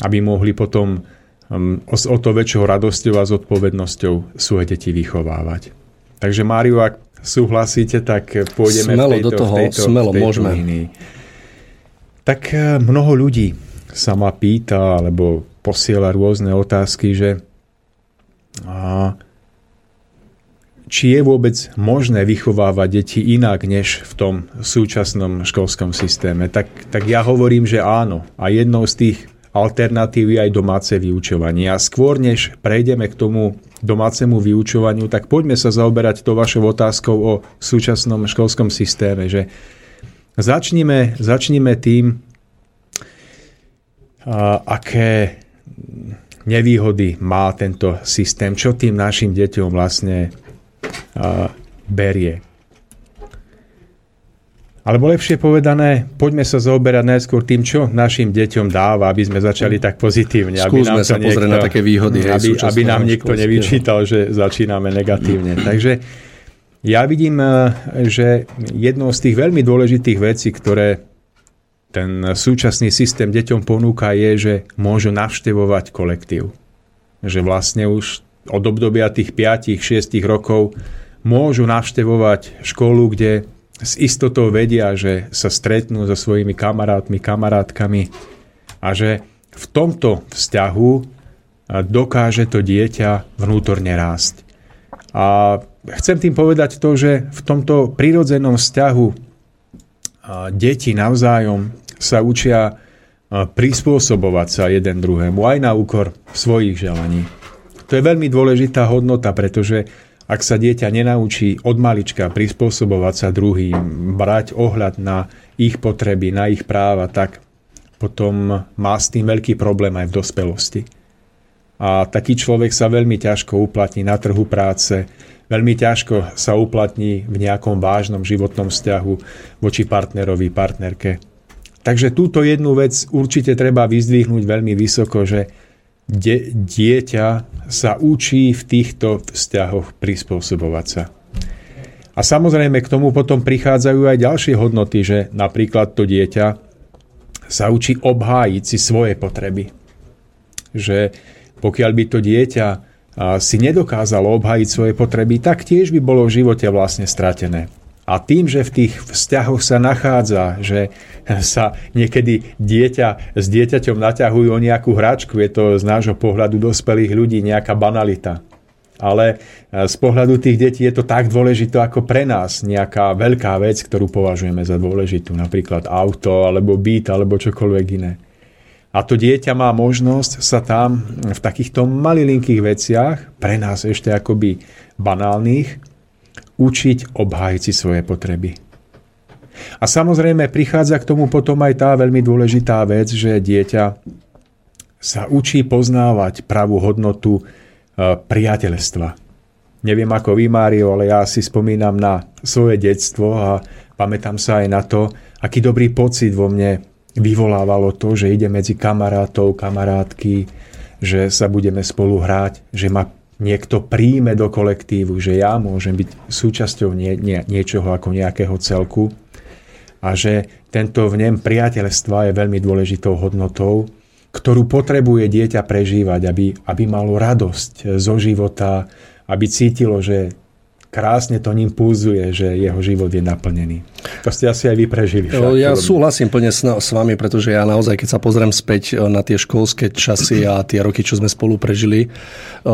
aby mohli potom um, o to väčšou radosťou a zodpovednosťou svoje deti vychovávať. Takže Máriu, ak súhlasíte, tak pôjdeme smelo v tejto, do toho, v tejto, smelo, v tejto môžeme. Línii. Tak eh, mnoho ľudí sa ma pýta alebo posiela rôzne otázky, že a, či je vôbec možné vychovávať deti inak, než v tom súčasnom školskom systéme. Tak, tak ja hovorím, že áno. A jednou z tých alternatív je aj domáce vyučovanie. A skôr, než prejdeme k tomu domácemu vyučovaniu, tak poďme sa zaoberať tou vašou otázkou o súčasnom školskom systéme, že začnime, začnime tým, aké nevýhody má tento systém, čo tým našim deťom vlastne berie. Alebo lepšie povedané, poďme sa zaoberať najskôr tým, čo našim deťom dáva, aby sme začali tak pozitívne. Skúsme aby nám sa pozrieť na také výhody. Aby, aby nám niekto nevyčítal, že začíname negatívne. Takže Ja vidím, že jednou z tých veľmi dôležitých vecí, ktoré ten súčasný systém deťom ponúka, je, že môžu navštevovať kolektív. Že vlastne už od obdobia tých 5-6 rokov môžu navštevovať školu, kde s istotou vedia, že sa stretnú so svojimi kamarátmi, kamarátkami a že v tomto vzťahu dokáže to dieťa vnútorne rásť. A chcem tým povedať to, že v tomto prirodzenom vzťahu deti navzájom sa učia prispôsobovať sa jeden druhému aj na úkor svojich želaní. To je veľmi dôležitá hodnota, pretože ak sa dieťa nenaučí od malička prispôsobovať sa druhým, brať ohľad na ich potreby, na ich práva, tak potom má s tým veľký problém aj v dospelosti. A taký človek sa veľmi ťažko uplatní na trhu práce, veľmi ťažko sa uplatní v nejakom vážnom životnom vzťahu voči partnerovi, partnerke. Takže túto jednu vec určite treba vyzdvihnúť veľmi vysoko, že de- dieťa sa učí v týchto vzťahoch prispôsobovať sa. A samozrejme k tomu potom prichádzajú aj ďalšie hodnoty, že napríklad to dieťa sa učí obhájiť si svoje potreby. Že pokiaľ by to dieťa si nedokázalo obhájiť svoje potreby, tak tiež by bolo v živote vlastne stratené. A tým, že v tých vzťahoch sa nachádza, že sa niekedy dieťa s dieťaťom naťahujú o nejakú hračku, je to z nášho pohľadu dospelých ľudí nejaká banalita. Ale e, z pohľadu tých detí je to tak dôležité ako pre nás nejaká veľká vec, ktorú považujeme za dôležitú, napríklad auto, alebo byt, alebo čokoľvek iné. A to dieťa má možnosť sa tam v takýchto malilinkých veciach, pre nás ešte akoby banálnych, učiť obhájiť svoje potreby. A samozrejme prichádza k tomu potom aj tá veľmi dôležitá vec, že dieťa sa učí poznávať pravú hodnotu e, priateľstva. Neviem ako vy, Mário, ale ja si spomínam na svoje detstvo a pamätám sa aj na to, aký dobrý pocit vo mne vyvolávalo to, že ide medzi kamarátov, kamarátky, že sa budeme spolu hrať, že ma niekto príjme do kolektívu, že ja môžem byť súčasťou nie, nie, niečoho ako nejakého celku. A že tento vnem priateľstva je veľmi dôležitou hodnotou, ktorú potrebuje dieťa prežívať, aby, aby malo radosť zo života, aby cítilo, že krásne to ním púzuje, že jeho život je naplnený. To ste asi aj vy prežili. Však, ja súhlasím plne s, s vami, pretože ja naozaj, keď sa pozriem späť e, na tie školské časy a tie roky, čo sme spolu prežili, e,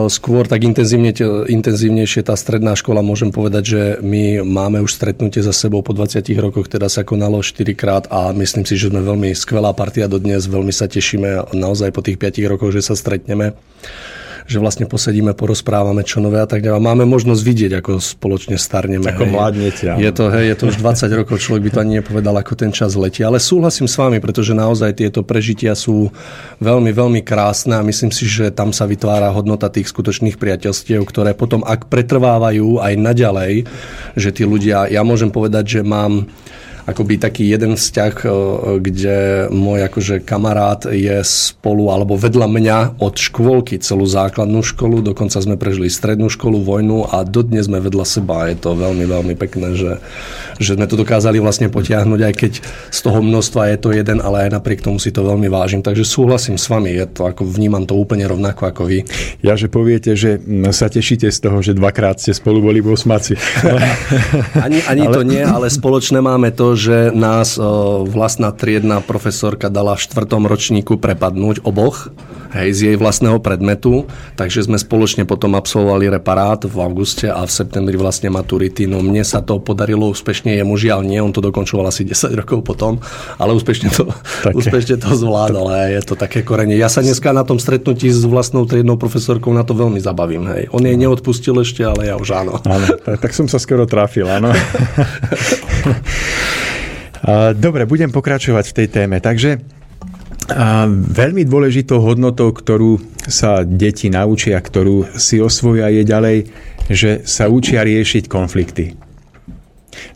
skôr tak intenzívne, intenzívnejšie tá stredná škola, môžem povedať, že my máme už stretnutie za sebou po 20 rokoch, teda sa konalo 4 krát a myslím si, že sme veľmi skvelá partia dodnes, veľmi sa tešíme naozaj po tých 5 rokoch, že sa stretneme že vlastne posedíme, porozprávame čo nové a tak ďalej. Máme možnosť vidieť, ako spoločne starneme. Ako mladnete. Je to, hej, je to už 20 rokov, človek by to ani nepovedal, ako ten čas letí. Ale súhlasím s vami, pretože naozaj tieto prežitia sú veľmi, veľmi krásne a myslím si, že tam sa vytvára hodnota tých skutočných priateľstiev, ktoré potom, ak pretrvávajú aj naďalej, že tí ľudia, ja môžem povedať, že mám akoby taký jeden vzťah, e, kde môj akože kamarát je spolu alebo vedľa mňa od škôlky celú základnú školu, dokonca sme prežili strednú školu, vojnu a dodnes sme vedľa seba. Je to veľmi, veľmi pekné, že, že sme to dokázali vlastne potiahnuť, aj keď z toho množstva je to jeden, ale aj napriek tomu si to veľmi vážim. Takže súhlasím s vami, je to ako vnímam to úplne rovnako ako vy. Ja, že poviete, že sa tešíte z toho, že dvakrát ste spolu boli v osmaci. ani, ani ale... to nie, ale spoločné máme to, že nás vlastná triedna profesorka dala v štvrtom ročníku prepadnúť oboch hej, z jej vlastného predmetu, takže sme spoločne potom absolvovali reparát v auguste a v septembri vlastne maturity. No mne sa to podarilo úspešne, jemu žiaľ nie, on to dokončoval asi 10 rokov potom, ale úspešne to, úspešne to zvládol, hej, je to také korenie. Ja sa dneska na tom stretnutí s vlastnou triednou profesorkou na to veľmi zabavím, hej. On jej neodpustil ešte, ale ja už áno. áno tak, tak som sa skoro trafil, áno. Dobre, budem pokračovať v tej téme. Takže veľmi dôležitou hodnotou, ktorú sa deti naučia, ktorú si osvoja je ďalej, že sa učia riešiť konflikty.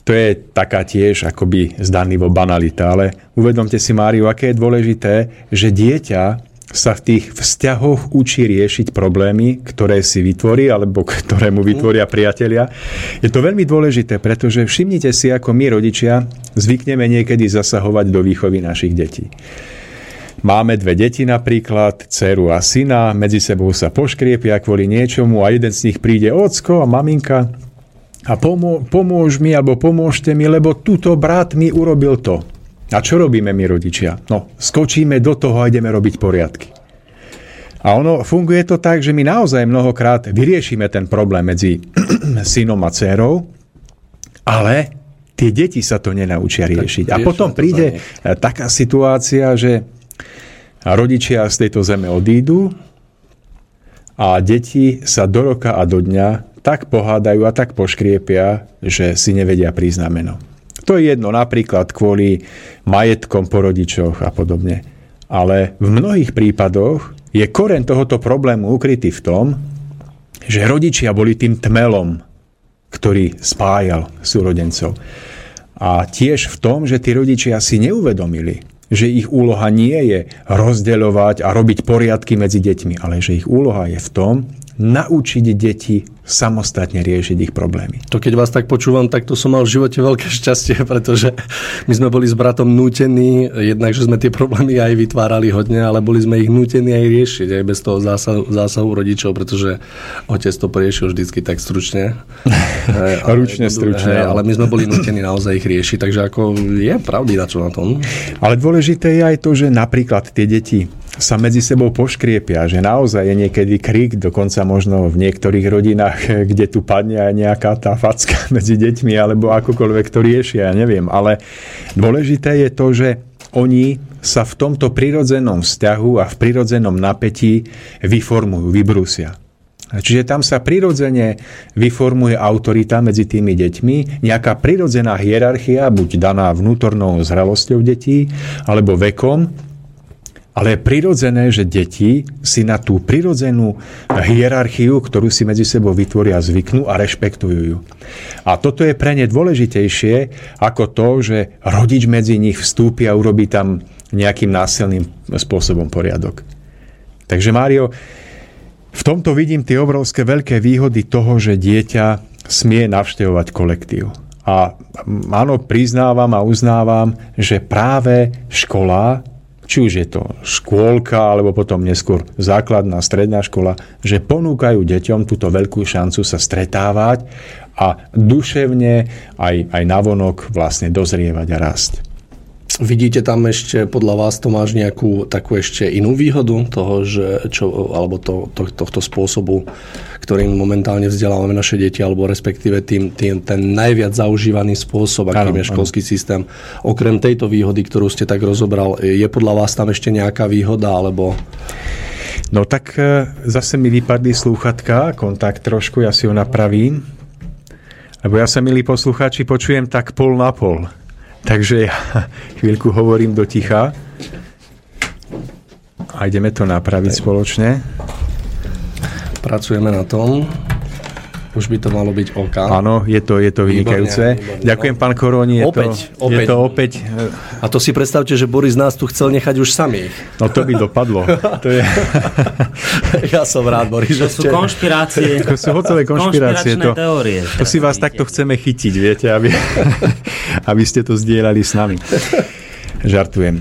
To je taká tiež akoby zdanlivo banalita, ale uvedomte si, Máriu, aké je dôležité, že dieťa sa v tých vzťahoch učí riešiť problémy, ktoré si vytvorí alebo ktoré mu vytvoria priatelia. Je to veľmi dôležité, pretože všimnite si, ako my rodičia zvykneme niekedy zasahovať do výchovy našich detí. Máme dve deti napríklad, dceru a syna, medzi sebou sa poškriepia kvôli niečomu a jeden z nich príde ocko a maminka a pomô- pomôž mi alebo pomôžte mi, lebo túto brat mi urobil to. A čo robíme my rodičia? No, skočíme do toho a ideme robiť poriadky. A ono funguje to tak, že my naozaj mnohokrát vyriešime ten problém medzi synom a dcerou, ale tie deti sa to nenaučia riešiť. A potom príde taká situácia, že rodičia z tejto zeme odídu a deti sa do roka a do dňa tak pohádajú a tak poškriepia, že si nevedia prísť meno. To je jedno napríklad kvôli majetkom po rodičoch a podobne. Ale v mnohých prípadoch je koren tohoto problému ukrytý v tom, že rodičia boli tým tmelom, ktorý spájal súrodencov. A tiež v tom, že tí rodičia si neuvedomili, že ich úloha nie je rozdeľovať a robiť poriadky medzi deťmi, ale že ich úloha je v tom, naučiť deti samostatne riešiť ich problémy. To keď vás tak počúvam, tak to som mal v živote veľké šťastie, pretože my sme boli s bratom nútení, jednak, že sme tie problémy aj vytvárali hodne, ale boli sme ich nútení aj riešiť, aj bez toho zásahu, zásahu rodičov, pretože otec to priešil vždycky tak stručne. Ručne, stručne. Hej, ale my sme boli nútení naozaj ich riešiť, takže ako je pravdy na čo na tom. Ale dôležité je aj to, že napríklad tie deti sa medzi sebou poškriepia, že naozaj je niekedy krik, dokonca možno v niektorých rodinách, kde tu padne aj nejaká tá facka medzi deťmi, alebo akokoľvek to riešia, ja neviem. Ale dôležité je to, že oni sa v tomto prirodzenom vzťahu a v prirodzenom napätí vyformujú, vybrúsia. Čiže tam sa prirodzene vyformuje autorita medzi tými deťmi, nejaká prirodzená hierarchia, buď daná vnútornou zrelosťou detí, alebo vekom, ale je prirodzené, že deti si na tú prirodzenú hierarchiu, ktorú si medzi sebou vytvoria, zvyknú a rešpektujú ju. A toto je pre ne dôležitejšie ako to, že rodič medzi nich vstúpi a urobí tam nejakým násilným spôsobom poriadok. Takže Mário, v tomto vidím tie obrovské veľké výhody toho, že dieťa smie navštevovať kolektív. A áno, priznávam a uznávam, že práve škola či už je to škôlka, alebo potom neskôr základná, stredná škola, že ponúkajú deťom túto veľkú šancu sa stretávať a duševne aj, aj navonok vlastne dozrievať a rásť. Vidíte tam ešte podľa vás, Tomáš, nejakú takú ešte inú výhodu toho, že čo, alebo to, to, tohto spôsobu, ktorým momentálne vzdelávame naše deti, alebo respektíve tým, tým, ten najviac zaužívaný spôsob, akým ano, je školský ano. systém. Okrem tejto výhody, ktorú ste tak rozobral, je podľa vás tam ešte nejaká výhoda, alebo... No tak e, zase mi vypadli slúchatka, kontakt trošku, ja si ho napravím. Lebo ja sa, milí poslucháči, počujem tak pol na pol. Takže ja chvíľku hovorím do ticha a ideme to napraviť spoločne. Pracujeme na tom. Už by to malo byť OK. Áno, je to, je to vynikajúce. Výborné, Ďakujem, pán Koroni. Je opäť, to, opäť. Je to opäť. A to si predstavte, že Boris nás tu chcel nechať už samých. No to by dopadlo. To je... ja som rád, Boris. To sú konšpirácie. To sú hotové konšpirácie. To, teórie. To si vás takto chceme chytiť, viete, aby, aby ste to zdieľali s nami. Žartujem.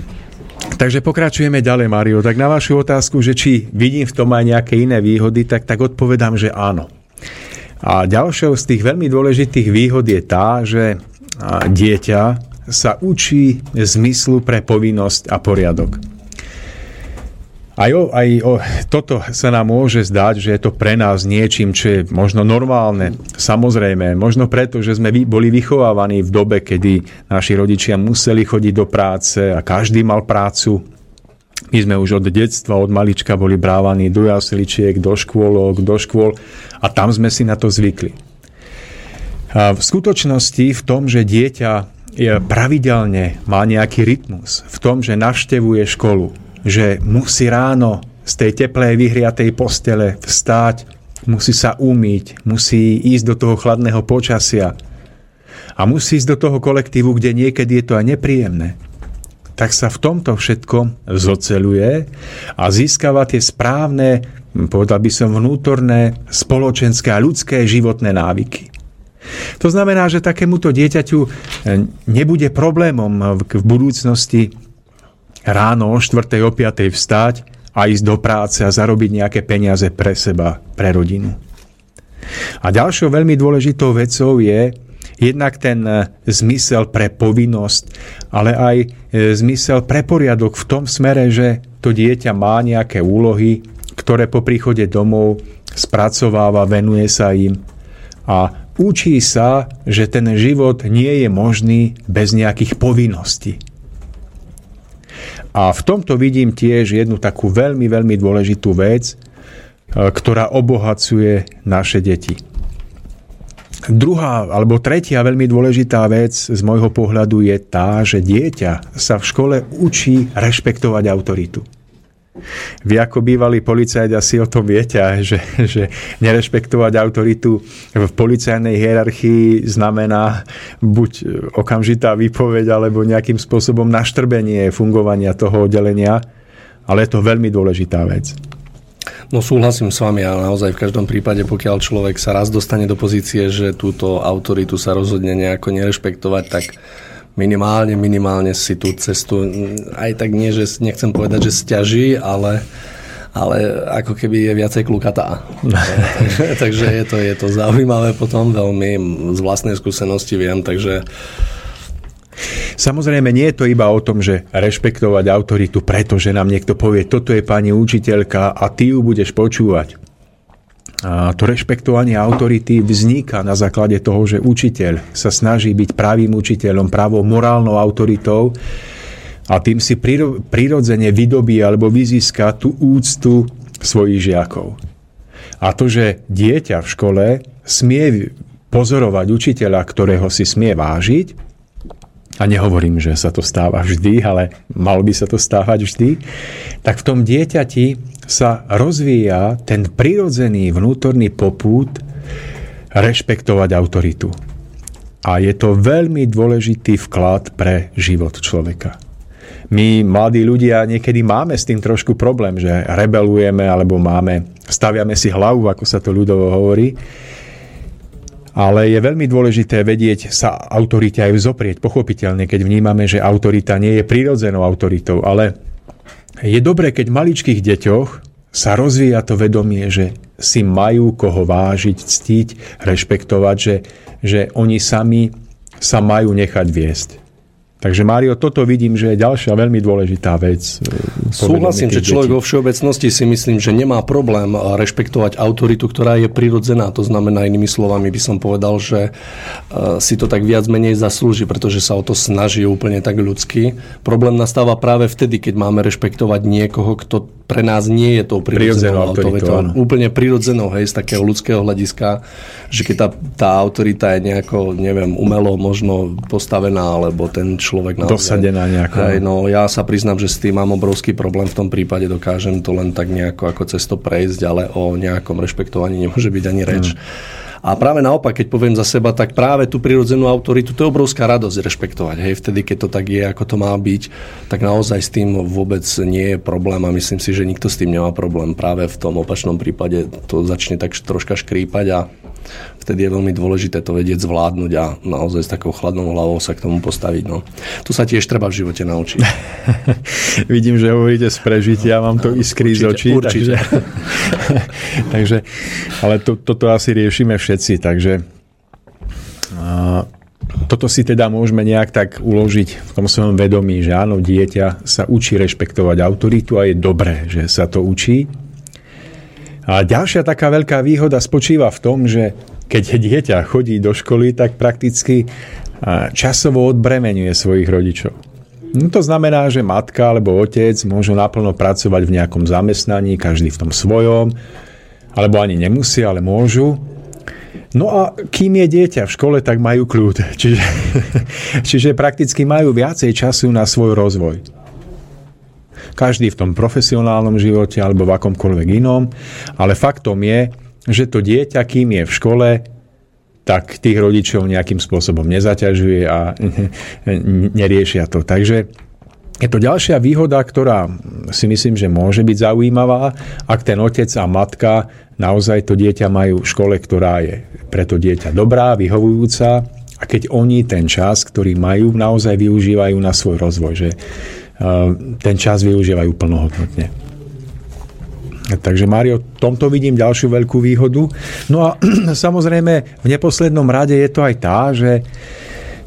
Takže pokračujeme ďalej, Mario. Tak na vašu otázku, že či vidím v tom aj nejaké iné výhody, tak, tak odpovedám, že áno. A ďalšou z tých veľmi dôležitých výhod je tá, že dieťa sa učí zmyslu pre povinnosť a poriadok. Aj, o, aj o, toto sa nám môže zdať, že je to pre nás niečím, čo je možno normálne. Samozrejme, možno preto, že sme boli vychovávaní v dobe, kedy naši rodičia museli chodiť do práce a každý mal prácu. My sme už od detstva, od malička boli brávaní do jasličiek, do škôlok, do škôl a tam sme si na to zvykli. A v skutočnosti v tom, že dieťa pravidelne má nejaký rytmus, v tom, že navštevuje školu, že musí ráno z tej teplej vyhriatej postele vstáť, musí sa umýť, musí ísť do toho chladného počasia a musí ísť do toho kolektívu, kde niekedy je to aj nepríjemné tak sa v tomto všetkom zoceluje a získava tie správne, povedal by som, vnútorné, spoločenské a ľudské životné návyky. To znamená, že takémuto dieťaťu e, nebude problémom v budúcnosti ráno o 4. o 5. vstať a ísť do práce a zarobiť nejaké peniaze pre seba, pre rodinu. A ďalšou veľmi dôležitou vecou je jednak ten e, zmysel pre povinnosť, ale aj e, zmysel pre poriadok v tom smere, že to dieťa má nejaké úlohy, ktoré po príchode domov spracováva, venuje sa im a učí sa, že ten život nie je možný bez nejakých povinností. A v tomto vidím tiež jednu takú veľmi, veľmi dôležitú vec, e, ktorá obohacuje naše deti. Druhá alebo tretia veľmi dôležitá vec z môjho pohľadu je tá, že dieťa sa v škole učí rešpektovať autoritu. Vy ako bývalý policajt asi o tom viete, že, že nerešpektovať autoritu v policajnej hierarchii znamená buď okamžitá výpoveď alebo nejakým spôsobom naštrbenie fungovania toho oddelenia, ale je to veľmi dôležitá vec. No súhlasím s vami, ale naozaj v každom prípade, pokiaľ človek sa raz dostane do pozície, že túto autoritu sa rozhodne nejako nerešpektovať, tak minimálne, minimálne si tú cestu, aj tak nie, že nechcem povedať, že stiaží, ale ale ako keby je viacej klukatá. takže, takže je to, je to zaujímavé potom veľmi, z vlastnej skúsenosti viem, takže Samozrejme, nie je to iba o tom, že rešpektovať autoritu, pretože nám niekto povie, toto je pani učiteľka a ty ju budeš počúvať. A to rešpektovanie autority vzniká na základe toho, že učiteľ sa snaží byť pravým učiteľom, pravou morálnou autoritou a tým si prirodzene vydobí alebo vyzíska tú úctu svojich žiakov. A to, že dieťa v škole smie pozorovať učiteľa, ktorého si smie vážiť, a nehovorím, že sa to stáva vždy, ale malo by sa to stávať vždy, tak v tom dieťati sa rozvíja ten prirodzený vnútorný popút rešpektovať autoritu. A je to veľmi dôležitý vklad pre život človeka. My, mladí ľudia, niekedy máme s tým trošku problém, že rebelujeme alebo máme, staviame si hlavu, ako sa to ľudovo hovorí, ale je veľmi dôležité vedieť sa autorite aj vzoprieť, pochopiteľne, keď vnímame, že autorita nie je prirodzenou autoritou, ale je dobré, keď v maličkých deťoch sa rozvíja to vedomie, že si majú koho vážiť, ctiť, rešpektovať, že, že oni sami sa majú nechať viesť. Takže Mário, toto vidím, že je ďalšia veľmi dôležitá vec. E, Súhlasím, že človek vo všeobecnosti si myslím, že nemá problém rešpektovať autoritu, ktorá je prirodzená. To znamená, inými slovami by som povedal, že e, si to tak viac menej zaslúži, pretože sa o to snaží úplne tak ľudsky. Problém nastáva práve vtedy, keď máme rešpektovať niekoho, kto pre nás nie je tou prirodzenou autoritou. Úplne prirodzenou, hej, z takého ľudského hľadiska, že keď tá, tá autorita je nejako, neviem, umelo možno postavená, alebo ten človek naozaj... Dosadená nejako. Hej, no ja sa priznám, že s tým mám obrovský problém v tom prípade, dokážem to len tak nejako ako cesto prejsť, ale o nejakom rešpektovaní nemôže byť ani reč. Hmm. A práve naopak, keď poviem za seba, tak práve tú prirodzenú autoritu, to je obrovská radosť rešpektovať. Hej, vtedy, keď to tak je, ako to má byť, tak naozaj s tým vôbec nie je problém a myslím si, že nikto s tým nemá problém. Práve v tom opačnom prípade to začne tak troška škrípať a vtedy je veľmi dôležité to vedieť zvládnuť a naozaj s takou chladnou hlavou sa k tomu postaviť. No. Tu sa tiež treba v živote naučiť. Vidím, že hovoríte z prežitia, mám to iskry z očí. Určite. Takže, takže, ale to, toto asi riešime všetci, takže a, toto si teda môžeme nejak tak uložiť v tom svojom vedomí, že áno, dieťa sa učí rešpektovať autoritu a je dobré, že sa to učí. A ďalšia taká veľká výhoda spočíva v tom, že keď dieťa chodí do školy, tak prakticky časovo odbremenuje svojich rodičov. No to znamená, že matka alebo otec môžu naplno pracovať v nejakom zamestnaní, každý v tom svojom, alebo ani nemusia, ale môžu. No a kým je dieťa v škole, tak majú kľud. Čiže, čiže prakticky majú viacej času na svoj rozvoj. Každý v tom profesionálnom živote alebo v akomkoľvek inom, ale faktom je, že to dieťa, kým je v škole, tak tých rodičov nejakým spôsobom nezaťažuje a neriešia to. Takže je to ďalšia výhoda, ktorá si myslím, že môže byť zaujímavá, ak ten otec a matka naozaj to dieťa majú v škole, ktorá je pre to dieťa dobrá, vyhovujúca a keď oni ten čas, ktorý majú, naozaj využívajú na svoj rozvoj, že ten čas využívajú plnohodnotne. Takže Mário, v tomto vidím ďalšiu veľkú výhodu. No a samozrejme v neposlednom rade je to aj tá, že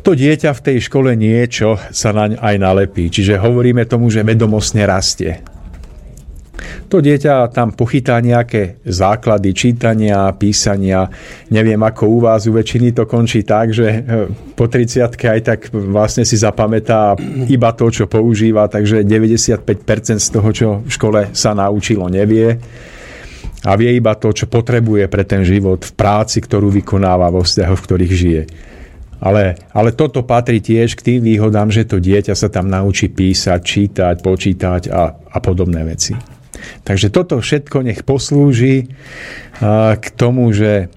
to dieťa v tej škole niečo sa naň aj nalepí. Čiže hovoríme tomu, že vedomostne rastie. To dieťa tam pochytá nejaké základy čítania, písania. Neviem, ako u vás, u väčšiny to končí tak, že eh, po 30 aj tak vlastne si zapamätá iba to, čo používa, takže 95% z toho, čo v škole sa naučilo, nevie a vie iba to, čo potrebuje pre ten život v práci, ktorú vykonáva vo vzťahoch, v ktorých žije. Ale, ale toto patrí tiež k tým výhodám, že to dieťa sa tam naučí písať, čítať, počítať a, a podobné veci. Takže toto všetko nech poslúži k tomu, že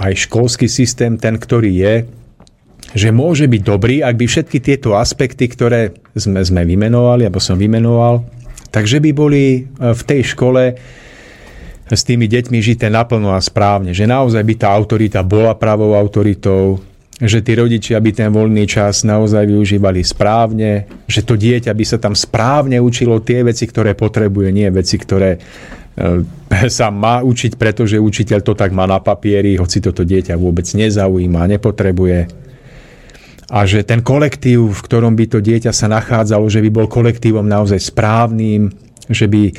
aj školský systém, ten, ktorý je, že môže byť dobrý, ak by všetky tieto aspekty, ktoré sme, sme vymenovali, alebo som vymenoval, takže by boli v tej škole s tými deťmi žité naplno a správne. Že naozaj by tá autorita bola pravou autoritou, že tí rodičia by ten voľný čas naozaj využívali správne, že to dieťa by sa tam správne učilo tie veci, ktoré potrebuje, nie veci, ktoré e, sa má učiť, pretože učiteľ to tak má na papieri, hoci toto dieťa vôbec nezaujíma, nepotrebuje. A že ten kolektív, v ktorom by to dieťa sa nachádzalo, že by bol kolektívom naozaj správnym, že by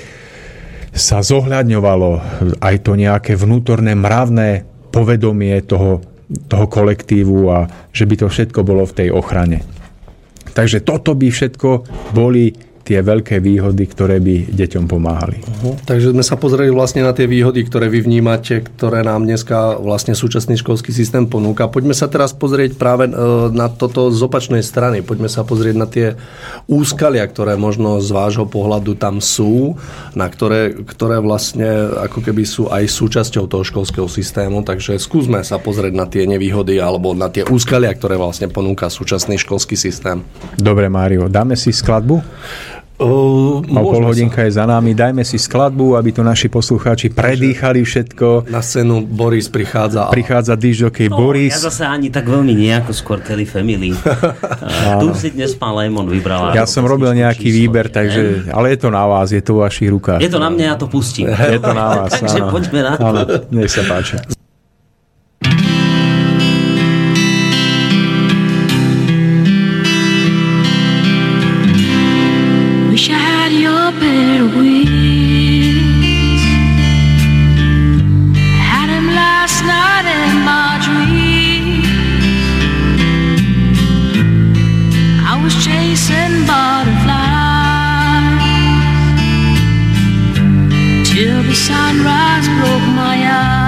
sa zohľadňovalo aj to nejaké vnútorné mravné povedomie toho toho kolektívu a že by to všetko bolo v tej ochrane. Takže toto by všetko boli tie veľké výhody, ktoré by deťom pomáhali. Uh-huh. Takže sme sa pozreli vlastne na tie výhody, ktoré vy vnímate, ktoré nám dneska vlastne súčasný školský systém ponúka. Poďme sa teraz pozrieť práve e, na toto z opačnej strany. Poďme sa pozrieť na tie úskalia, ktoré možno z vášho pohľadu tam sú, na ktoré, ktoré vlastne ako keby sú aj súčasťou toho školského systému. Takže skúsme sa pozrieť na tie nevýhody alebo na tie úskalia, ktoré vlastne ponúka súčasný školský systém. Dobre, Mário, dáme si skladbu? Uh, o pol hodinka sa. je za nami. Dajme si skladbu, aby to naši poslucháči predýchali všetko. Na scénu Boris prichádza. Prichádza DJ no, Boris. Ja zase ani tak veľmi nejako skôr Kelly Family. tu si dnes pán Lemon vybral. Ja som robil nejaký číslo, výber, takže, ale je to na vás, je to vo vašich rukách. Je to na mňa, ja to pustím. je to na vás. takže áno. poďme na to. Áno, nech sa páči. Had him last night in my. I was chasing butterflies till the sunrise broke my eyes.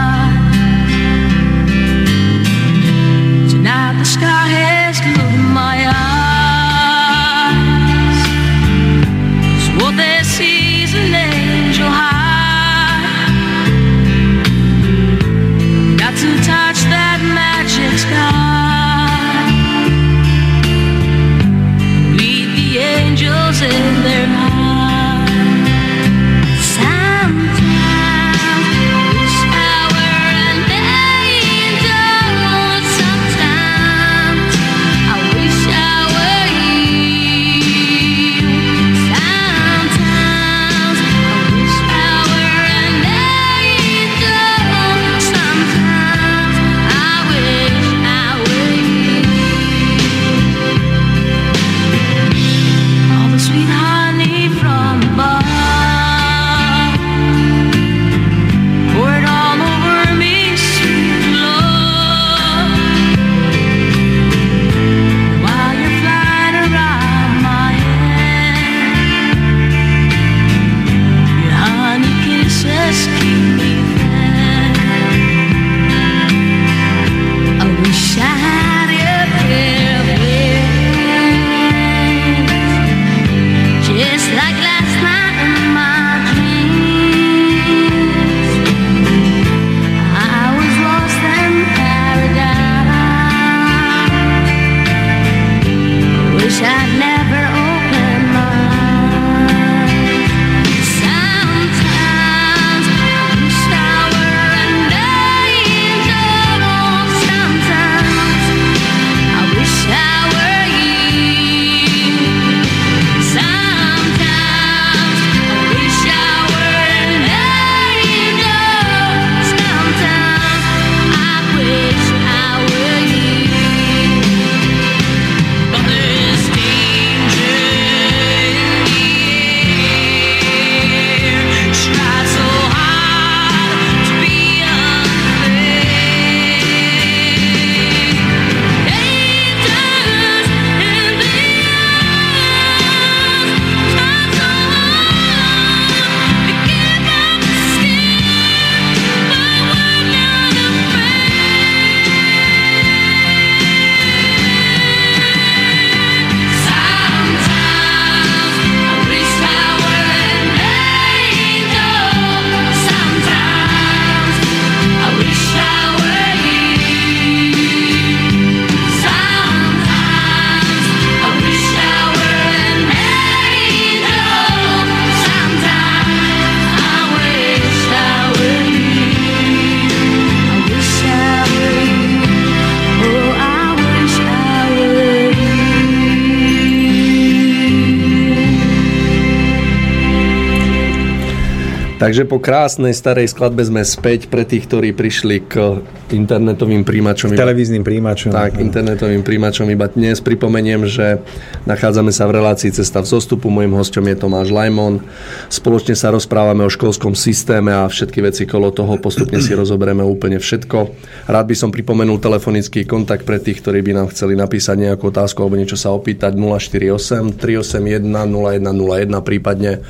Takže po krásnej starej skladbe sme späť pre tých, ktorí prišli k internetovým príjimačom. K televíznym príjimačom. Tak, internetovým príjimačom iba dnes. Pripomeniem, že nachádzame sa v relácii Cesta v zostupu. Mojím hostom je Tomáš Lajmon. Spoločne sa rozprávame o školskom systéme a všetky veci kolo toho. Postupne si rozoberieme úplne všetko. Rád by som pripomenul telefonický kontakt pre tých, ktorí by nám chceli napísať nejakú otázku alebo niečo sa opýtať 048 381 0101, prípadne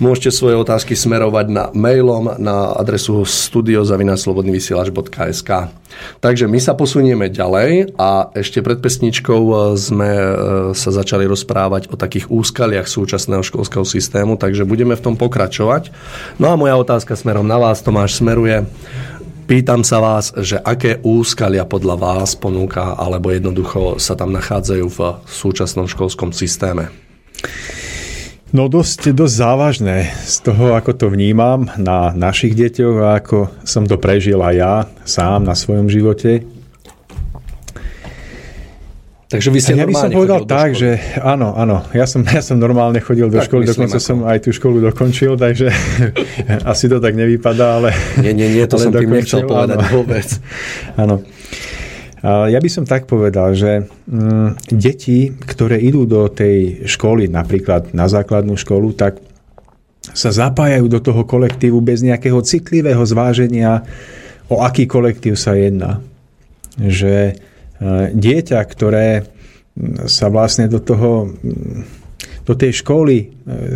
Môžete svoje otázky smerovať na mailom na adresu studiozavinaclobodnyvysielač.sk Takže my sa posunieme ďalej a ešte pred pesničkou e, sme e, sa začali rozprávať o takých úskaliach súčasného školského systému, takže budeme v tom pokračovať. No a moja otázka smerom na vás, Tomáš, smeruje Pýtam sa vás, že aké úskalia podľa vás ponúka, alebo jednoducho sa tam nachádzajú v súčasnom školskom systéme? No dosť, dosť závažné z toho, ako to vnímam na našich deťoch a ako som to prežil aj ja sám na svojom živote. Takže vy ste ja by som povedal tak, že áno, áno. Ja som, ja som normálne chodil do tak, školy, dokonca ako... som aj tú školu dokončil, takže asi to tak nevypadá, ale... Nie, nie, nie, to som dokončil, tým nechcel povedať áno. vôbec. Áno. Ja by som tak povedal, že mm, deti, ktoré idú do tej školy, napríklad na základnú školu, tak sa zapájajú do toho kolektívu bez nejakého citlivého zváženia, o aký kolektív sa jedná. Že e, dieťa, ktoré sa vlastne do toho do tej školy e,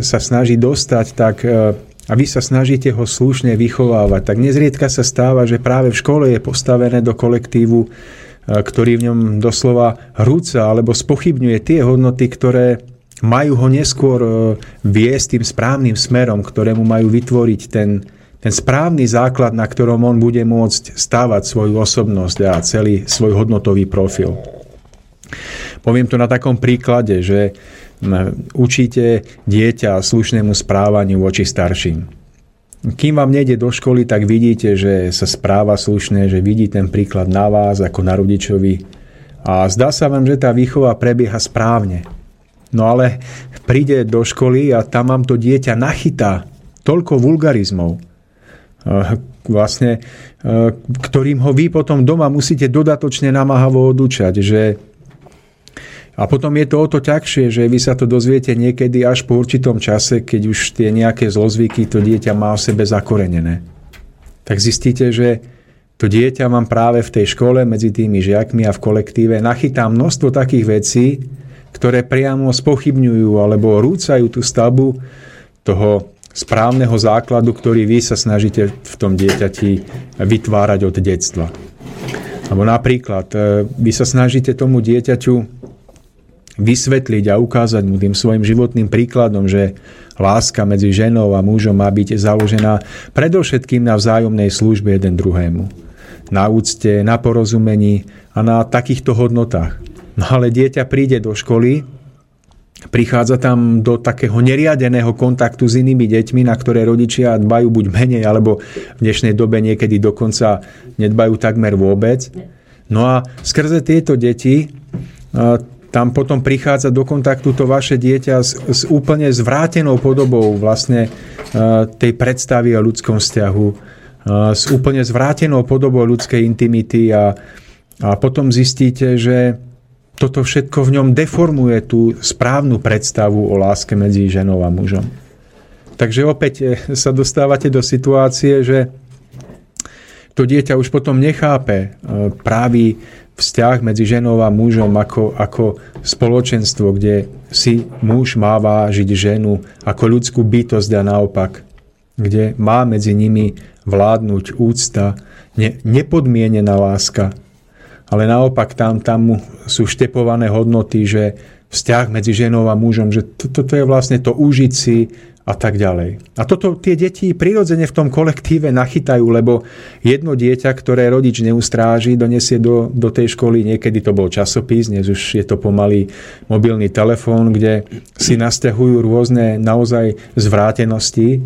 sa snaží dostať, tak e, a vy sa snažíte ho slušne vychovávať, tak nezriedka sa stáva, že práve v škole je postavené do kolektívu ktorý v ňom doslova hrúca alebo spochybňuje tie hodnoty, ktoré majú ho neskôr e, viesť tým správnym smerom, ktorému majú vytvoriť ten, ten správny základ, na ktorom on bude môcť stávať svoju osobnosť a celý svoj hodnotový profil. Poviem to na takom príklade, že učíte dieťa slušnému správaniu voči starším. Kým vám nejde do školy, tak vidíte, že sa správa slušne, že vidí ten príklad na vás ako na rodičovi a zdá sa vám, že tá výchova prebieha správne. No ale príde do školy a tam vám to dieťa nachytá toľko vulgarizmov, eh, vlastne, eh, ktorým ho vy potom doma musíte dodatočne namáhavo odúčať, že a potom je to o to ťažšie, že vy sa to dozviete niekedy až po určitom čase, keď už tie nejaké zlozvyky to dieťa má o sebe zakorenené. Tak zistíte, že to dieťa vám práve v tej škole medzi tými žiakmi a v kolektíve nachytá množstvo takých vecí, ktoré priamo spochybňujú alebo rúcajú tú stavbu toho správneho základu, ktorý vy sa snažíte v tom dieťati vytvárať od detstva. Alebo napríklad, e, vy sa snažíte tomu dieťaťu vysvetliť a ukázať mu tým svojim životným príkladom, že láska medzi ženou a mužom má byť založená predovšetkým na vzájomnej službe jeden druhému. Na úcte, na porozumení a na takýchto hodnotách. No ale dieťa príde do školy, prichádza tam do takého neriadeného kontaktu s inými deťmi, na ktoré rodičia dbajú buď menej, alebo v dnešnej dobe niekedy dokonca nedbajú takmer vôbec. No a skrze tieto deti tam potom prichádza do kontaktu to vaše dieťa s, s úplne zvrátenou podobou vlastne e, tej predstavy o ľudskom vzťahu, e, s úplne zvrátenou podobou ľudskej intimity a, a potom zistíte, že toto všetko v ňom deformuje tú správnu predstavu o láske medzi ženou a mužom. Takže opäť e, sa dostávate do situácie, že to dieťa už potom nechápe právý vzťah medzi ženou a mužom ako, ako spoločenstvo, kde si muž má vážiť ženu ako ľudskú bytosť a naopak, kde má medzi nimi vládnuť úcta, ne, nepodmienená láska, ale naopak tam, tam sú štepované hodnoty, že vzťah medzi ženou a mužom, že toto to je vlastne to užiť si a tak ďalej. A toto tie deti prirodzene v tom kolektíve nachytajú, lebo jedno dieťa, ktoré rodič neustráži, donesie do, do tej školy, niekedy to bol časopis, dnes už je to pomalý mobilný telefón, kde si nasťahujú rôzne naozaj zvrátenosti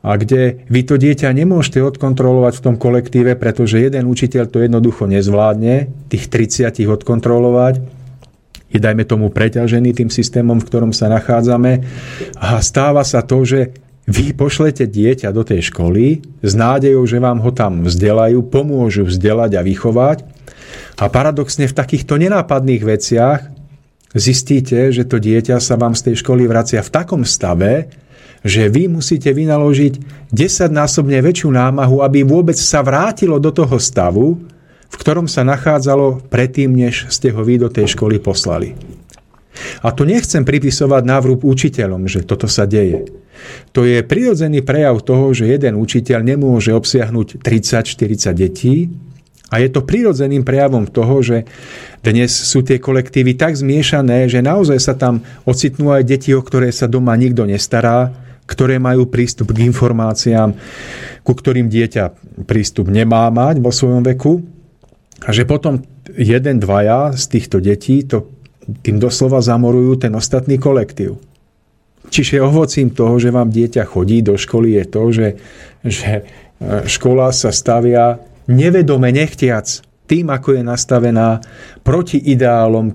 a kde vy to dieťa nemôžete odkontrolovať v tom kolektíve, pretože jeden učiteľ to jednoducho nezvládne, tých 30 odkontrolovať je, dajme tomu, preťažený tým systémom, v ktorom sa nachádzame. A stáva sa to, že vy pošlete dieťa do tej školy s nádejou, že vám ho tam vzdelajú, pomôžu vzdelať a vychovať. A paradoxne v takýchto nenápadných veciach zistíte, že to dieťa sa vám z tej školy vracia v takom stave, že vy musíte vynaložiť 10-násobne väčšiu námahu, aby vôbec sa vrátilo do toho stavu, v ktorom sa nachádzalo predtým, než ste ho vy do tej školy poslali. A to nechcem pripisovať návrub učiteľom, že toto sa deje. To je prirodzený prejav toho, že jeden učiteľ nemôže obsiahnuť 30-40 detí a je to prirodzeným prejavom toho, že dnes sú tie kolektívy tak zmiešané, že naozaj sa tam ocitnú aj deti, o ktoré sa doma nikto nestará, ktoré majú prístup k informáciám, ku ktorým dieťa prístup nemá mať vo svojom veku. A že potom jeden, dvaja z týchto detí to tým doslova zamorujú ten ostatný kolektív. Čiže ovocím toho, že vám dieťa chodí do školy, je to, že, že e, škola sa stavia nevedome, nechtiac, tým, ako je nastavená proti ideálom,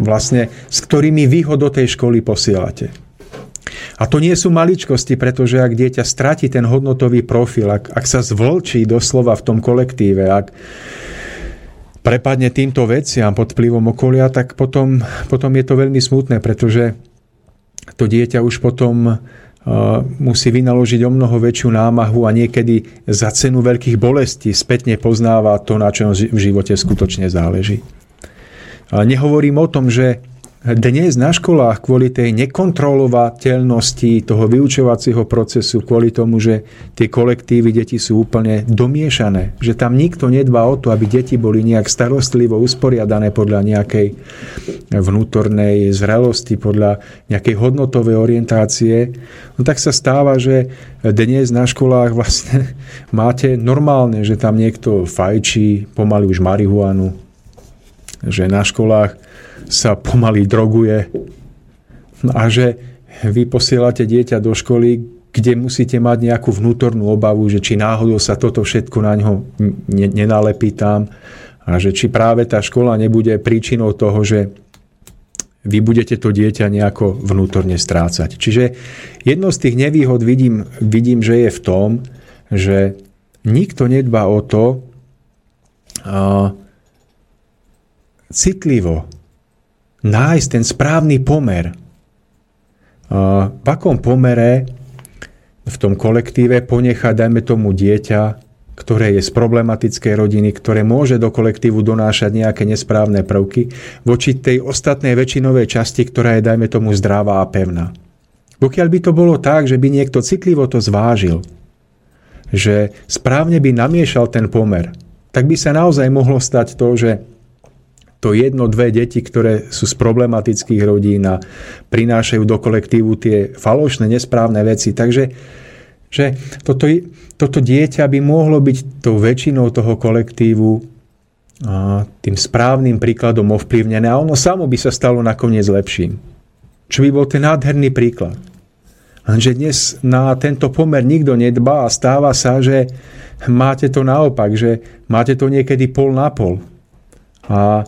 vlastne, s ktorými vy ho do tej školy posielate. A to nie sú maličkosti, pretože ak dieťa stratí ten hodnotový profil, ak, ak sa zvlčí doslova v tom kolektíve, ak, prepadne týmto veciam pod vplyvom okolia, tak potom, potom je to veľmi smutné, pretože to dieťa už potom uh, musí vynaložiť o mnoho väčšiu námahu a niekedy za cenu veľkých bolestí spätne poznáva to, na čom v živote skutočne záleží. Nehovorím o tom, že dnes na školách kvôli tej nekontrolovateľnosti toho vyučovacieho procesu, kvôli tomu, že tie kolektívy deti sú úplne domiešané, že tam nikto nedbá o to, aby deti boli nejak starostlivo usporiadané podľa nejakej vnútornej zrelosti, podľa nejakej hodnotovej orientácie, no tak sa stáva, že dnes na školách vlastne máte normálne, že tam niekto fajčí pomaly už marihuanu, že na školách sa pomaly droguje a že vy posielate dieťa do školy, kde musíte mať nejakú vnútornú obavu, že či náhodou sa toto všetko na ňo nenalepí tam a že či práve tá škola nebude príčinou toho, že vy budete to dieťa nejako vnútorne strácať. Čiže jedno z tých nevýhod vidím, vidím že je v tom, že nikto nedbá o to a, citlivo nájsť ten správny pomer. V akom pomere v tom kolektíve ponechať, dajme tomu dieťa, ktoré je z problematickej rodiny, ktoré môže do kolektívu donášať nejaké nesprávne prvky, voči tej ostatnej väčšinovej časti, ktorá je, dajme tomu, zdravá a pevná. Pokiaľ by to bolo tak, že by niekto citlivo to zvážil, že správne by namiešal ten pomer, tak by sa naozaj mohlo stať to, že to jedno, dve deti, ktoré sú z problematických rodín a prinášajú do kolektívu tie falošné, nesprávne veci. Takže že toto, toto dieťa by mohlo byť tou väčšinou toho kolektívu a tým správnym príkladom ovplyvnené a ono samo by sa stalo nakoniec lepším. Čo by bol ten nádherný príklad. Lenže dnes na tento pomer nikto nedbá a stáva sa, že máte to naopak, že máte to niekedy pol na pol. A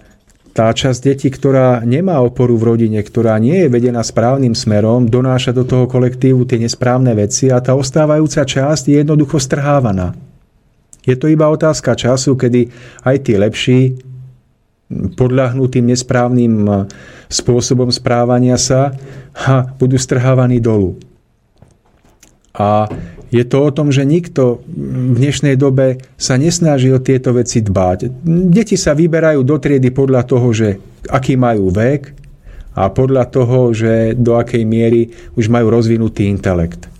tá časť detí, ktorá nemá oporu v rodine, ktorá nie je vedená správnym smerom, donáša do toho kolektívu tie nesprávne veci a tá ostávajúca časť je jednoducho strhávaná. Je to iba otázka času, kedy aj tí lepší podľahnú tým nesprávnym spôsobom správania sa a budú strhávaní dolu. A je to o tom, že nikto v dnešnej dobe sa nesnaží o tieto veci dbať. Deti sa vyberajú do triedy podľa toho, že aký majú vek a podľa toho, že do akej miery už majú rozvinutý intelekt.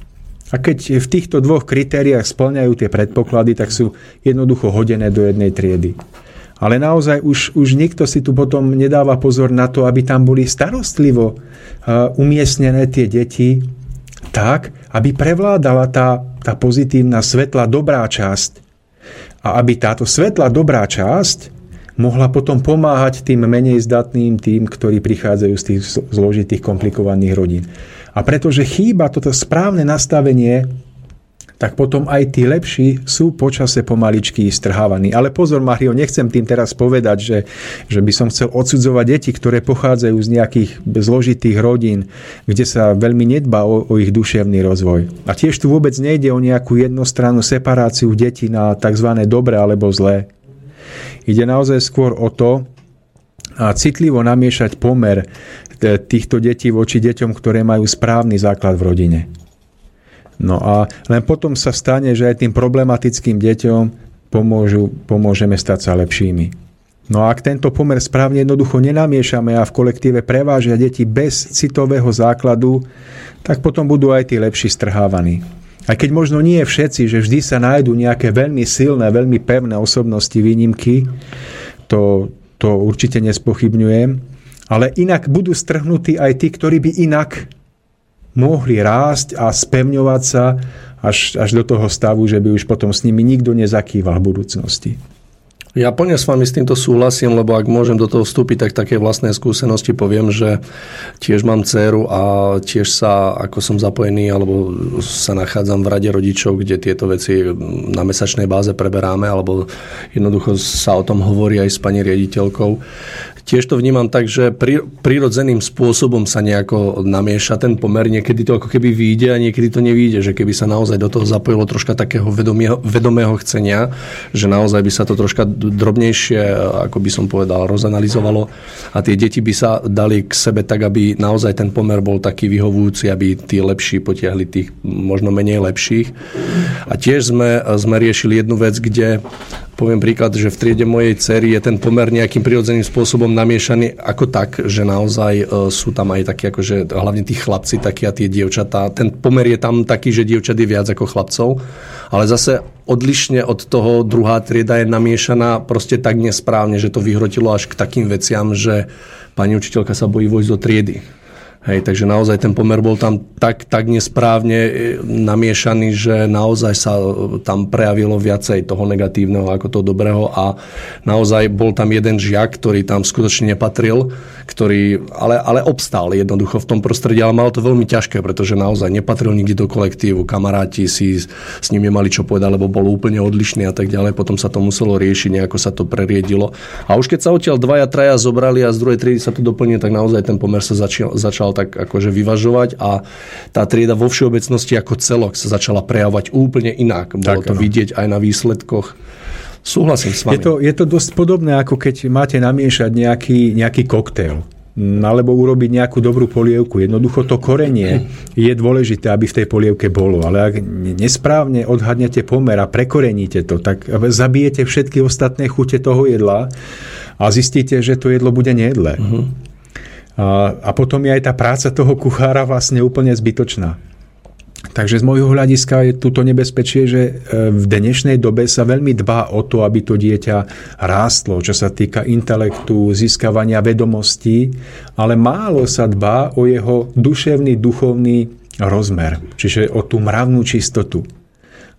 A keď v týchto dvoch kritériách splňajú tie predpoklady, tak sú jednoducho hodené do jednej triedy. Ale naozaj už, už nikto si tu potom nedáva pozor na to, aby tam boli starostlivo umiestnené tie deti tak, aby prevládala tá, tá pozitívna, svetlá, dobrá časť. A aby táto svetlá, dobrá časť mohla potom pomáhať tým menej zdatným, tým, ktorí prichádzajú z tých zložitých, komplikovaných rodín. A pretože chýba toto správne nastavenie tak potom aj tí lepší sú počase pomaličky strhávaní. Ale pozor, Mario, nechcem tým teraz povedať, že, že by som chcel odsudzovať deti, ktoré pochádzajú z nejakých zložitých rodín, kde sa veľmi nedbá o, o ich duševný rozvoj. A tiež tu vôbec nejde o nejakú jednostrannú separáciu detí na tzv. dobré alebo zlé. Ide naozaj skôr o to, a citlivo namiešať pomer týchto detí voči deťom, ktoré majú správny základ v rodine. No a len potom sa stane, že aj tým problematickým deťom pomôžu, pomôžeme stať sa lepšími. No a ak tento pomer správne jednoducho nenamiešame a v kolektíve prevážia deti bez citového základu, tak potom budú aj tí lepší strhávaní. Aj keď možno nie všetci, že vždy sa nájdú nejaké veľmi silné, veľmi pevné osobnosti výnimky, to, to určite nespochybňujem, ale inak budú strhnutí aj tí, ktorí by inak mohli rásť a spevňovať sa až, až do toho stavu, že by už potom s nimi nikto nezakýval v budúcnosti. Ja plne s vami s týmto súhlasím, lebo ak môžem do toho vstúpiť, tak také vlastné skúsenosti poviem, že tiež mám dceru a tiež sa, ako som zapojený, alebo sa nachádzam v rade rodičov, kde tieto veci na mesačnej báze preberáme, alebo jednoducho sa o tom hovorí aj s pani riaditeľkou tiež to vnímam tak, že prirodzeným spôsobom sa nejako namieša ten pomer. Niekedy to ako keby vyjde a niekedy to nevyjde. Že keby sa naozaj do toho zapojilo troška takého vedomého, vedomého chcenia, že naozaj by sa to troška drobnejšie, ako by som povedal, rozanalizovalo a tie deti by sa dali k sebe tak, aby naozaj ten pomer bol taký vyhovujúci, aby tí lepší potiahli tých možno menej lepších. A tiež sme, sme riešili jednu vec, kde poviem príklad, že v triede mojej cery je ten pomer nejakým prirodzeným spôsobom namiešaný ako tak, že naozaj e, sú tam aj takí, akože hlavne tí chlapci takí a tie dievčatá. Ten pomer je tam taký, že dievčat je viac ako chlapcov, ale zase odlišne od toho druhá trieda je namiešaná proste tak nesprávne, že to vyhrotilo až k takým veciam, že pani učiteľka sa bojí vojsť do triedy Hej, takže naozaj ten pomer bol tam tak, tak nesprávne e, namiešaný, že naozaj sa e, tam prejavilo viacej toho negatívneho ako toho dobrého a naozaj bol tam jeden žiak, ktorý tam skutočne nepatril, ktorý ale, ale obstál jednoducho v tom prostredí, ale mal to veľmi ťažké, pretože naozaj nepatril nikdy do kolektívu, kamaráti si s ním nemali čo povedať, lebo bol úplne odlišný a tak ďalej, potom sa to muselo riešiť, nejako sa to preriedilo. A už keď sa odtiaľ dvaja, traja zobrali a z druhej triedy sa to doplnilo, tak naozaj ten pomer sa začal, začal tak akože vyvažovať a tá trieda vo všeobecnosti ako celok sa začala prejavovať úplne inak. Bolo tak, to no. vidieť aj na výsledkoch. Súhlasím s vami. Je to, je to dosť podobné, ako keď máte namiešať nejaký, nejaký koktail alebo urobiť nejakú dobrú polievku. Jednoducho to korenie je dôležité, aby v tej polievke bolo, ale ak nesprávne odhadnete pomer a prekoreníte to, tak zabijete všetky ostatné chute toho jedla a zistíte, že to jedlo bude nejedlé. Uh-huh. A, a potom je aj tá práca toho kuchára vlastne úplne zbytočná. Takže z môjho hľadiska je tuto nebezpečie, že e, v dnešnej dobe sa veľmi dbá o to, aby to dieťa rástlo, čo sa týka intelektu, získavania vedomostí, ale málo sa dbá o jeho duševný, duchovný rozmer, čiže o tú mravnú čistotu.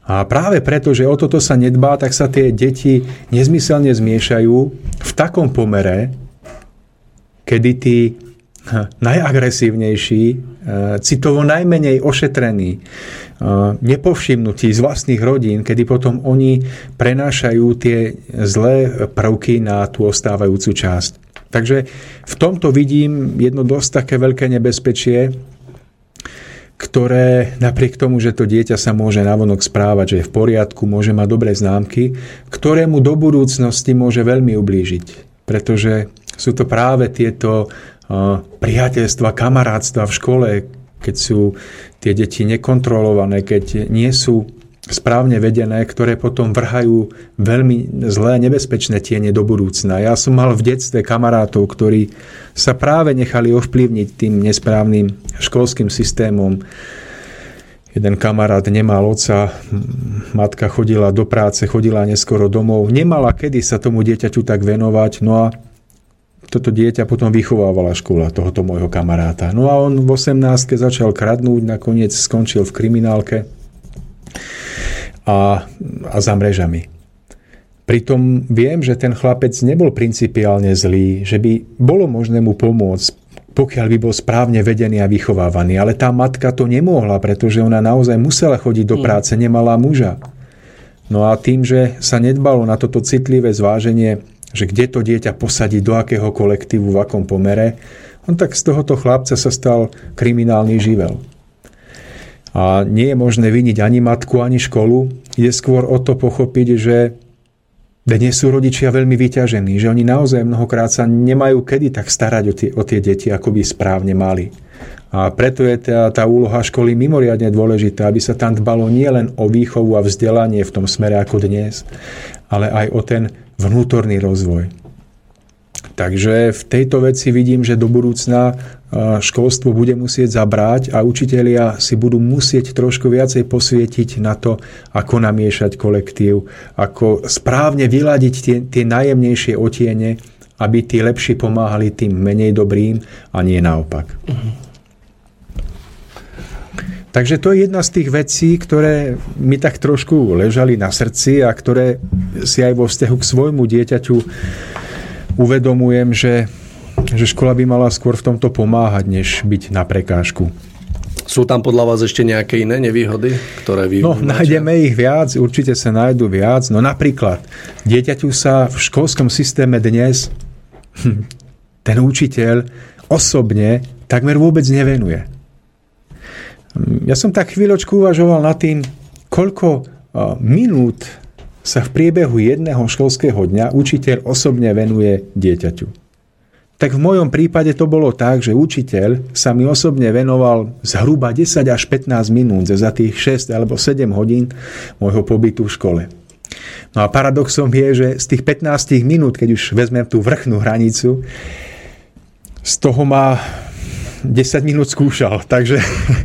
A práve preto, že o toto sa nedbá, tak sa tie deti nezmyselne zmiešajú v takom pomere, kedy tí najagresívnejší, e, citovo najmenej ošetrení, e, nepovšimnutí z vlastných rodín, kedy potom oni prenášajú tie zlé prvky na tú ostávajúcu časť. Takže v tomto vidím jedno dosť také veľké nebezpečie, ktoré napriek tomu, že to dieťa sa môže navonok správať, že je v poriadku, môže mať dobré známky, ktorému do budúcnosti môže veľmi ublížiť. Pretože sú to práve tieto priateľstva, kamarátstva v škole, keď sú tie deti nekontrolované, keď nie sú správne vedené, ktoré potom vrhajú veľmi zlé nebezpečné tiene do budúcna. Ja som mal v detstve kamarátov, ktorí sa práve nechali ovplyvniť tým nesprávnym školským systémom. Jeden kamarát nemal oca, matka chodila do práce, chodila neskoro domov, nemala kedy sa tomu dieťaťu tak venovať, no a toto dieťa potom vychovávala škola tohoto môjho kamaráta. No a on v 18. začal kradnúť, nakoniec skončil v kriminálke a, a za mrežami. Pritom viem, že ten chlapec nebol principiálne zlý, že by bolo možné mu pomôcť pokiaľ by bol správne vedený a vychovávaný. Ale tá matka to nemohla, pretože ona naozaj musela chodiť do mm. práce, nemala muža. No a tým, že sa nedbalo na toto citlivé zváženie, že kde to dieťa posadí, do akého kolektívu, v akom pomere, on tak z tohoto chlapca sa stal kriminálny živel. A nie je možné vyniť ani matku, ani školu. Je skôr o to pochopiť, že dnes sú rodičia veľmi vyťažení, že oni naozaj mnohokrát sa nemajú kedy tak starať o tie, o tie deti, ako by správne mali. A preto je tá, tá úloha školy mimoriadne dôležitá, aby sa tam dbalo nielen o výchovu a vzdelanie v tom smere ako dnes, ale aj o ten vnútorný rozvoj. Takže v tejto veci vidím, že do budúcna školstvo bude musieť zabrať a učitelia si budú musieť trošku viacej posvietiť na to, ako namiešať kolektív, ako správne vyladiť tie, tie najjemnejšie otiene, aby tí lepší pomáhali tým menej dobrým a nie naopak. Uh-huh. Takže to je jedna z tých vecí, ktoré mi tak trošku ležali na srdci a ktoré si aj vo vzťahu k svojmu dieťaťu uvedomujem, že že škola by mala skôr v tomto pomáhať, než byť na prekážku. Sú tam podľa vás ešte nejaké iné nevýhody, ktoré vy No, máte? nájdeme ich viac, určite sa nájdu viac. No napríklad, dieťaťu sa v školskom systéme dnes ten učiteľ osobne takmer vôbec nevenuje. Ja som tak chvíľočku uvažoval nad tým, koľko minút sa v priebehu jedného školského dňa učiteľ osobne venuje dieťaťu tak v mojom prípade to bolo tak, že učiteľ sa mi osobne venoval zhruba 10 až 15 minút za tých 6 alebo 7 hodín môjho pobytu v škole. No a paradoxom je, že z tých 15 minút, keď už vezmem tú vrchnú hranicu, z toho má 10 minút skúšal, takže...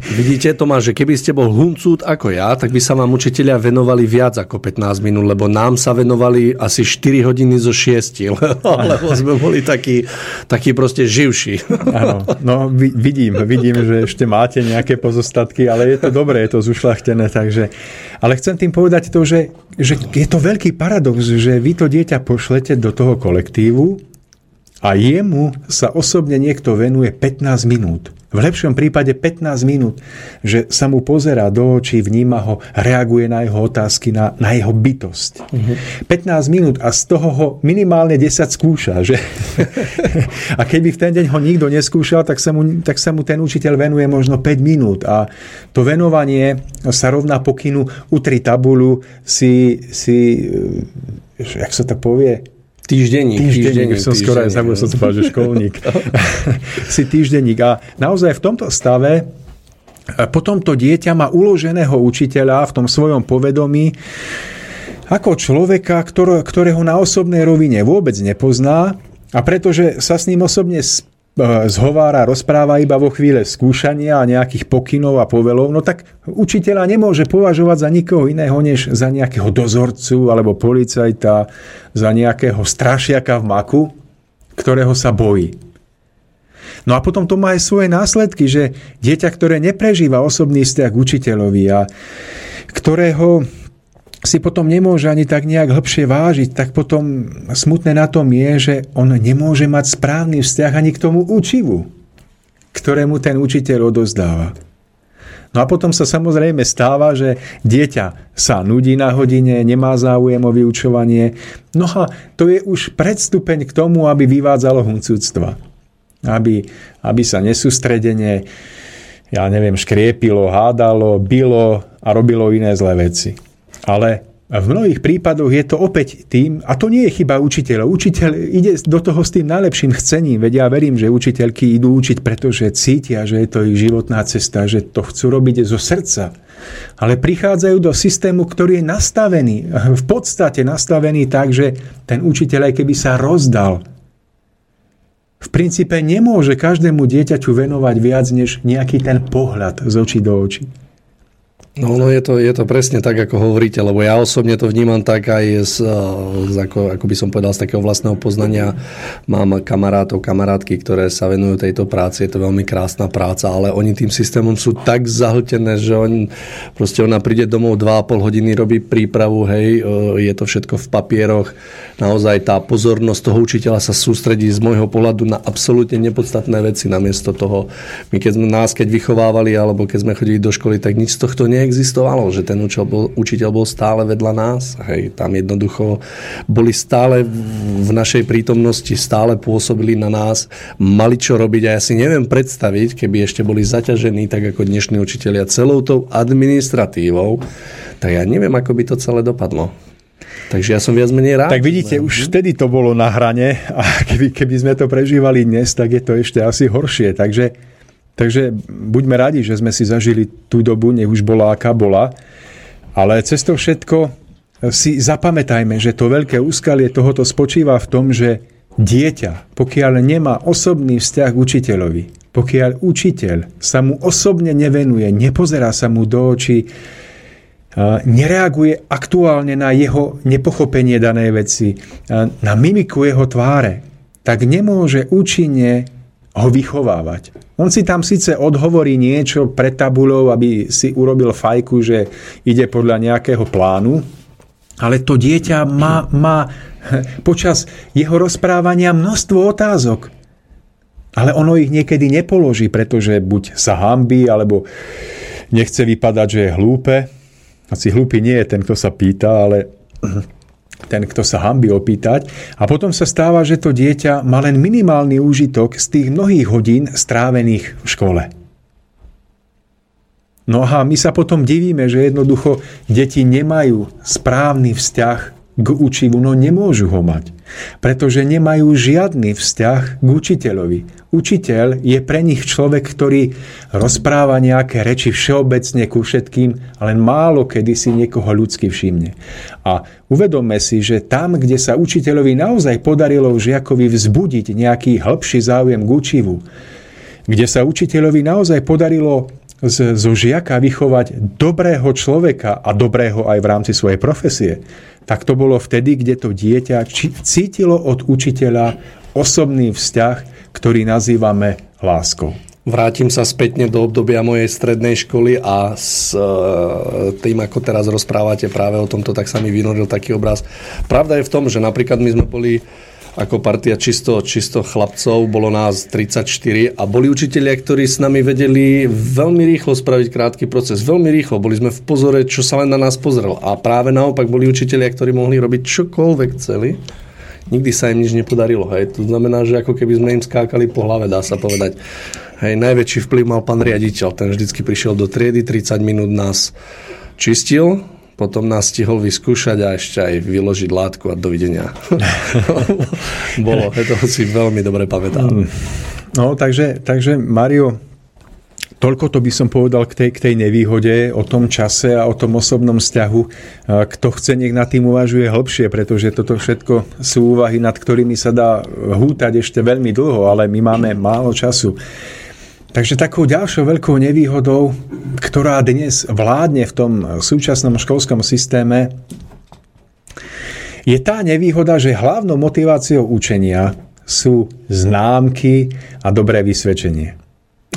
Vidíte, Tomáš, že keby ste bol huncút ako ja, tak by sa vám učiteľia venovali viac ako 15 minút, lebo nám sa venovali asi 4 hodiny zo 6, lebo sme boli takí, takí proste živší. Áno, no vidím, vidím, že ešte máte nejaké pozostatky, ale je to dobré, je to zušlachtené, takže... Ale chcem tým povedať to, že, že je to veľký paradox, že vy to dieťa pošlete do toho kolektívu, a jemu sa osobne niekto venuje 15 minút. V lepšom prípade 15 minút, že sa mu pozerá do očí, vníma ho, reaguje na jeho otázky, na, na jeho bytosť. Uh-huh. Mhm. 15 minút a z toho ho minimálne 10 skúša. Že? a keby v ten deň ho nikto neskúšal, tak sa, mu, tak sa mu ten učiteľ venuje možno 5 minút. A to venovanie sa rovná pokynu utri tabulu, si, si jak sa to povie, Týždenník. Týždenník, týždenník som skoro aj zabudol som to povedať, že školník. si týždenník. A naozaj v tomto stave potom to dieťa má uloženého učiteľa v tom svojom povedomí ako človeka, ktorého na osobnej rovine vôbec nepozná a pretože sa s ním osobne E, zhovára, rozpráva iba vo chvíle skúšania a nejakých pokynov a povelov, no tak učiteľa nemôže považovať za nikoho iného, než za nejakého dozorcu alebo policajta, za nejakého strašiaka v maku, ktorého sa bojí. No a potom to má aj svoje následky, že dieťa, ktoré neprežíva osobný vzťah k učiteľovi a ktorého si potom nemôže ani tak nejak hĺbšie vážiť, tak potom smutné na tom je, že on nemôže mať správny vzťah ani k tomu učivu, ktorému ten učiteľ odozdáva. No a potom sa samozrejme stáva, že dieťa sa nudí na hodine, nemá záujem o vyučovanie. No a to je už predstupeň k tomu, aby vyvádzalo huncúctva. Aby, aby sa nesústredenie, ja neviem, škriepilo, hádalo, bilo a robilo iné zlé veci. Ale v mnohých prípadoch je to opäť tým, a to nie je chyba učiteľa. Učiteľ ide do toho s tým najlepším chcením, veď ja verím, že učiteľky idú učiť, pretože cítia, že je to ich životná cesta, že to chcú robiť zo srdca. Ale prichádzajú do systému, ktorý je nastavený, v podstate nastavený tak, že ten učiteľ, aj keby sa rozdal, v princípe nemôže každému dieťaťu venovať viac než nejaký ten pohľad z očí do očí. No, no je, to, je to presne tak, ako hovoríte, lebo ja osobne to vnímam tak aj z, z ako, ako by som povedal, z takého vlastného poznania. Mám kamarátov, kamarátky, ktoré sa venujú tejto práci, je to veľmi krásna práca, ale oni tým systémom sú tak zahltené, že on, proste ona príde domov 2,5 hodiny, robí prípravu, hej, je to všetko v papieroch, naozaj tá pozornosť toho učiteľa sa sústredí z môjho pohľadu na absolútne nepodstatné veci namiesto toho. My keď sme nás keď vychovávali, alebo keď sme chodili do školy, tak nič z tohto nie neexistovalo, že ten učiteľ bol, učiteľ bol stále vedľa nás. Hej, tam jednoducho boli stále v našej prítomnosti, stále pôsobili na nás, mali čo robiť a ja si neviem predstaviť, keby ešte boli zaťažení, tak ako dnešní učiteľia, celou tou administratívou, tak ja neviem, ako by to celé dopadlo. Takže ja som viac menej rád. Tak vidíte, už vtedy to bolo na hrane a keby, keby sme to prežívali dnes, tak je to ešte asi horšie. Takže Takže buďme radi, že sme si zažili tú dobu, nech už bola aká bola, ale cez to všetko si zapamätajme, že to veľké úskalie tohoto spočíva v tom, že dieťa, pokiaľ nemá osobný vzťah k učiteľovi, pokiaľ učiteľ sa mu osobne nevenuje, nepozerá sa mu do očí, nereaguje aktuálne na jeho nepochopenie danej veci, na mimiku jeho tváre, tak nemôže účinne ho vychovávať. On si tam síce odhovorí niečo pred tabulou, aby si urobil fajku, že ide podľa nejakého plánu, ale to dieťa má, má počas jeho rozprávania množstvo otázok. Ale ono ich niekedy nepoloží, pretože buď sa hambí, alebo nechce vypadať, že je hlúpe. Asi hlúpy nie je ten, kto sa pýta, ale ten, kto sa hambí opýtať. A potom sa stáva, že to dieťa má len minimálny úžitok z tých mnohých hodín strávených v škole. No a my sa potom divíme, že jednoducho deti nemajú správny vzťah k učivu, no nemôžu ho mať, pretože nemajú žiadny vzťah k učiteľovi. Učiteľ je pre nich človek, ktorý rozpráva nejaké reči všeobecne ku všetkým, len málo kedy si niekoho ľudsky všimne. A uvedomme si, že tam, kde sa učiteľovi naozaj podarilo žiakovi vzbudiť nejaký hĺbší záujem k učivu, kde sa učiteľovi naozaj podarilo zo žiaka vychovať dobrého človeka a dobrého aj v rámci svojej profesie, tak to bolo vtedy, kde to dieťa cítilo od učiteľa osobný vzťah, ktorý nazývame láskou. Vrátim sa spätne do obdobia mojej strednej školy a s e, tým, ako teraz rozprávate práve o tomto, tak sa mi vynoril taký obraz. Pravda je v tom, že napríklad my sme boli ako partia čisto, čisto chlapcov, bolo nás 34 a boli učitelia, ktorí s nami vedeli veľmi rýchlo spraviť krátky proces. Veľmi rýchlo, boli sme v pozore, čo sa len na nás pozrel. A práve naopak boli učitelia, ktorí mohli robiť čokoľvek celý. Nikdy sa im nič nepodarilo. Hej. To znamená, že ako keby sme im skákali po hlave, dá sa povedať. Hej, najväčší vplyv mal pán riaditeľ. Ten vždycky prišiel do triedy, 30 minút nás čistil, potom nás stihol vyskúšať a ešte aj vyložiť látku a dovidenia. Bolo, to si veľmi dobre pamätám. Mm. No, takže, takže Mario, Toľko to by som povedal k tej, k tej nevýhode, o tom čase a o tom osobnom vzťahu. Kto chce, nech nad tým uvažuje hĺbšie, pretože toto všetko sú úvahy, nad ktorými sa dá hútať ešte veľmi dlho, ale my máme málo času. Takže takou ďalšou veľkou nevýhodou, ktorá dnes vládne v tom súčasnom školskom systéme, je tá nevýhoda, že hlavnou motiváciou učenia sú známky a dobré vysvedčenie.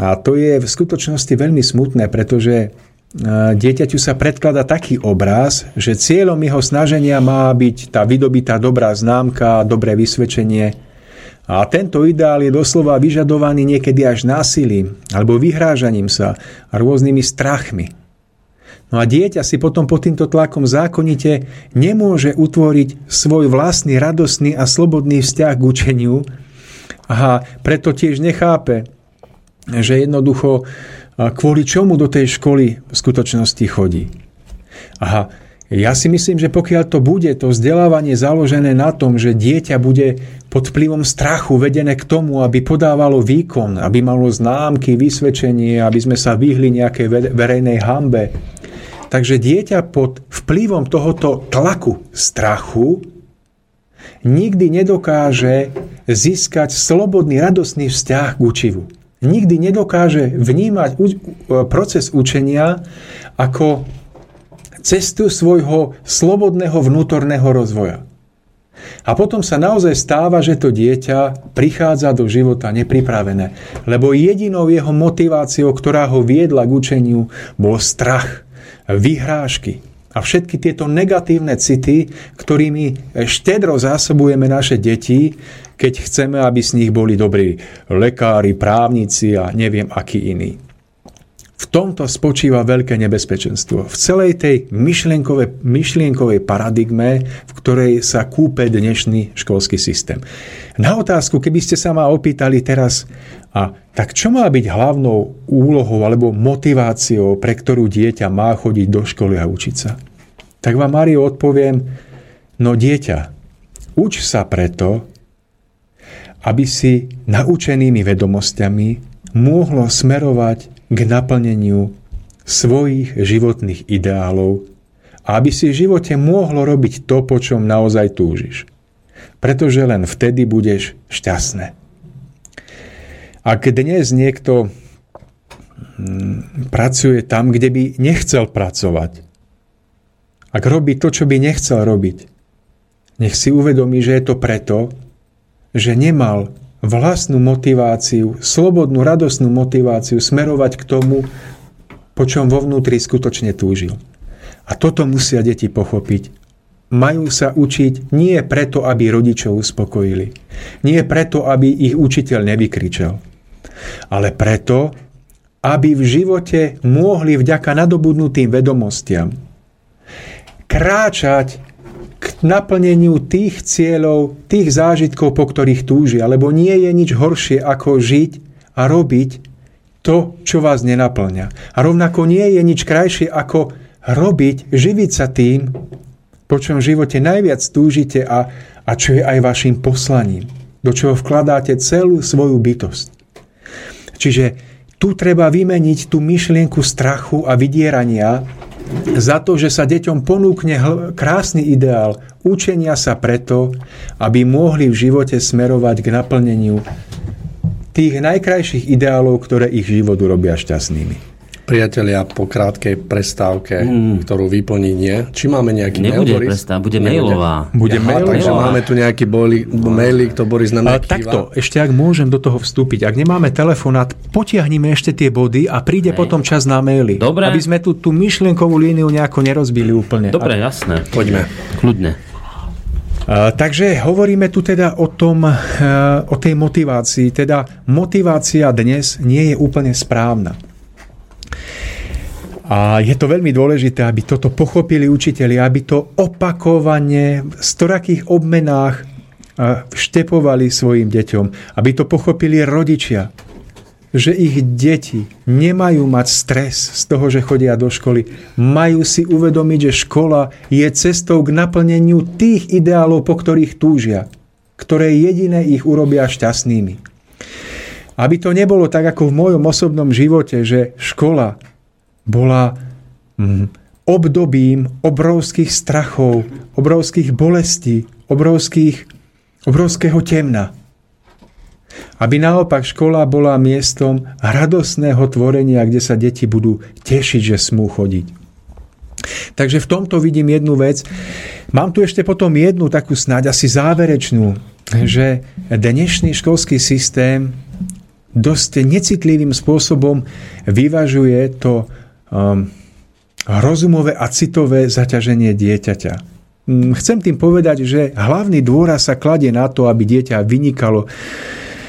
A to je v skutočnosti veľmi smutné, pretože e, dieťaťu sa predklada taký obraz, že cieľom jeho snaženia má byť tá vydobitá dobrá známka, dobré vysvedčenie, a tento ideál je doslova vyžadovaný niekedy až násilím alebo vyhrážaním sa a rôznymi strachmi. No a dieťa si potom pod týmto tlakom zákonite nemôže utvoriť svoj vlastný radosný a slobodný vzťah k učeniu a preto tiež nechápe, že jednoducho kvôli čomu do tej školy v skutočnosti chodí. Aha, ja si myslím, že pokiaľ to bude to vzdelávanie založené na tom, že dieťa bude pod vplyvom strachu vedené k tomu, aby podávalo výkon, aby malo známky, vysvedčenie, aby sme sa vyhli nejakej verejnej hambe. Takže dieťa pod vplyvom tohoto tlaku strachu nikdy nedokáže získať slobodný, radostný vzťah k učivu. nikdy nedokáže vnímať proces učenia ako cestu svojho slobodného vnútorného rozvoja. A potom sa naozaj stáva, že to dieťa prichádza do života nepripravené, lebo jedinou jeho motiváciou, ktorá ho viedla k učeniu, bol strach, vyhrážky, a všetky tieto negatívne city, ktorými štedro zásobujeme naše deti, keď chceme, aby z nich boli dobrí lekári, právnici a neviem akí iní. V tomto spočíva veľké nebezpečenstvo. V celej tej myšlienkovej, myšlienkovej paradigme, v ktorej sa kúpe dnešný školský systém. Na otázku, keby ste sa ma opýtali teraz, a tak čo má byť hlavnou úlohou alebo motiváciou, pre ktorú dieťa má chodiť do školy a učiť sa? Tak vám, Mario, odpoviem, no dieťa, uč sa preto, aby si naučenými vedomosťami mohlo smerovať k naplneniu svojich životných ideálov a aby si v živote mohlo robiť to, po čom naozaj túžiš. Pretože len vtedy budeš šťastné. Ak dnes niekto mm, pracuje tam, kde by nechcel pracovať, ak robí to, čo by nechcel robiť, nech si uvedomí, že je to preto, že nemal vlastnú motiváciu, slobodnú, radosnú motiváciu smerovať k tomu, po čom vo vnútri skutočne túžil. A toto musia deti pochopiť. Majú sa učiť nie preto, aby rodičov uspokojili. Nie preto, aby ich učiteľ nevykričal. Ale preto, aby v živote mohli vďaka nadobudnutým vedomostiam kráčať k naplneniu tých cieľov, tých zážitkov, po ktorých túžia. Lebo nie je nič horšie, ako žiť a robiť to, čo vás nenaplňa. A rovnako nie je nič krajšie, ako robiť, živiť sa tým, po čom v živote najviac túžite a, a čo je aj vašim poslaním, do čoho vkladáte celú svoju bytosť. Čiže tu treba vymeniť tú myšlienku strachu a vydierania za to, že sa deťom ponúkne krásny ideál učenia sa preto, aby mohli v živote smerovať k naplneniu tých najkrajších ideálov, ktoré ich život urobia šťastnými. Priatelia, po krátkej prestávke, mm. ktorú vyplní nie. Či máme nejaký Nebude mail, Boris? prestávka, bude mailová. Bude Aha, mailová. Takže máme tu nejaký boli, maily, to Boris nám Ale takto, ešte ak môžem do toho vstúpiť. Ak nemáme telefonát, potiahnime ešte tie body a príde Hej. potom čas na maily. Dobre. Aby sme tu tú myšlienkovú líniu nejako nerozbili úplne. Dobre, jasné. Poďme. Kľudne. Uh, takže hovoríme tu teda o tom, uh, o tej motivácii. Teda motivácia dnes nie je úplne správna. A je to veľmi dôležité, aby toto pochopili učiteľi, aby to opakovane v storakých obmenách vštepovali svojim deťom, aby to pochopili rodičia, že ich deti nemajú mať stres z toho, že chodia do školy. Majú si uvedomiť, že škola je cestou k naplneniu tých ideálov, po ktorých túžia, ktoré jediné ich urobia šťastnými. Aby to nebolo tak, ako v mojom osobnom živote, že škola bola mm, obdobím obrovských strachov, obrovských bolestí, obrovských, obrovského temna. Aby naopak škola bola miestom radosného tvorenia, kde sa deti budú tešiť, že smú chodiť. Takže v tomto vidím jednu vec. Mám tu ešte potom jednu takú snáď asi záverečnú, že dnešný školský systém dosť necitlivým spôsobom vyvažuje to um, rozumové a citové zaťaženie dieťaťa. Mm, chcem tým povedať, že hlavný dôraz sa kladie na to, aby dieťa vynikalo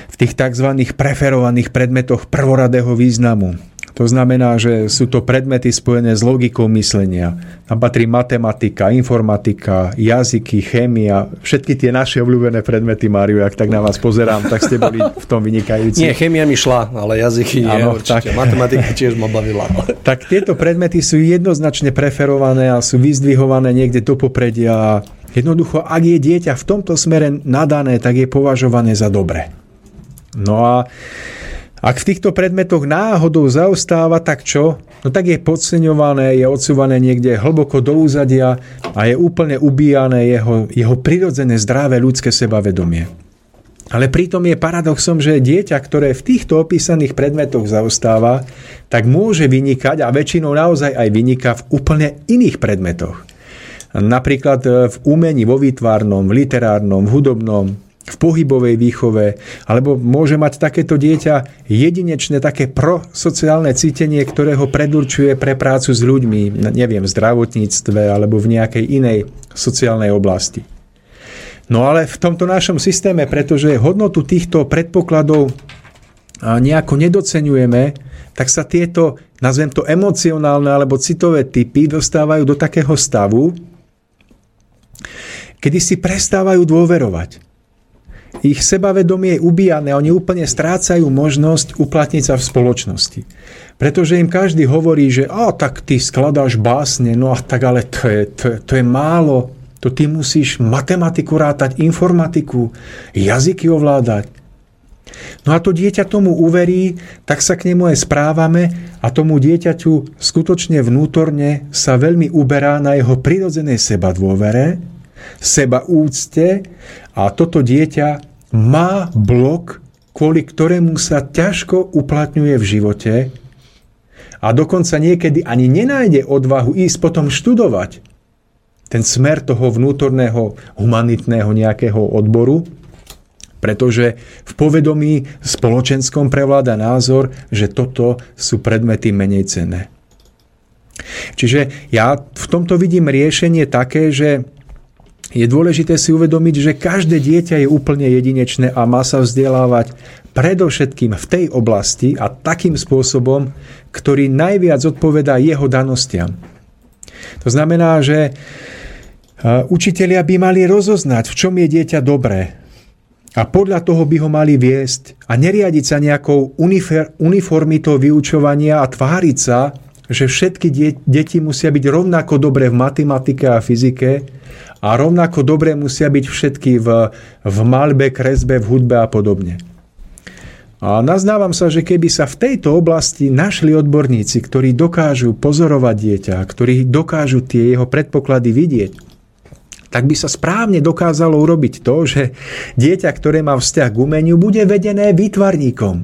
v tých tzv. preferovaných predmetoch prvoradého významu. To znamená, že sú to predmety spojené s logikou myslenia. Tam patrí matematika, informatika, jazyky, chémia, všetky tie naše obľúbené predmety, Máriu, ak tak na vás pozerám, tak ste boli v tom vynikajúci. Nie, chémia mi šla, ale jazyky nie, ano, určite. Tak. Matematika tiež ma bavila. tak tieto predmety sú jednoznačne preferované a sú vyzdvihované niekde do popredia. Jednoducho, ak je dieťa v tomto smere nadané, tak je považované za dobre. No a ak v týchto predmetoch náhodou zaostáva, tak čo? No tak je podceňované, je odsúvané niekde hlboko do úzadia a je úplne ubíjané jeho, jeho prirodzené zdravé ľudské sebavedomie. Ale pritom je paradoxom, že dieťa, ktoré v týchto opísaných predmetoch zaostáva, tak môže vynikať a väčšinou naozaj aj vyniká v úplne iných predmetoch. Napríklad v umení, vo výtvarnom, v literárnom, v hudobnom, v pohybovej výchove, alebo môže mať takéto dieťa jedinečné také prosociálne cítenie, ktoré ho predurčuje pre prácu s ľuďmi, neviem, v zdravotníctve alebo v nejakej inej sociálnej oblasti. No ale v tomto našom systéme, pretože hodnotu týchto predpokladov nejako nedocenujeme, tak sa tieto, nazvem to emocionálne alebo citové typy, dostávajú do takého stavu, kedy si prestávajú dôverovať. Ich sebavedomie je ubíjane, oni úplne strácajú možnosť uplatniť sa v spoločnosti. Pretože im každý hovorí, že a tak ty skladáš básne, no a tak ale to je, to, to je málo, to ty musíš matematiku rátať, informatiku, jazyky ovládať. No a to dieťa tomu uverí, tak sa k nemu aj správame a tomu dieťaťu skutočne vnútorne sa veľmi uberá na jeho prirodzenej seba dôvere, seba úcte a toto dieťa má blok, kvôli ktorému sa ťažko uplatňuje v živote a dokonca niekedy ani nenájde odvahu ísť potom študovať, ten smer toho vnútorného humanitného nejakého odboru, pretože v povedomí spoločenskom prevláda názor, že toto sú predmety menej cenné. Čiže ja v tomto vidím riešenie také, že je dôležité si uvedomiť, že každé dieťa je úplne jedinečné a má sa vzdelávať predovšetkým v tej oblasti a takým spôsobom, ktorý najviac odpovedá jeho danostiam. To znamená, že Učitelia by mali rozoznať, v čom je dieťa dobré. A podľa toho by ho mali viesť a neriadiť sa nejakou uniformitou vyučovania a tváriť sa, že všetky deti musia byť rovnako dobré v matematike a fyzike a rovnako dobré musia byť všetky v, v malbe, kresbe, v hudbe a podobne. A nazdávam sa, že keby sa v tejto oblasti našli odborníci, ktorí dokážu pozorovať dieťa, ktorí dokážu tie jeho predpoklady vidieť, tak by sa správne dokázalo urobiť to, že dieťa, ktoré má vzťah k umeniu, bude vedené výtvarníkom.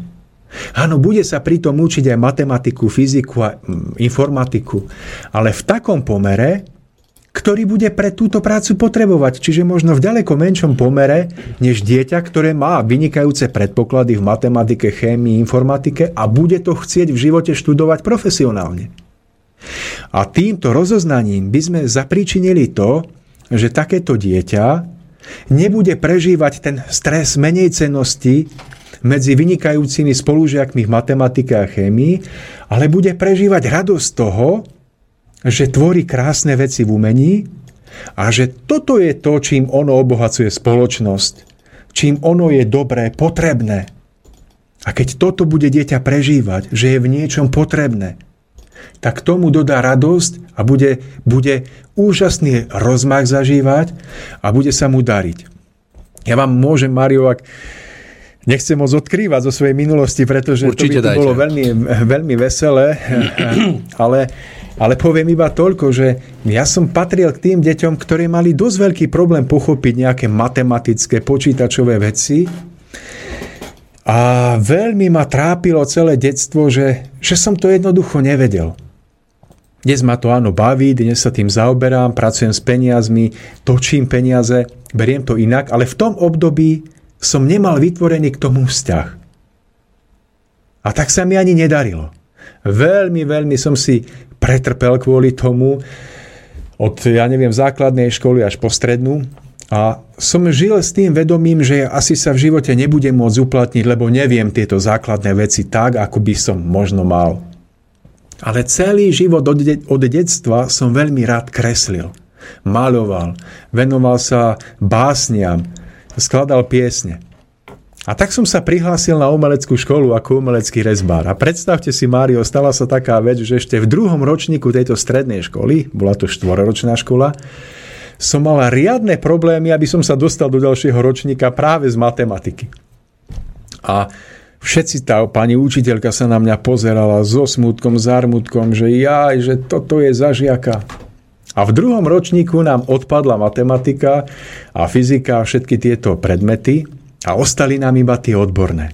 Áno, bude sa pritom učiť aj matematiku, fyziku a mm, informatiku, ale v takom pomere, ktorý bude pre túto prácu potrebovať, čiže možno v ďaleko menšom pomere, než dieťa, ktoré má vynikajúce predpoklady v matematike, chémii, informatike a bude to chcieť v živote študovať profesionálne. A týmto rozoznaním by sme zapríčinili to, že takéto dieťa nebude prežívať ten stres menej cennosti medzi vynikajúcimi spolužiakmi v matematike a chémii, ale bude prežívať radosť toho, že tvorí krásne veci v umení a že toto je to, čím ono obohacuje spoločnosť, čím ono je dobré, potrebné. A keď toto bude dieťa prežívať, že je v niečom potrebné, tak tomu dodá radosť a bude, bude úžasný rozmach zažívať a bude sa mu dariť. Ja vám môžem, Mario, ak nechcem moc odkrývať zo svojej minulosti, pretože Určite to by to bolo veľmi, veľmi veselé, ale, ale poviem iba toľko, že ja som patril k tým deťom, ktorí mali dosť veľký problém pochopiť nejaké matematické, počítačové veci a veľmi ma trápilo celé detstvo, že, že som to jednoducho nevedel. Dnes ma to áno baví, dnes sa tým zaoberám, pracujem s peniazmi, točím peniaze, beriem to inak, ale v tom období som nemal vytvorený k tomu vzťah. A tak sa mi ani nedarilo. Veľmi, veľmi som si pretrpel kvôli tomu, od, ja neviem, základnej školy až po strednú. A som žil s tým vedomím, že asi sa v živote nebudem môcť uplatniť, lebo neviem tieto základné veci tak, ako by som možno mal. Ale celý život od, de- od detstva som veľmi rád kreslil. Maľoval, venoval sa básniam, skladal piesne. A tak som sa prihlásil na umeleckú školu ako umelecký rezbár. A predstavte si, Mário, stala sa taká vec, že ešte v druhom ročníku tejto strednej školy, bola to štvororočná škola, som mal riadne problémy, aby som sa dostal do ďalšieho ročníka práve z matematiky. A Všetci tá pani učiteľka sa na mňa pozerala so smutkom, zármutkom, že jaj, že toto je zažiaka. A v druhom ročníku nám odpadla matematika a fyzika a všetky tieto predmety a ostali nám iba tie odborné.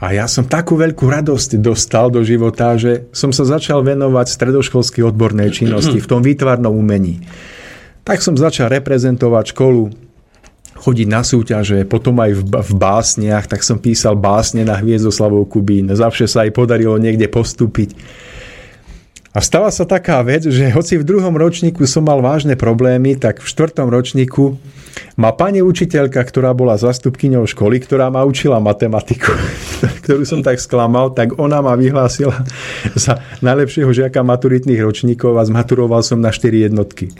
A ja som takú veľkú radosť dostal do života, že som sa začal venovať stredoškolskej odbornej činnosti v tom výtvarnom umení. Tak som začal reprezentovať školu, chodiť na súťaže, potom aj v, v básniach, tak som písal básne na Hviezdoslavou Kubín. Zavše sa aj podarilo niekde postúpiť. A stala sa taká vec, že hoci v druhom ročníku som mal vážne problémy, tak v štvrtom ročníku ma pani učiteľka, ktorá bola zastupkyňou školy, ktorá ma učila matematiku, ktorú som tak sklamal, tak ona ma vyhlásila za najlepšieho žiaka maturitných ročníkov a zmaturoval som na 4 jednotky.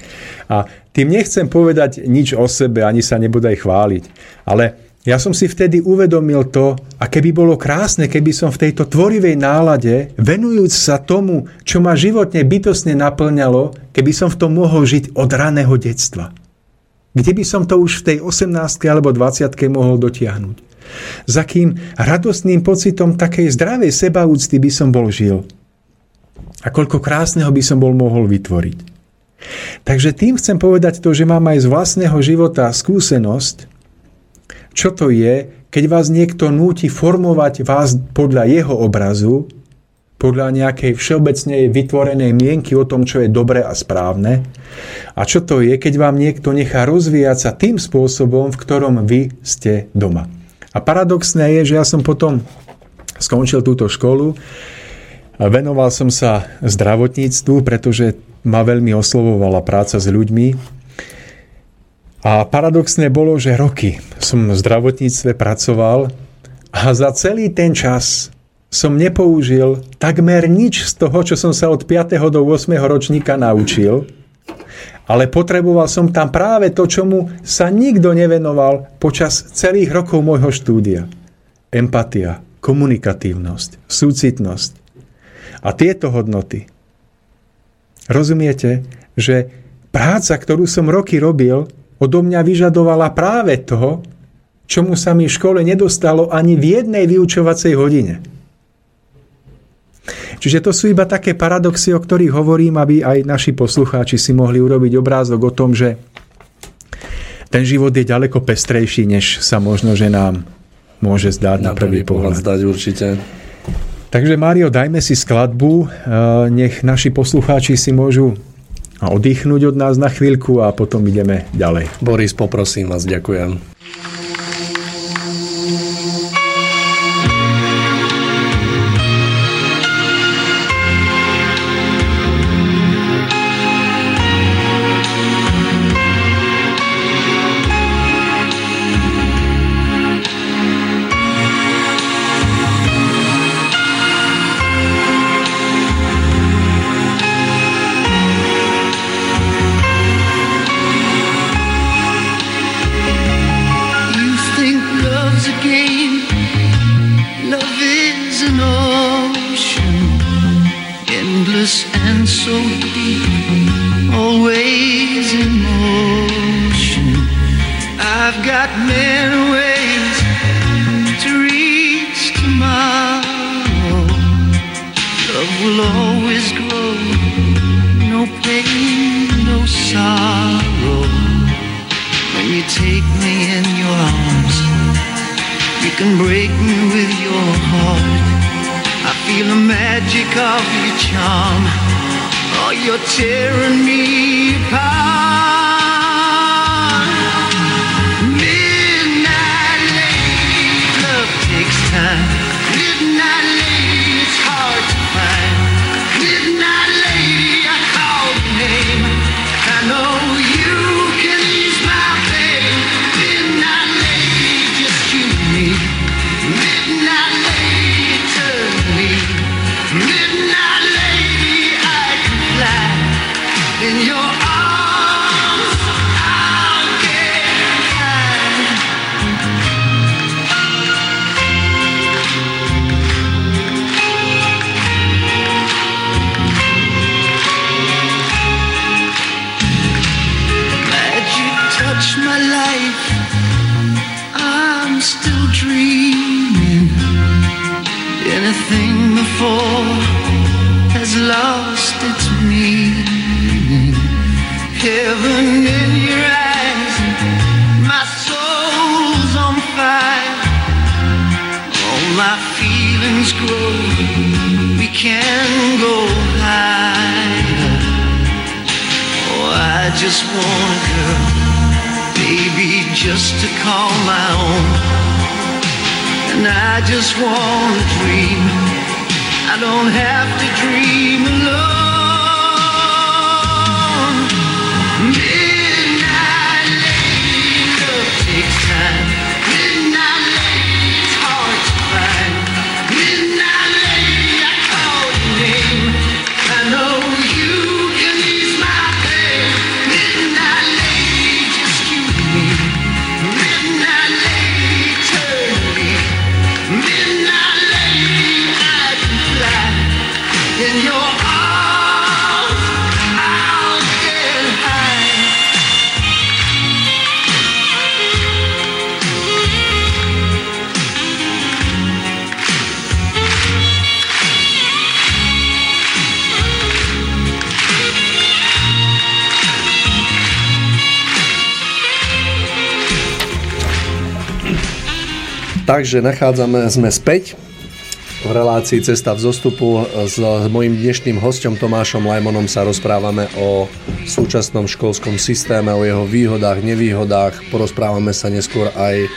A tým nechcem povedať nič o sebe, ani sa nebodaj chváliť, ale ja som si vtedy uvedomil to, a keby bolo krásne, keby som v tejto tvorivej nálade, venujúc sa tomu, čo ma životne bytosne naplňalo, keby som v tom mohol žiť od raného detstva. Kde by som to už v tej 18. alebo 20. mohol dotiahnuť? Za kým radostným pocitom takej zdravej sebaúcty by som bol žil? A koľko krásneho by som bol mohol vytvoriť? Takže tým chcem povedať to, že mám aj z vlastného života skúsenosť, čo to je, keď vás niekto núti formovať vás podľa jeho obrazu, podľa nejakej všeobecnej vytvorenej mienky o tom, čo je dobré a správne. A čo to je, keď vám niekto nechá rozvíjať sa tým spôsobom, v ktorom vy ste doma. A paradoxné je, že ja som potom skončil túto školu, venoval som sa zdravotníctvu, pretože ma veľmi oslovovala práca s ľuďmi a paradoxné bolo, že roky som v zdravotníctve pracoval a za celý ten čas som nepoužil takmer nič z toho, čo som sa od 5. do 8. ročníka naučil, ale potreboval som tam práve to, čomu sa nikto nevenoval počas celých rokov môjho štúdia. Empatia, komunikatívnosť, súcitnosť. A tieto hodnoty. Rozumiete, že práca, ktorú som roky robil, odo mňa vyžadovala práve toho, čomu sa mi v škole nedostalo ani v jednej vyučovacej hodine. Čiže to sú iba také paradoxy, o ktorých hovorím, aby aj naši poslucháči si mohli urobiť obrázok o tom, že ten život je ďaleko pestrejší, než sa možno, že nám môže zdáť na, na prvý pohľad. Zdať určite. Takže Mário, dajme si skladbu, nech naši poslucháči si môžu a oddychnúť od nás na chvíľku a potom ideme ďalej. Boris, poprosím vás, ďakujem. Takže nachádzame, sme späť v relácii Cesta v zostupu. S mojím dnešným hostom Tomášom Lajmonom sa rozprávame o súčasnom školskom systéme, o jeho výhodách, nevýhodách. Porozprávame sa neskôr aj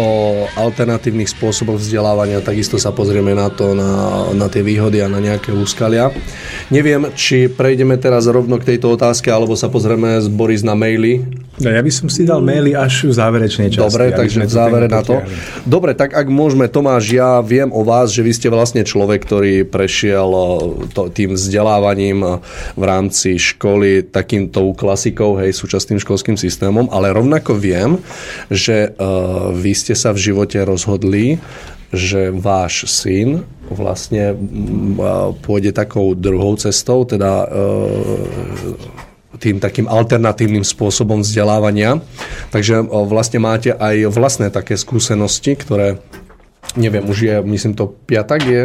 o alternatívnych spôsoboch vzdelávania, takisto sa pozrieme na to, na, na tie výhody a na nejaké úskalia. Neviem, či prejdeme teraz rovno k tejto otázke, alebo sa pozrieme z Boris na maily. No, ja by som si dal maily až v záverečnej časti. Dobre, takže v závere na to. potiahli. Dobre, tak ak môžeme, Tomáš, ja viem o vás, že vy ste vlastne človek, ktorý prešiel o, to, tým vzdelávaním o, v rámci školy takýmto klasikou, hej, súčasným školským systémom, ale rovnako viem, že uh, vy ste sa v živote rozhodli, že váš syn vlastne mm, pôjde takou druhou cestou, teda uh, tým takým alternatívnym spôsobom vzdelávania. Takže vlastne máte aj vlastné také skúsenosti, ktoré neviem, už je, myslím to piatak je?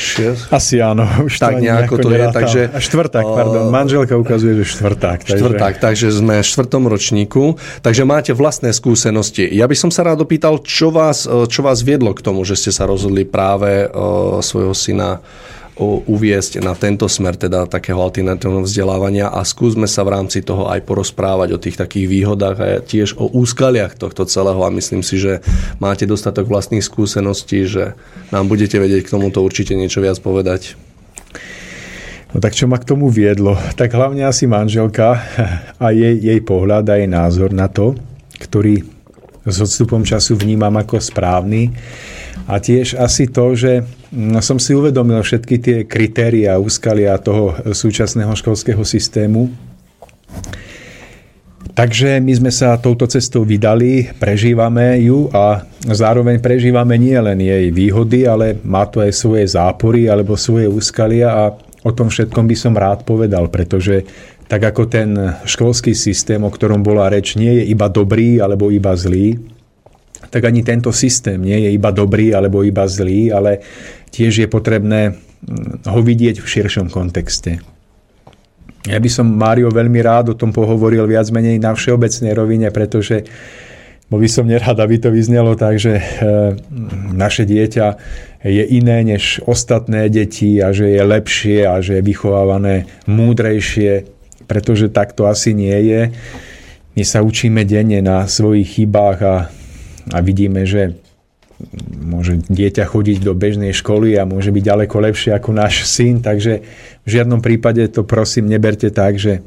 Šiest? Asi áno, už Tak to nejako to je, takže- A štvrták, pardon, manželka ukazuje, že štvrták. Takže... Štvrták, takže sme v štvrtom ročníku, takže máte vlastné skúsenosti. Ja by som sa rád opýtal, čo vás, čo vás viedlo k tomu, že ste sa rozhodli práve o, svojho syna uviesť na tento smer, teda takého alternatívneho vzdelávania a skúsme sa v rámci toho aj porozprávať o tých takých výhodách a tiež o úskaliach tohto celého a myslím si, že máte dostatok vlastných skúseností, že nám budete vedieť k tomuto určite niečo viac povedať. No tak čo ma k tomu viedlo? Tak hlavne asi manželka a jej, jej pohľad a jej názor na to, ktorý s odstupom času vnímam ako správny. A tiež asi to, že mm, som si uvedomil všetky tie kritéria úskalia toho súčasného školského systému. Takže my sme sa touto cestou vydali, prežívame ju a zároveň prežívame nie len jej výhody, ale má to aj svoje zápory alebo svoje úskalia a o tom všetkom by som rád povedal, pretože tak ako ten školský systém, o ktorom bola reč, nie je iba dobrý alebo iba zlý, tak ani tento systém nie je iba dobrý alebo iba zlý, ale tiež je potrebné mm, ho vidieť v širšom kontexte. Ja by som, Mário, veľmi rád o tom pohovoril viac menej na všeobecnej rovine, pretože bo by som nerád, aby to vyznelo tak, že e, naše dieťa je iné než ostatné deti a že je lepšie a že je vychovávané múdrejšie, pretože tak to asi nie je. My sa učíme denne na svojich chybách a, a vidíme, že môže dieťa chodiť do bežnej školy a môže byť ďaleko lepšie ako náš syn, takže v žiadnom prípade to prosím neberte tak, že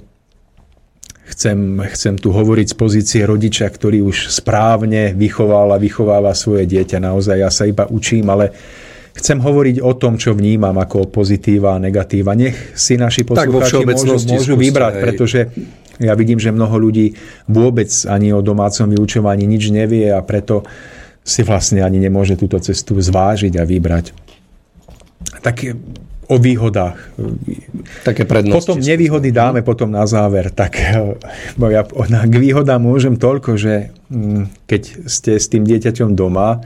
chcem, chcem tu hovoriť z pozície rodiča, ktorý už správne vychoval a vychováva svoje dieťa. Naozaj ja sa iba učím, ale chcem hovoriť o tom, čo vnímam ako pozitíva a negatíva. Nech si naši poslucháči môžu, môžu skúste, vybrať, hej. pretože ja vidím, že mnoho ľudí vôbec ani o domácom vyučovaní nič nevie a preto si vlastne ani nemôže túto cestu zvážiť a vybrať. Tak o výhodách. Také prednosti. Potom nevýhody dáme potom na záver. Tak ja k výhodám môžem toľko, že mm, keď ste s tým dieťaťom doma,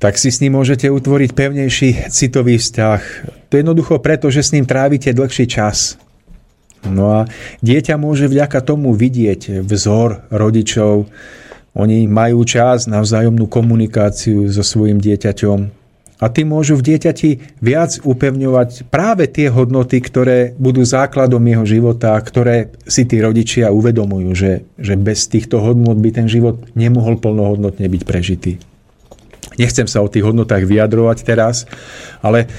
tak si s ním môžete utvoriť pevnejší citový vzťah. To je jednoducho preto, že s ním trávite dlhší čas. No a dieťa môže vďaka tomu vidieť vzor rodičov. Oni majú čas na vzájomnú komunikáciu so svojim dieťaťom a tí môžu v dieťati viac upevňovať práve tie hodnoty, ktoré budú základom jeho života, ktoré si tí rodičia uvedomujú, že, že bez týchto hodnot by ten život nemohol plnohodnotne byť prežitý. Nechcem sa o tých hodnotách vyjadrovať teraz, ale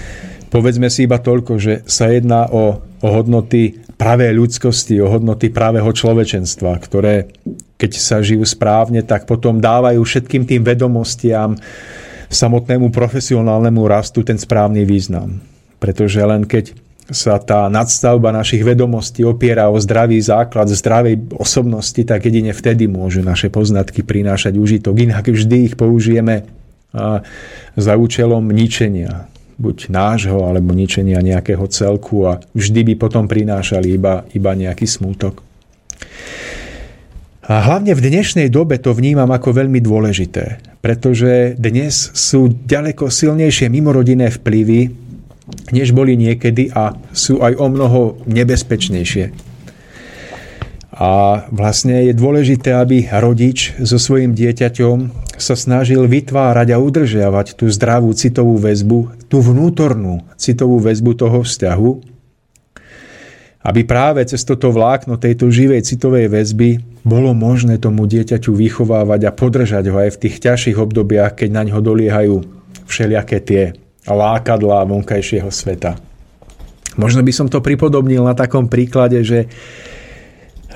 povedzme si iba toľko, že sa jedná o, o hodnoty pravé ľudskosti, o hodnoty pravého človečenstva, ktoré keď sa žijú správne, tak potom dávajú všetkým tým vedomostiam, samotnému profesionálnemu rastu ten správny význam. Pretože len keď sa tá nadstavba našich vedomostí opiera o zdravý základ zdravej osobnosti, tak jedine vtedy môžu naše poznatky prinášať užitok. Inak vždy ich použijeme za účelom ničenia buď nášho, alebo ničenia nejakého celku a vždy by potom prinášali iba, iba nejaký smútok. A hlavne v dnešnej dobe to vnímam ako veľmi dôležité pretože dnes sú ďaleko silnejšie mimorodinné vplyvy, než boli niekedy a sú aj o mnoho nebezpečnejšie. A vlastne je dôležité, aby rodič so svojim dieťaťom sa snažil vytvárať a udržiavať tú zdravú citovú väzbu, tú vnútornú citovú väzbu toho vzťahu, aby práve cez toto vlákno tejto živej citovej väzby bolo možné tomu dieťaťu vychovávať a podržať ho aj v tých ťažších obdobiach, keď na ňo doliehajú všelijaké tie lákadlá vonkajšieho sveta. Možno by som to pripodobnil na takom príklade, že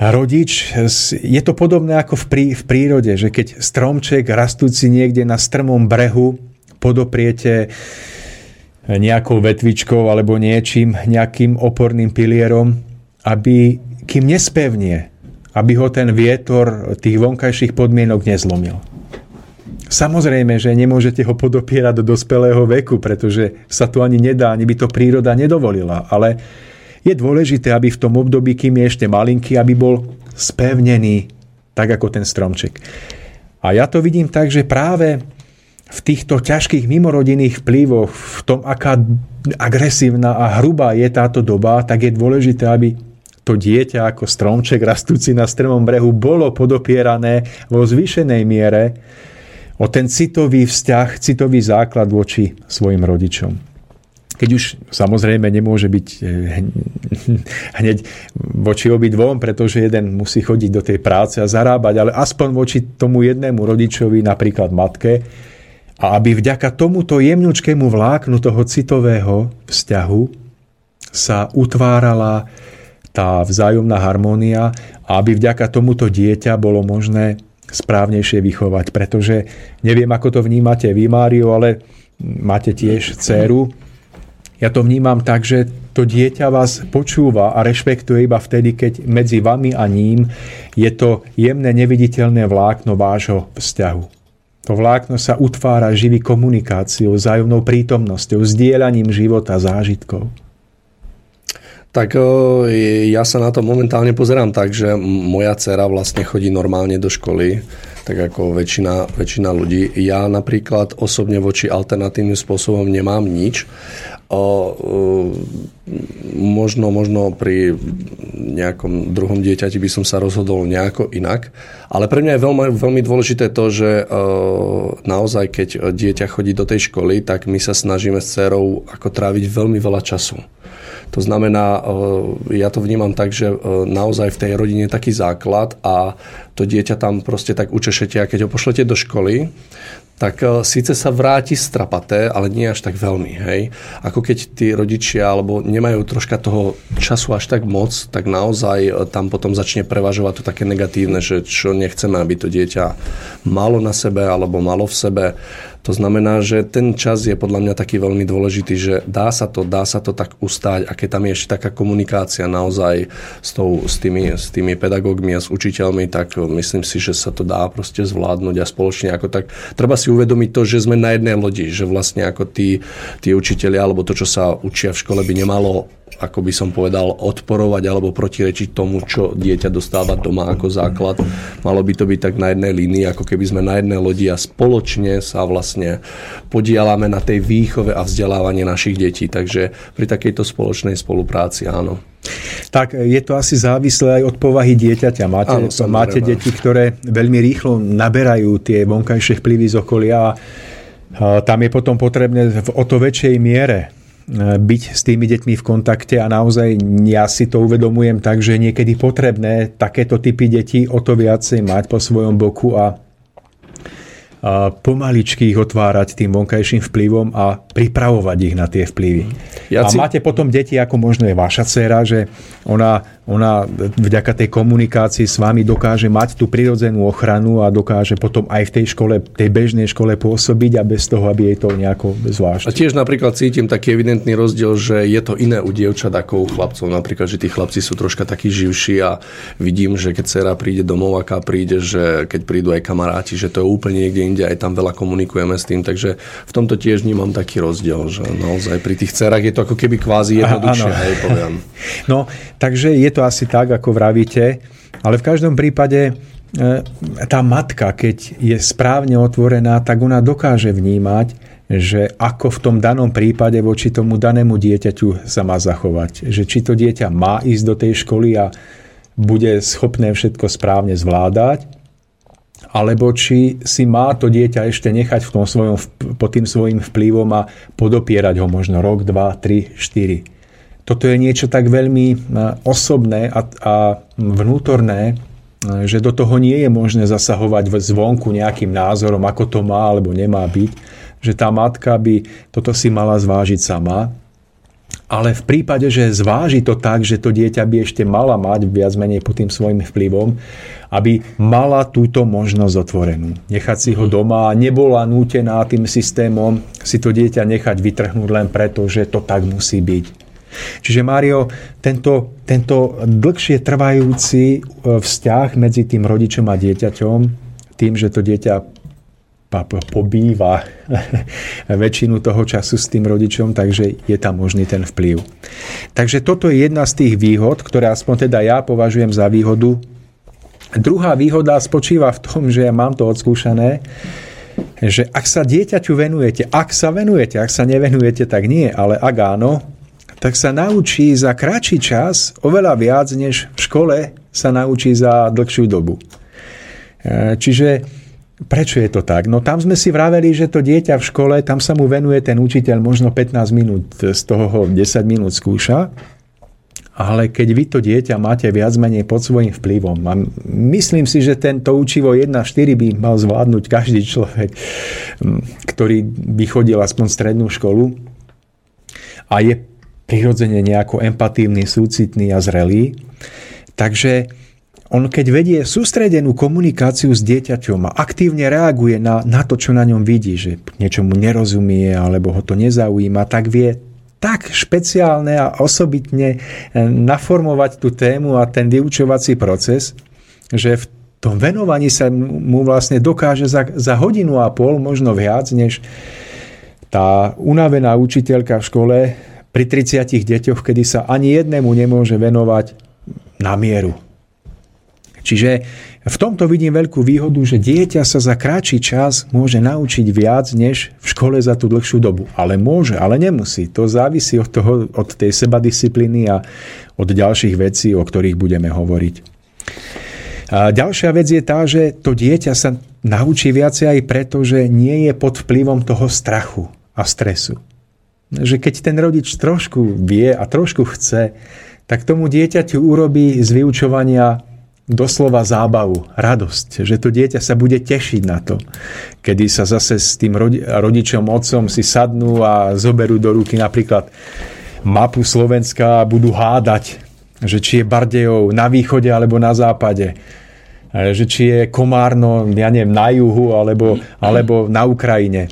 rodič, je to podobné ako v, prí, v prírode, že keď stromček rastúci niekde na strmom brehu podopriete nejakou vetvičkou alebo niečím, nejakým oporným pilierom, aby kým nespevnie, aby ho ten vietor tých vonkajších podmienok nezlomil. Samozrejme, že nemôžete ho podopierať do dospelého veku, pretože sa to ani nedá, ani by to príroda nedovolila. Ale je dôležité, aby v tom období, kým je ešte malinký, aby bol spevnený, tak ako ten stromček. A ja to vidím tak, že práve v týchto ťažkých mimorodinných vplyvoch, v tom, aká agresívna a hrubá je táto doba, tak je dôležité, aby to dieťa ako stromček rastúci na strmom brehu bolo podopierané vo zvýšenej miere o ten citový vzťah, citový základ voči svojim rodičom. Keď už samozrejme nemôže byť eh, hneď voči obidvom, pretože jeden musí chodiť do tej práce a zarábať, ale aspoň voči tomu jednému rodičovi, napríklad matke, a aby vďaka tomuto jemňučkému vláknu toho citového vzťahu sa utvárala tá vzájomná harmónia a aby vďaka tomuto dieťa bolo možné správnejšie vychovať. Pretože neviem, ako to vnímate vy, Mário, ale máte tiež dceru. Ja to vnímam tak, že to dieťa vás počúva a rešpektuje iba vtedy, keď medzi vami a ním je to jemné, neviditeľné vlákno vášho vzťahu. To vlákno sa utvára živý komunikáciou, zájomnou prítomnosťou, zdieľaním života, zážitkov. Tak ja sa na to momentálne pozerám tak, že moja dcera vlastne chodí normálne do školy, tak ako väčšina, väčšina ľudí. Ja napríklad osobne voči alternatívnym spôsobom nemám nič, O, možno, možno pri nejakom druhom dieťati by som sa rozhodol nejako inak. Ale pre mňa je veľmi, veľmi dôležité to, že naozaj keď dieťa chodí do tej školy, tak my sa snažíme s dcerou ako tráviť veľmi veľa času. To znamená, ja to vnímam tak, že naozaj v tej rodine je taký základ a to dieťa tam proste tak učešete a keď ho pošlete do školy, tak e, síce sa vráti strapaté, ale nie až tak veľmi. Hej? Ako keď tí rodičia alebo nemajú troška toho času až tak moc, tak naozaj e, tam potom začne prevažovať to také negatívne, že čo nechceme, aby to dieťa malo na sebe alebo malo v sebe. To znamená, že ten čas je podľa mňa taký veľmi dôležitý, že dá sa to, dá sa to tak ustáť a keď tam je ešte taká komunikácia naozaj s, tou, s, tými, s tými pedagógmi a s učiteľmi, tak myslím si, že sa to dá proste zvládnuť a spoločne ako tak. Treba si uvedomiť to, že sme na jednej lodi, že vlastne ako tí, tí učiteľia alebo to, čo sa učia v škole by nemalo ako by som povedal, odporovať alebo protirečiť tomu, čo dieťa dostáva doma ako základ. Malo by to byť tak na jednej línii, ako keby sme na jednej lodi a spoločne sa vlastne podielame na tej výchove a vzdelávaní našich detí. Takže pri takejto spoločnej spolupráci áno. Tak je to asi závislé aj od povahy dieťaťa. Máte, áno, máte deti, ktoré veľmi rýchlo naberajú tie vonkajšie vplyvy z okolia a tam je potom potrebné v o to väčšej miere byť s tými deťmi v kontakte a naozaj ja si to uvedomujem tak, že niekedy potrebné takéto typy detí o to viacej mať po svojom boku a pomaličky ich otvárať tým vonkajším vplyvom a pripravovať ich na tie vplyvy. Ja a si... máte potom deti, ako možno je vaša dcera, že ona, ona vďaka tej komunikácii s vami dokáže mať tú prirodzenú ochranu a dokáže potom aj v tej škole, tej bežnej škole pôsobiť a bez toho, aby jej to nejako zvlášť. A tiež napríklad cítim taký evidentný rozdiel, že je to iné u dievčat ako u chlapcov. Napríklad, že tí chlapci sú troška takí živší a vidím, že keď dcera príde domov, aká príde, že keď prídu aj kamaráti, že to je úplne niekde inde, aj tam veľa komunikujeme s tým, takže v tomto tiež vnímam taký rozdiel, že naozaj pri tých dcerách je to ako keby kvázi jednoduchšie, hej, poviem. No, takže je to asi tak, ako vravíte, ale v každom prípade e, tá matka, keď je správne otvorená, tak ona dokáže vnímať, že ako v tom danom prípade voči tomu danému dieťaťu sa má zachovať. Že či to dieťa má ísť do tej školy a bude schopné všetko správne zvládať, alebo či si má to dieťa ešte nechať v tom svojom, pod tým svojim vplyvom a podopierať ho možno rok, dva, tri, štyri toto je niečo tak veľmi e, osobné a, a vnútorné, e, že do toho nie je možné zasahovať zvonku nejakým názorom, ako to má alebo nemá byť, že tá matka by toto si mala zvážiť sama. Ale v prípade, že zváži to tak, že to dieťa by ešte mala mať viac menej pod tým svojim vplyvom, aby mala túto možnosť otvorenú. Nechať si ho mhm. doma nebola nútená tým systémom si to dieťa nechať vytrhnúť len preto, že to tak musí byť. Čiže Mário, tento, tento dlhšie trvajúci e, vzťah medzi tým rodičom a dieťaťom, tým, že to dieťa pobýva väčšinu toho času s tým rodičom, takže je tam možný ten vplyv. Takže toto je jedna z tých výhod, ktoré aspoň teda ja považujem za výhodu. Druhá výhoda spočíva v tom, že ja mám to odskúšané, že ak sa dieťaťu venujete, ak sa venujete, ak sa nevenujete, tak nie, ale ak áno, tak sa naučí za kratší čas oveľa viac, než v škole sa naučí za dlhšiu dobu. E, čiže prečo je to tak? No tam sme si vraveli, že to dieťa v škole, tam sa mu venuje ten učiteľ možno 15 minút, z toho 10 minút skúša, ale keď vy to dieťa máte viac menej pod svojim vplyvom, a myslím si, že tento učivo 1.4 by mal zvládnuť každý človek, ktorý by chodil aspoň strednú školu a je prirodzene nejako empatívny, súcitný a zrelý. Takže on keď vedie sústredenú komunikáciu s dieťaťom a aktívne reaguje na, na to, čo na ňom vidí, že niečomu nerozumie alebo ho to nezaujíma, tak vie tak špeciálne a osobitne eh, naformovať tú tému a ten vyučovací proces, že v tom venovaní sa mu vlastne dokáže za, za hodinu a pol, možno viac, než tá unavená učiteľka v škole pri 30 deťoch, kedy sa ani jednému nemôže venovať na mieru. Čiže v tomto vidím veľkú výhodu, že dieťa sa za kratší čas môže naučiť viac, než v škole za tú dlhšiu dobu. Ale môže, ale nemusí. To závisí od, toho, od tej sebadisciplíny a od ďalších vecí, o ktorých budeme hovoriť. A ďalšia vec je tá, že to dieťa sa naučí viacej aj preto, že nie je pod vplyvom toho strachu a stresu že keď ten rodič trošku vie a trošku chce, tak tomu dieťaťu urobí z vyučovania doslova zábavu, radosť, že to dieťa sa bude tešiť na to, kedy sa zase s tým rodičom, otcom si sadnú a zoberú do ruky napríklad mapu Slovenska a budú hádať, že či je Bardejov na východe alebo na západe, že či je Komárno, ja neviem, na juhu alebo, alebo na Ukrajine.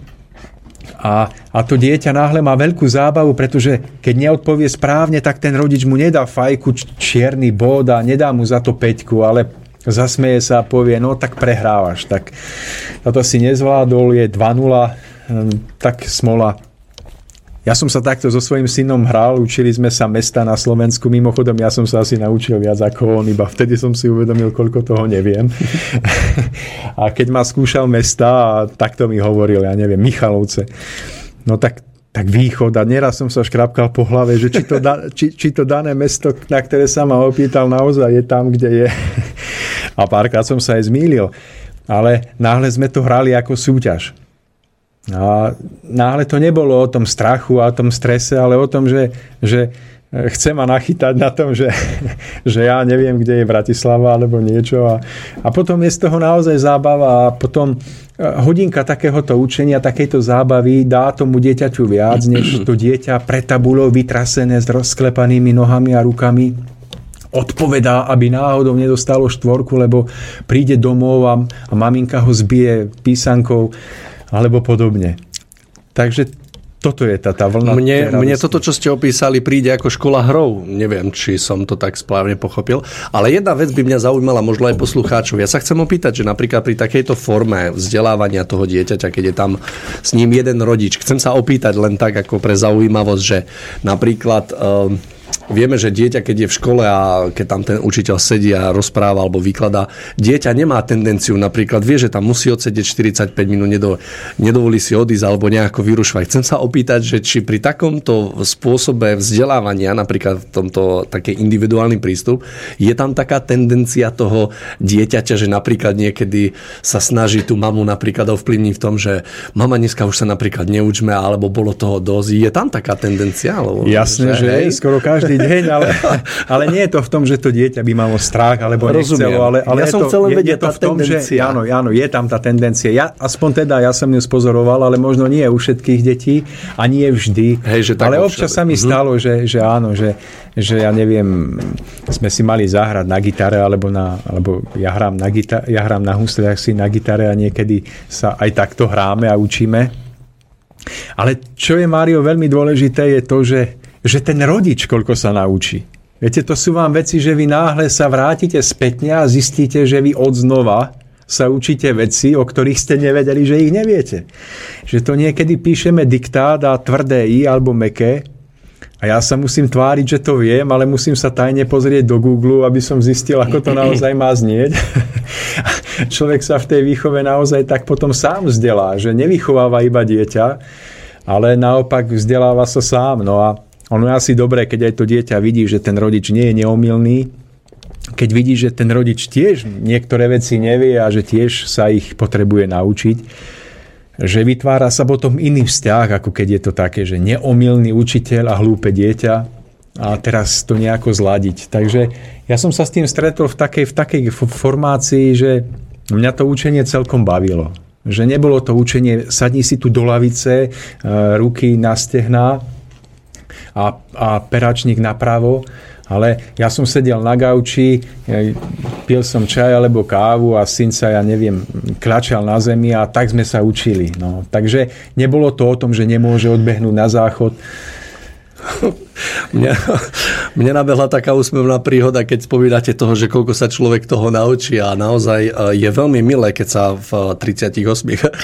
A, a to dieťa náhle má veľkú zábavu, pretože keď neodpovie správne, tak ten rodič mu nedá fajku, čierny bod a nedá mu za to peťku, ale zasmeje sa a povie, no tak prehrávaš. Tak toto si nezvládol, je 2-0, hm, tak smola. Ja som sa takto so svojím synom hral, učili sme sa mesta na Slovensku, mimochodom ja som sa asi naučil viac ako on, iba vtedy som si uvedomil, koľko toho neviem. a keď ma skúšal mesta, takto mi hovoril, ja neviem, Michalovce. No tak tak východ a neraz som sa škrapkal po hlave, že či to, da, či, či to dané mesto, na ktoré sa ma opýtal, naozaj je tam, kde je. A párkrát som sa aj zmýlil. Ale náhle sme to hrali ako súťaž. A náhle to nebolo o tom strachu a o tom strese, ale o tom, že, že chce ma nachytať na tom, že, že ja neviem, kde je Bratislava alebo niečo. A, a potom je z toho naozaj zábava a potom e, hodinka takéhoto učenia, takejto zábavy dá tomu dieťaťu viac, než to dieťa pre tabulou vytrasené s rozklepanými nohami a rukami odpovedá, aby náhodou nedostalo štvorku, lebo príde domov a, a maminka ho zbije písankou alebo podobne. Takže toto je tá, tá vlna. Mne, mne toto, čo ste opísali, príde ako škola hrov. Neviem, či som to tak správne pochopil. Ale jedna vec by mňa zaujímala, možno aj poslucháčov. Ja sa chcem opýtať, že napríklad pri takejto forme vzdelávania toho dieťaťa, keď je tam s ním jeden rodič, chcem sa opýtať len tak ako pre zaujímavosť, že napríklad... Um, Vieme, že dieťa, keď je v škole a keď tam ten učiteľ sedí a rozpráva alebo vykladá, dieťa nemá tendenciu, napríklad vie, že tam musí odsedieť 45 minút, nedovolí si odísť alebo nejako vyrušovať. Chcem sa opýtať, že či pri takomto spôsobe vzdelávania, napríklad v tomto taký individuálny prístup, je tam taká tendencia toho dieťaťa, že napríklad niekedy sa snaží tú mamu napríklad ovplyvniť v tom, že mama dneska už sa napríklad neučme, alebo bolo toho dosť. Je tam taká tendencia? Alebo, Jasné, že, že hej, skoro každý každý deň, ale, ale nie je to v tom, že to dieťa by malo strach, alebo Rozumiem. nechcelo, ale, ale ja som to, chcel je, je to v tom, že áno, áno, je tam tá tendencia. Ja, aspoň teda, ja som ju spozoroval, ale možno nie u všetkých detí a nie vždy. Hej, že tak ale občas sa mi mhm. stalo, že, že áno, že, že ja neviem, sme si mali zahrať na gitare, alebo, na, alebo ja, hrám na gita- ja hrám na husliach si na gitare a niekedy sa aj takto hráme a učíme. Ale čo je, Mário, veľmi dôležité, je to, že, že ten rodič, koľko sa naučí. Viete, to sú vám veci, že vy náhle sa vrátite spätne a zistíte, že vy od znova sa učíte veci, o ktorých ste nevedeli, že ich neviete. Že to niekedy píšeme diktát a tvrdé i alebo meké a ja sa musím tváriť, že to viem, ale musím sa tajne pozrieť do Google, aby som zistil, ako to naozaj má znieť. Človek sa v tej výchove naozaj tak potom sám vzdelá, že nevychováva iba dieťa, ale naopak vzdeláva sa sám. No a ono je asi dobré, keď aj to dieťa vidí, že ten rodič nie je neomilný, keď vidí, že ten rodič tiež niektoré veci nevie a že tiež sa ich potrebuje naučiť, že vytvára sa potom iný vzťah, ako keď je to také, že neomilný učiteľ a hlúpe dieťa a teraz to nejako zladiť. Takže ja som sa s tým stretol v takej, v takej formácii, že mňa to učenie celkom bavilo. Že nebolo to učenie, sadni si tu do lavice, e, ruky na stehná a, a peračník napravo, ale ja som sedel na gauči, pil som čaj alebo kávu a syn sa, ja neviem, klačal na zemi a tak sme sa učili. No. Takže nebolo to o tom, že nemôže odbehnúť na záchod. Mne, mne nabehla taká úsmevná príhoda, keď spomínate toho, že koľko sa človek toho naučí a naozaj e, je veľmi milé, keď sa v 38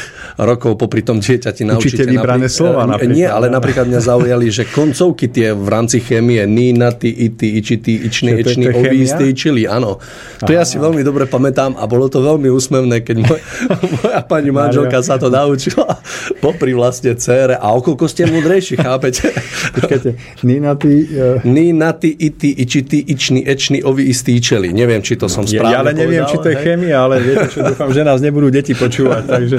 rokov popri tom dieťati naučíte. Učíte vybrané napríklad, slova e, napríklad. Nie, ale napríklad mňa zaujali, že koncovky tie v rámci chémie, ni, na, ty, iti, ičity, ičný, ičný, ovi, istý, čili, áno. To ja si veľmi dobre pamätám a bolo to veľmi úsmevné, keď moj, moja pani manželka sa to naučila popri vlastne cére a okolko ste múdrejší, chápete? Počkajte, Ninati... Uh... Ninati, iti, ičiti, ični, ečni, ovi, istí, čeli. Neviem, či to som správne Ja ale neviem, povedal, či to je chémia, ale viete čo, dúfam, že nás nebudú deti počúvať, takže...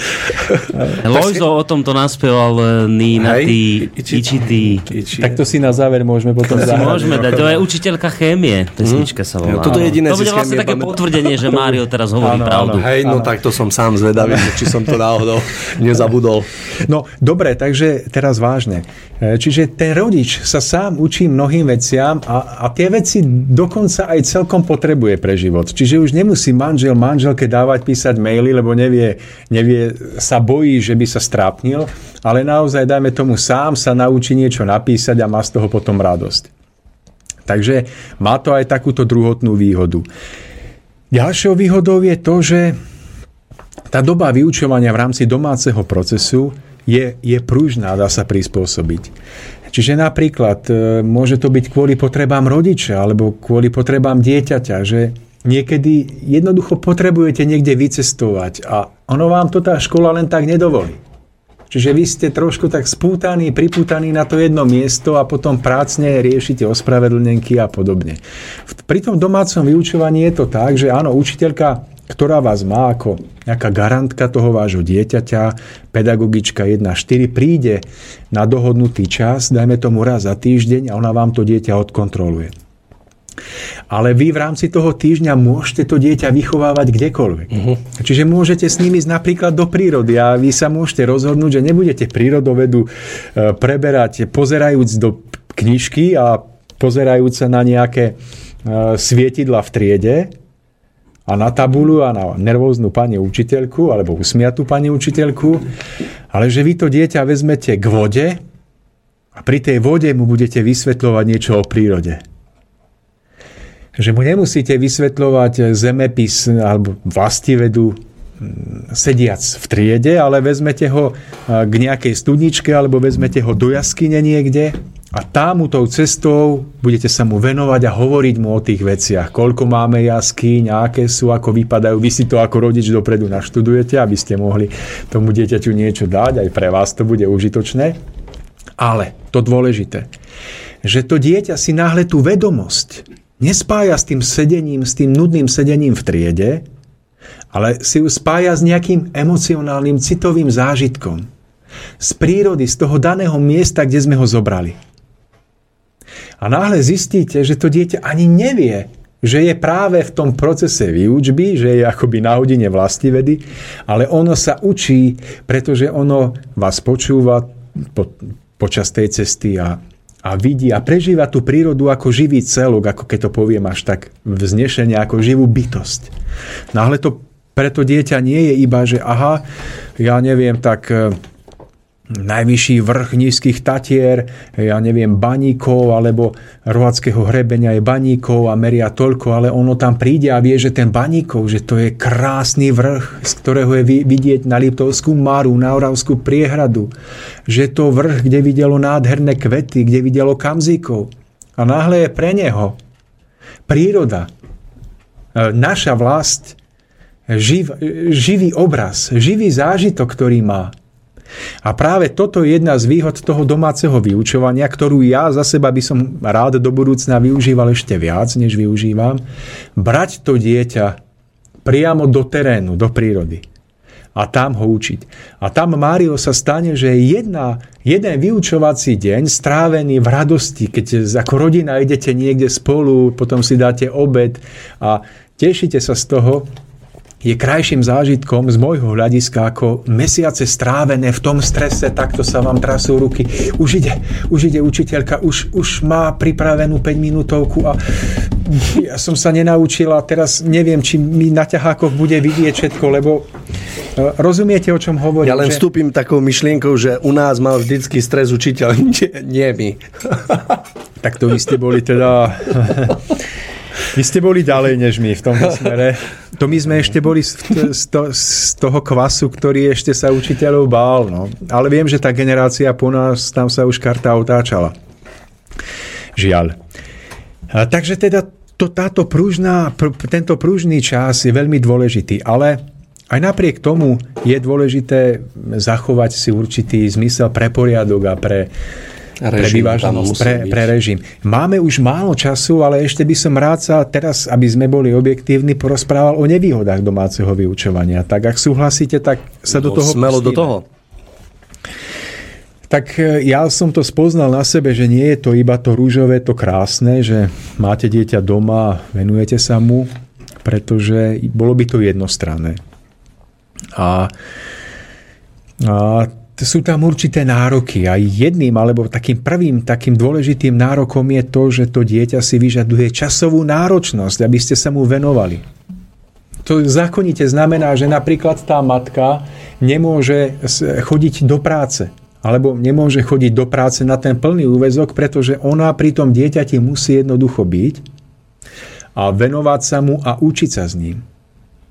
Lojzo o tomto naspieval e, Ninati, ičiti. Tak to si na záver môžeme potom zahrať. Môžeme dať, to je učiteľka chémie, pesnička sa volá. Toto jediné to bude vlastne také potvrdenie, že Mário teraz hovorí pravdu. Hej, no tak to som sám zvedavý, či som to náhodou nezabudol. No, dobre, takže teraz vážne. E, čiže ten rodič sa sám učí mnohým veciam a, a tie veci dokonca aj celkom potrebuje pre život. Čiže už nemusí manžel manželke dávať písať maily, lebo nevie, nevie, sa bojí, že by sa strápnil, ale naozaj, dajme tomu, sám sa naučí niečo napísať a má z toho potom radosť. Takže má to aj takúto druhotnú výhodu. Ďalšou výhodou je to, že tá doba vyučovania v rámci domáceho procesu je, je pružná, dá sa prispôsobiť. Čiže napríklad e, môže to byť kvôli potrebám rodiča alebo kvôli potrebám dieťaťa, že niekedy jednoducho potrebujete niekde vycestovať a ono vám to tá škola len tak nedovolí. Čiže vy ste trošku tak spútaní, pripútaní na to jedno miesto a potom prácne riešite ospravedlnenky a podobne. Pri tom domácom vyučovaní je to tak, že áno, učiteľka ktorá vás má ako nejaká garantka toho vášho dieťaťa, pedagogička 1.4, príde na dohodnutý čas, dajme tomu raz za týždeň a ona vám to dieťa odkontroluje. Ale vy v rámci toho týždňa môžete to dieťa vychovávať kdekoľvek. Uh-huh. Čiže môžete s nimi ísť napríklad do prírody a vy sa môžete rozhodnúť, že nebudete prírodovedu e, preberať pozerajúc do knižky a pozerajúc sa na nejaké e, svietidla v triede, a na tabulu a na nervóznu pani učiteľku alebo usmiatú pani učiteľku, ale že vy to dieťa vezmete k vode a pri tej vode mu budete vysvetľovať niečo o prírode. Že mu nemusíte vysvetľovať zemepis alebo vlastivedu sediac v triede, ale vezmete ho k nejakej studničke alebo vezmete ho do jaskyne niekde a tam tou cestou budete sa mu venovať a hovoriť mu o tých veciach. Koľko máme jaskyň, aké sú, ako vypadajú. Vy si to ako rodič dopredu naštudujete, aby ste mohli tomu dieťaťu niečo dať. Aj pre vás to bude užitočné. Ale to dôležité, že to dieťa si náhle tú vedomosť nespája s tým sedením, s tým nudným sedením v triede, ale si ju spája s nejakým emocionálnym, citovým zážitkom. Z prírody, z toho daného miesta, kde sme ho zobrali. A náhle zistíte, že to dieťa ani nevie, že je práve v tom procese výučby, že je akoby na hodine vedy, ale ono sa učí, pretože ono vás počúva po, počas tej cesty a a vidí a prežíva tú prírodu ako živý celok, ako keď to poviem až tak vznešenie, ako živú bytosť. Náhle to preto dieťa nie je iba, že aha, ja neviem, tak najvyšší vrch nízkych tatier, ja neviem, baníkov alebo rohackého hrebenia je baníkov a meria toľko, ale ono tam príde a vie, že ten baníkov, že to je krásny vrch, z ktorého je vidieť na Liptovskú maru, na Oravskú priehradu, že to vrch, kde videlo nádherné kvety, kde videlo kamzíkov. A náhle je pre neho príroda, e, naša vlast, živ, živý obraz, živý zážitok, ktorý má. A práve toto je jedna z výhod toho domáceho vyučovania, ktorú ja za seba by som rád do budúcna využíval ešte viac, než využívam. Brať to dieťa priamo do terénu, do prírody a tam ho učiť. A tam Mário sa stane, že jedna, jeden vyučovací deň strávený v radosti, keď ako rodina idete niekde spolu, potom si dáte obed a tešíte sa z toho, je krajším zážitkom z môjho hľadiska ako mesiace strávené v tom strese, takto sa vám trasú ruky. Už ide, už ide učiteľka, už, už má pripravenú 5 minútovku a ja som sa nenaučila, teraz neviem, či mi na ťahákoch bude vidieť všetko, lebo e, rozumiete, o čom hovorím? Ja len že... vstúpim takou myšlienkou, že u nás mal vždycky stres učiteľ, nie, nie my. tak to vy ste boli teda vy ste boli ďalej než my v tomto smere. To my sme ešte boli z toho kvasu, ktorý ešte sa učiteľov bál. No. Ale viem, že tá generácia po nás, tam sa už karta otáčala. Žiaľ. A, takže teda to, táto pružná, pr, tento pružný čas je veľmi dôležitý, ale aj napriek tomu je dôležité zachovať si určitý zmysel pre poriadok a pre, režim, pre vyváženosť, pre, pre režim. Máme už málo času, ale ešte by som rád sa teraz, aby sme boli objektívni, porozprával o nevýhodách domáceho vyučovania. Tak ak súhlasíte, tak sa do toho Smelo do toho. Tak e, ja som to spoznal na sebe, že nie je to iba to rúžové, to krásne, že máte dieťa doma, venujete sa mu, pretože bolo by to jednostranné. A, a sú tam určité nároky a jedným alebo takým prvým takým dôležitým nárokom je to, že to dieťa si vyžaduje časovú náročnosť, aby ste sa mu venovali. To zákonite znamená, že napríklad tá matka nemôže chodiť do práce alebo nemôže chodiť do práce na ten plný úvezok, pretože ona pri tom dieťati musí jednoducho byť a venovať sa mu a učiť sa s ním.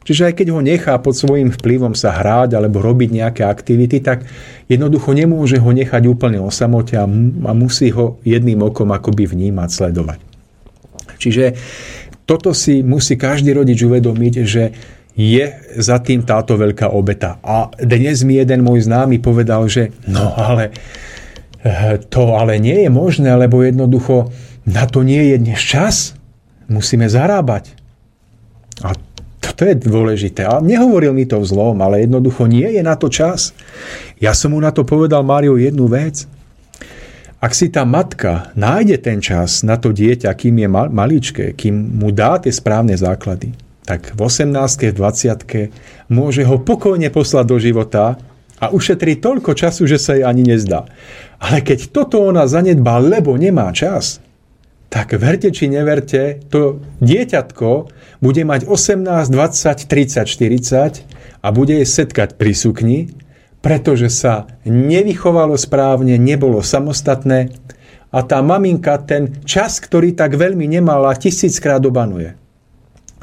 Čiže aj keď ho nechá pod svojím vplyvom sa hráť alebo robiť nejaké aktivity, tak jednoducho nemôže ho nechať úplne o samote a, musí ho jedným okom akoby vnímať, sledovať. Čiže toto si musí každý rodič uvedomiť, že je za tým táto veľká obeta. A dnes mi jeden môj známy povedal, že no ale eh, to ale nie je možné, lebo jednoducho na to nie je dnes čas. Musíme zarábať. A to je dôležité. A nehovoril mi to v zlom, ale jednoducho nie je na to čas. Ja som mu na to povedal, Mário, jednu vec. Ak si tá matka nájde ten čas na to dieťa, kým je maličké, kým mu dá tie správne základy, tak v 18. v 20. môže ho pokojne poslať do života a ušetrí toľko času, že sa jej ani nezdá. Ale keď toto ona zanedbá, lebo nemá čas, tak verte či neverte, to dieťatko bude mať 18, 20, 30, 40 a bude jej setkať pri sukni, pretože sa nevychovalo správne, nebolo samostatné a tá maminka ten čas, ktorý tak veľmi nemala, tisíckrát obanuje.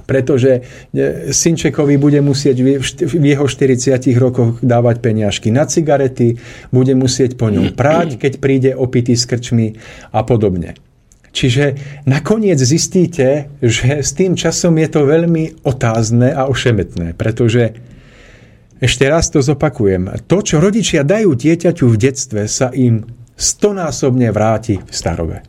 Pretože e, synčekovi bude musieť v jeho 40 rokoch dávať peniažky na cigarety, bude musieť po ňom práť, keď príde opitý s krčmi a podobne. Čiže nakoniec zistíte, že s tým časom je to veľmi otázne a ošemetné, pretože ešte raz to zopakujem. To, čo rodičia dajú dieťaťu v detstve, sa im stonásobne vráti v starobe.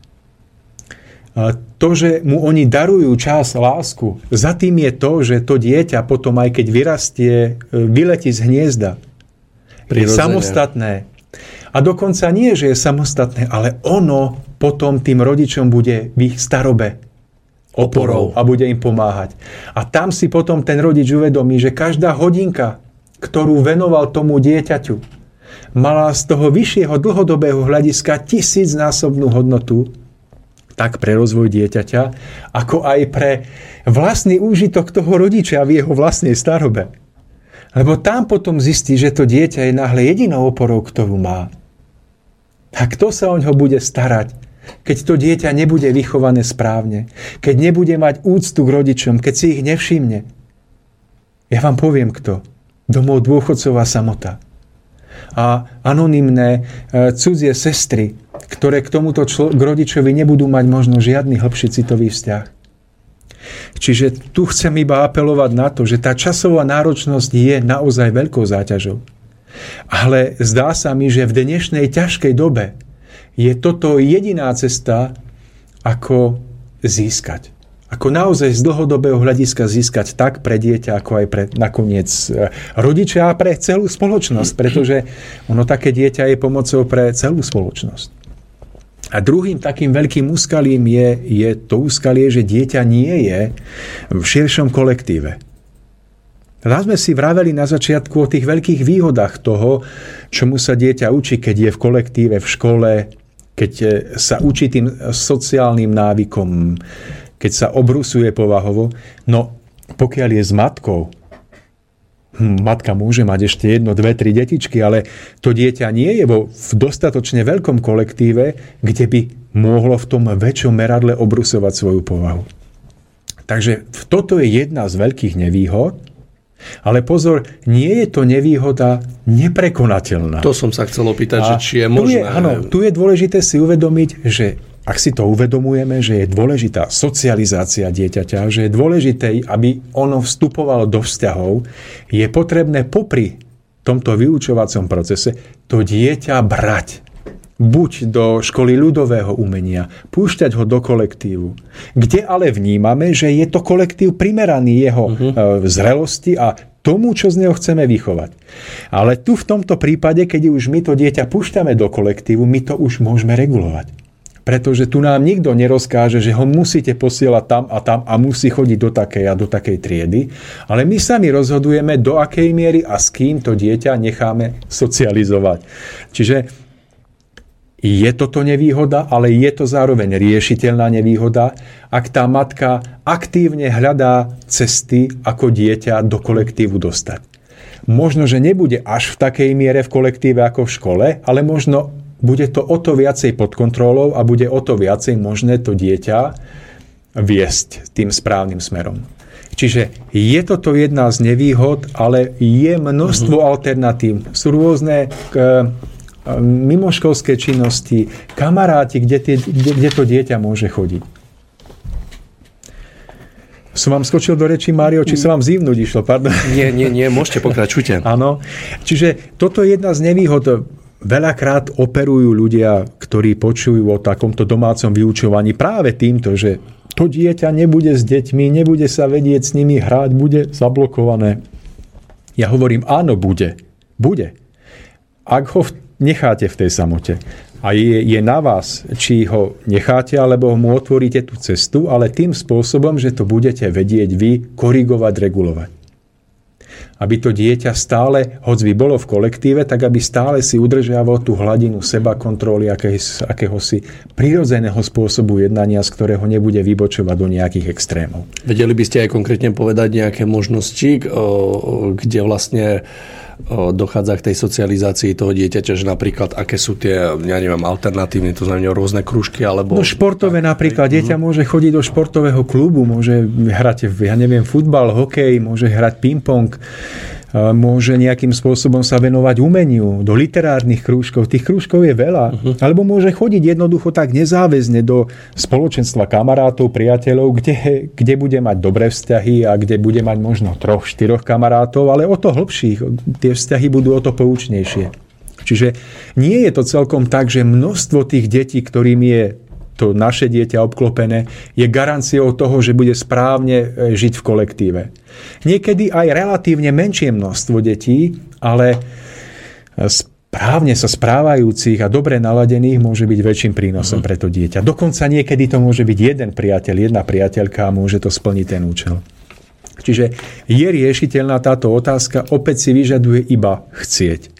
To, že mu oni darujú čas, lásku, za tým je to, že to dieťa potom, aj keď vyrastie, vyletí z hniezda. Je samostatné, a dokonca nie, že je samostatné, ale ono potom tým rodičom bude v ich starobe oporou a bude im pomáhať. A tam si potom ten rodič uvedomí, že každá hodinka, ktorú venoval tomu dieťaťu, mala z toho vyššieho dlhodobého hľadiska tisícnásobnú hodnotu, tak pre rozvoj dieťaťa, ako aj pre vlastný úžitok toho rodiča v jeho vlastnej starobe. Lebo tam potom zistí, že to dieťa je náhle jedinou oporou, ktorú má. A kto sa o ňo bude starať, keď to dieťa nebude vychované správne, keď nebude mať úctu k rodičom, keď si ich nevšimne? Ja vám poviem kto. Domov dôchodcová samota. A anonimné e, cudzie sestry, ktoré k tomuto člo- k rodičovi nebudú mať možno žiadny hlbší citový vzťah. Čiže tu chcem iba apelovať na to, že tá časová náročnosť je naozaj veľkou záťažou. Ale zdá sa mi, že v dnešnej ťažkej dobe je toto jediná cesta, ako získať. Ako naozaj z dlhodobého hľadiska získať tak pre dieťa, ako aj pre nakoniec e, rodičia a pre celú spoločnosť, pretože ono také dieťa je pomocou pre celú spoločnosť. A druhým takým veľkým úskalím je, je to úskalie, že dieťa nie je v širšom kolektíve. Raz sme si vraveli na začiatku o tých veľkých výhodách toho, čomu sa dieťa učí, keď je v kolektíve, v škole, keď sa učí tým sociálnym návykom, keď sa obrusuje povahovo. No, pokiaľ je s matkou, hm, matka môže mať ešte jedno, dve, tri detičky, ale to dieťa nie je vo v dostatočne veľkom kolektíve, kde by mohlo v tom väčšom meradle obrusovať svoju povahu. Takže toto je jedna z veľkých nevýhod, ale pozor, nie je to nevýhoda neprekonateľná. To som sa chcel opýtať, že či je Tu možné. je, áno, tu je dôležité si uvedomiť, že ak si to uvedomujeme, že je dôležitá socializácia dieťaťa, že je dôležité, aby ono vstupovalo do vzťahov, je potrebné popri tomto vyučovacom procese to dieťa brať. Buď do školy ľudového umenia, púšťať ho do kolektívu, kde ale vnímame, že je to kolektív primeraný jeho uh-huh. zrelosti a tomu, čo z neho chceme vychovať. Ale tu v tomto prípade, keď už my to dieťa púšťame do kolektívu, my to už môžeme regulovať pretože tu nám nikto nerozkáže, že ho musíte posielať tam a tam a musí chodiť do takej a do takej triedy, ale my sami rozhodujeme, do akej miery a s kým to dieťa necháme socializovať. Čiže je toto nevýhoda, ale je to zároveň riešiteľná nevýhoda, ak tá matka aktívne hľadá cesty, ako dieťa do kolektívu dostať. Možno, že nebude až v takej miere v kolektíve ako v škole, ale možno bude to o to viacej pod kontrolou a bude o to viacej možné to dieťa viesť tým správnym smerom. Čiže je toto jedna z nevýhod, ale je množstvo mm-hmm. alternatív. Sú rôzne k, mimoškolské činnosti, kamaráti, kde, tie, kde, kde to dieťa môže chodiť. Som vám skočil do reči, Mário, či sa vám zívnuť išlo, pardon. Nie, nie, nie, môžete pokračujte. Áno, čiže toto je jedna z nevýhod Veľakrát operujú ľudia, ktorí počujú o takomto domácom vyučovaní práve týmto, že to dieťa nebude s deťmi, nebude sa vedieť s nimi hrať, bude zablokované. Ja hovorím, áno, bude. Bude. Ak ho necháte v tej samote. A je, je na vás, či ho necháte, alebo mu otvoríte tú cestu, ale tým spôsobom, že to budete vedieť vy korigovať, regulovať aby to dieťa stále, hoď by bolo v kolektíve, tak aby stále si udržiavalo tú hladinu seba kontroly akéhosi prirodzeného spôsobu jednania, z ktorého nebude vybočovať do nejakých extrémov. Vedeli by ste aj konkrétne povedať nejaké možnosti, kde vlastne dochádza k tej socializácii toho dieťaťa, že napríklad aké sú tie, ja neviem, alternatívne, to znamená rôzne kružky, alebo... No športové napríklad, dieťa mhm. môže chodiť do športového klubu, môže hrať, ja neviem, futbal, hokej, môže hrať ping-pong, môže nejakým spôsobom sa venovať umeniu, do literárnych krúžkov. Tých krúžkov je veľa. Uh-huh. Alebo môže chodiť jednoducho tak nezáväzne do spoločenstva kamarátov, priateľov, kde, kde bude mať dobré vzťahy a kde bude mať možno troch, štyroch kamarátov, ale o to hlbších. Tie vzťahy budú o to poučnejšie. Čiže nie je to celkom tak, že množstvo tých detí, ktorým je to naše dieťa obklopené, je garanciou toho, že bude správne e, žiť v kolektíve. Niekedy aj relatívne menšie množstvo detí, ale e, správne sa správajúcich a dobre naladených môže byť väčším prínosom pre to dieťa. Dokonca niekedy to môže byť jeden priateľ, jedna priateľka a môže to splniť ten účel. Čiže je riešiteľná táto otázka, opäť si vyžaduje iba chcieť.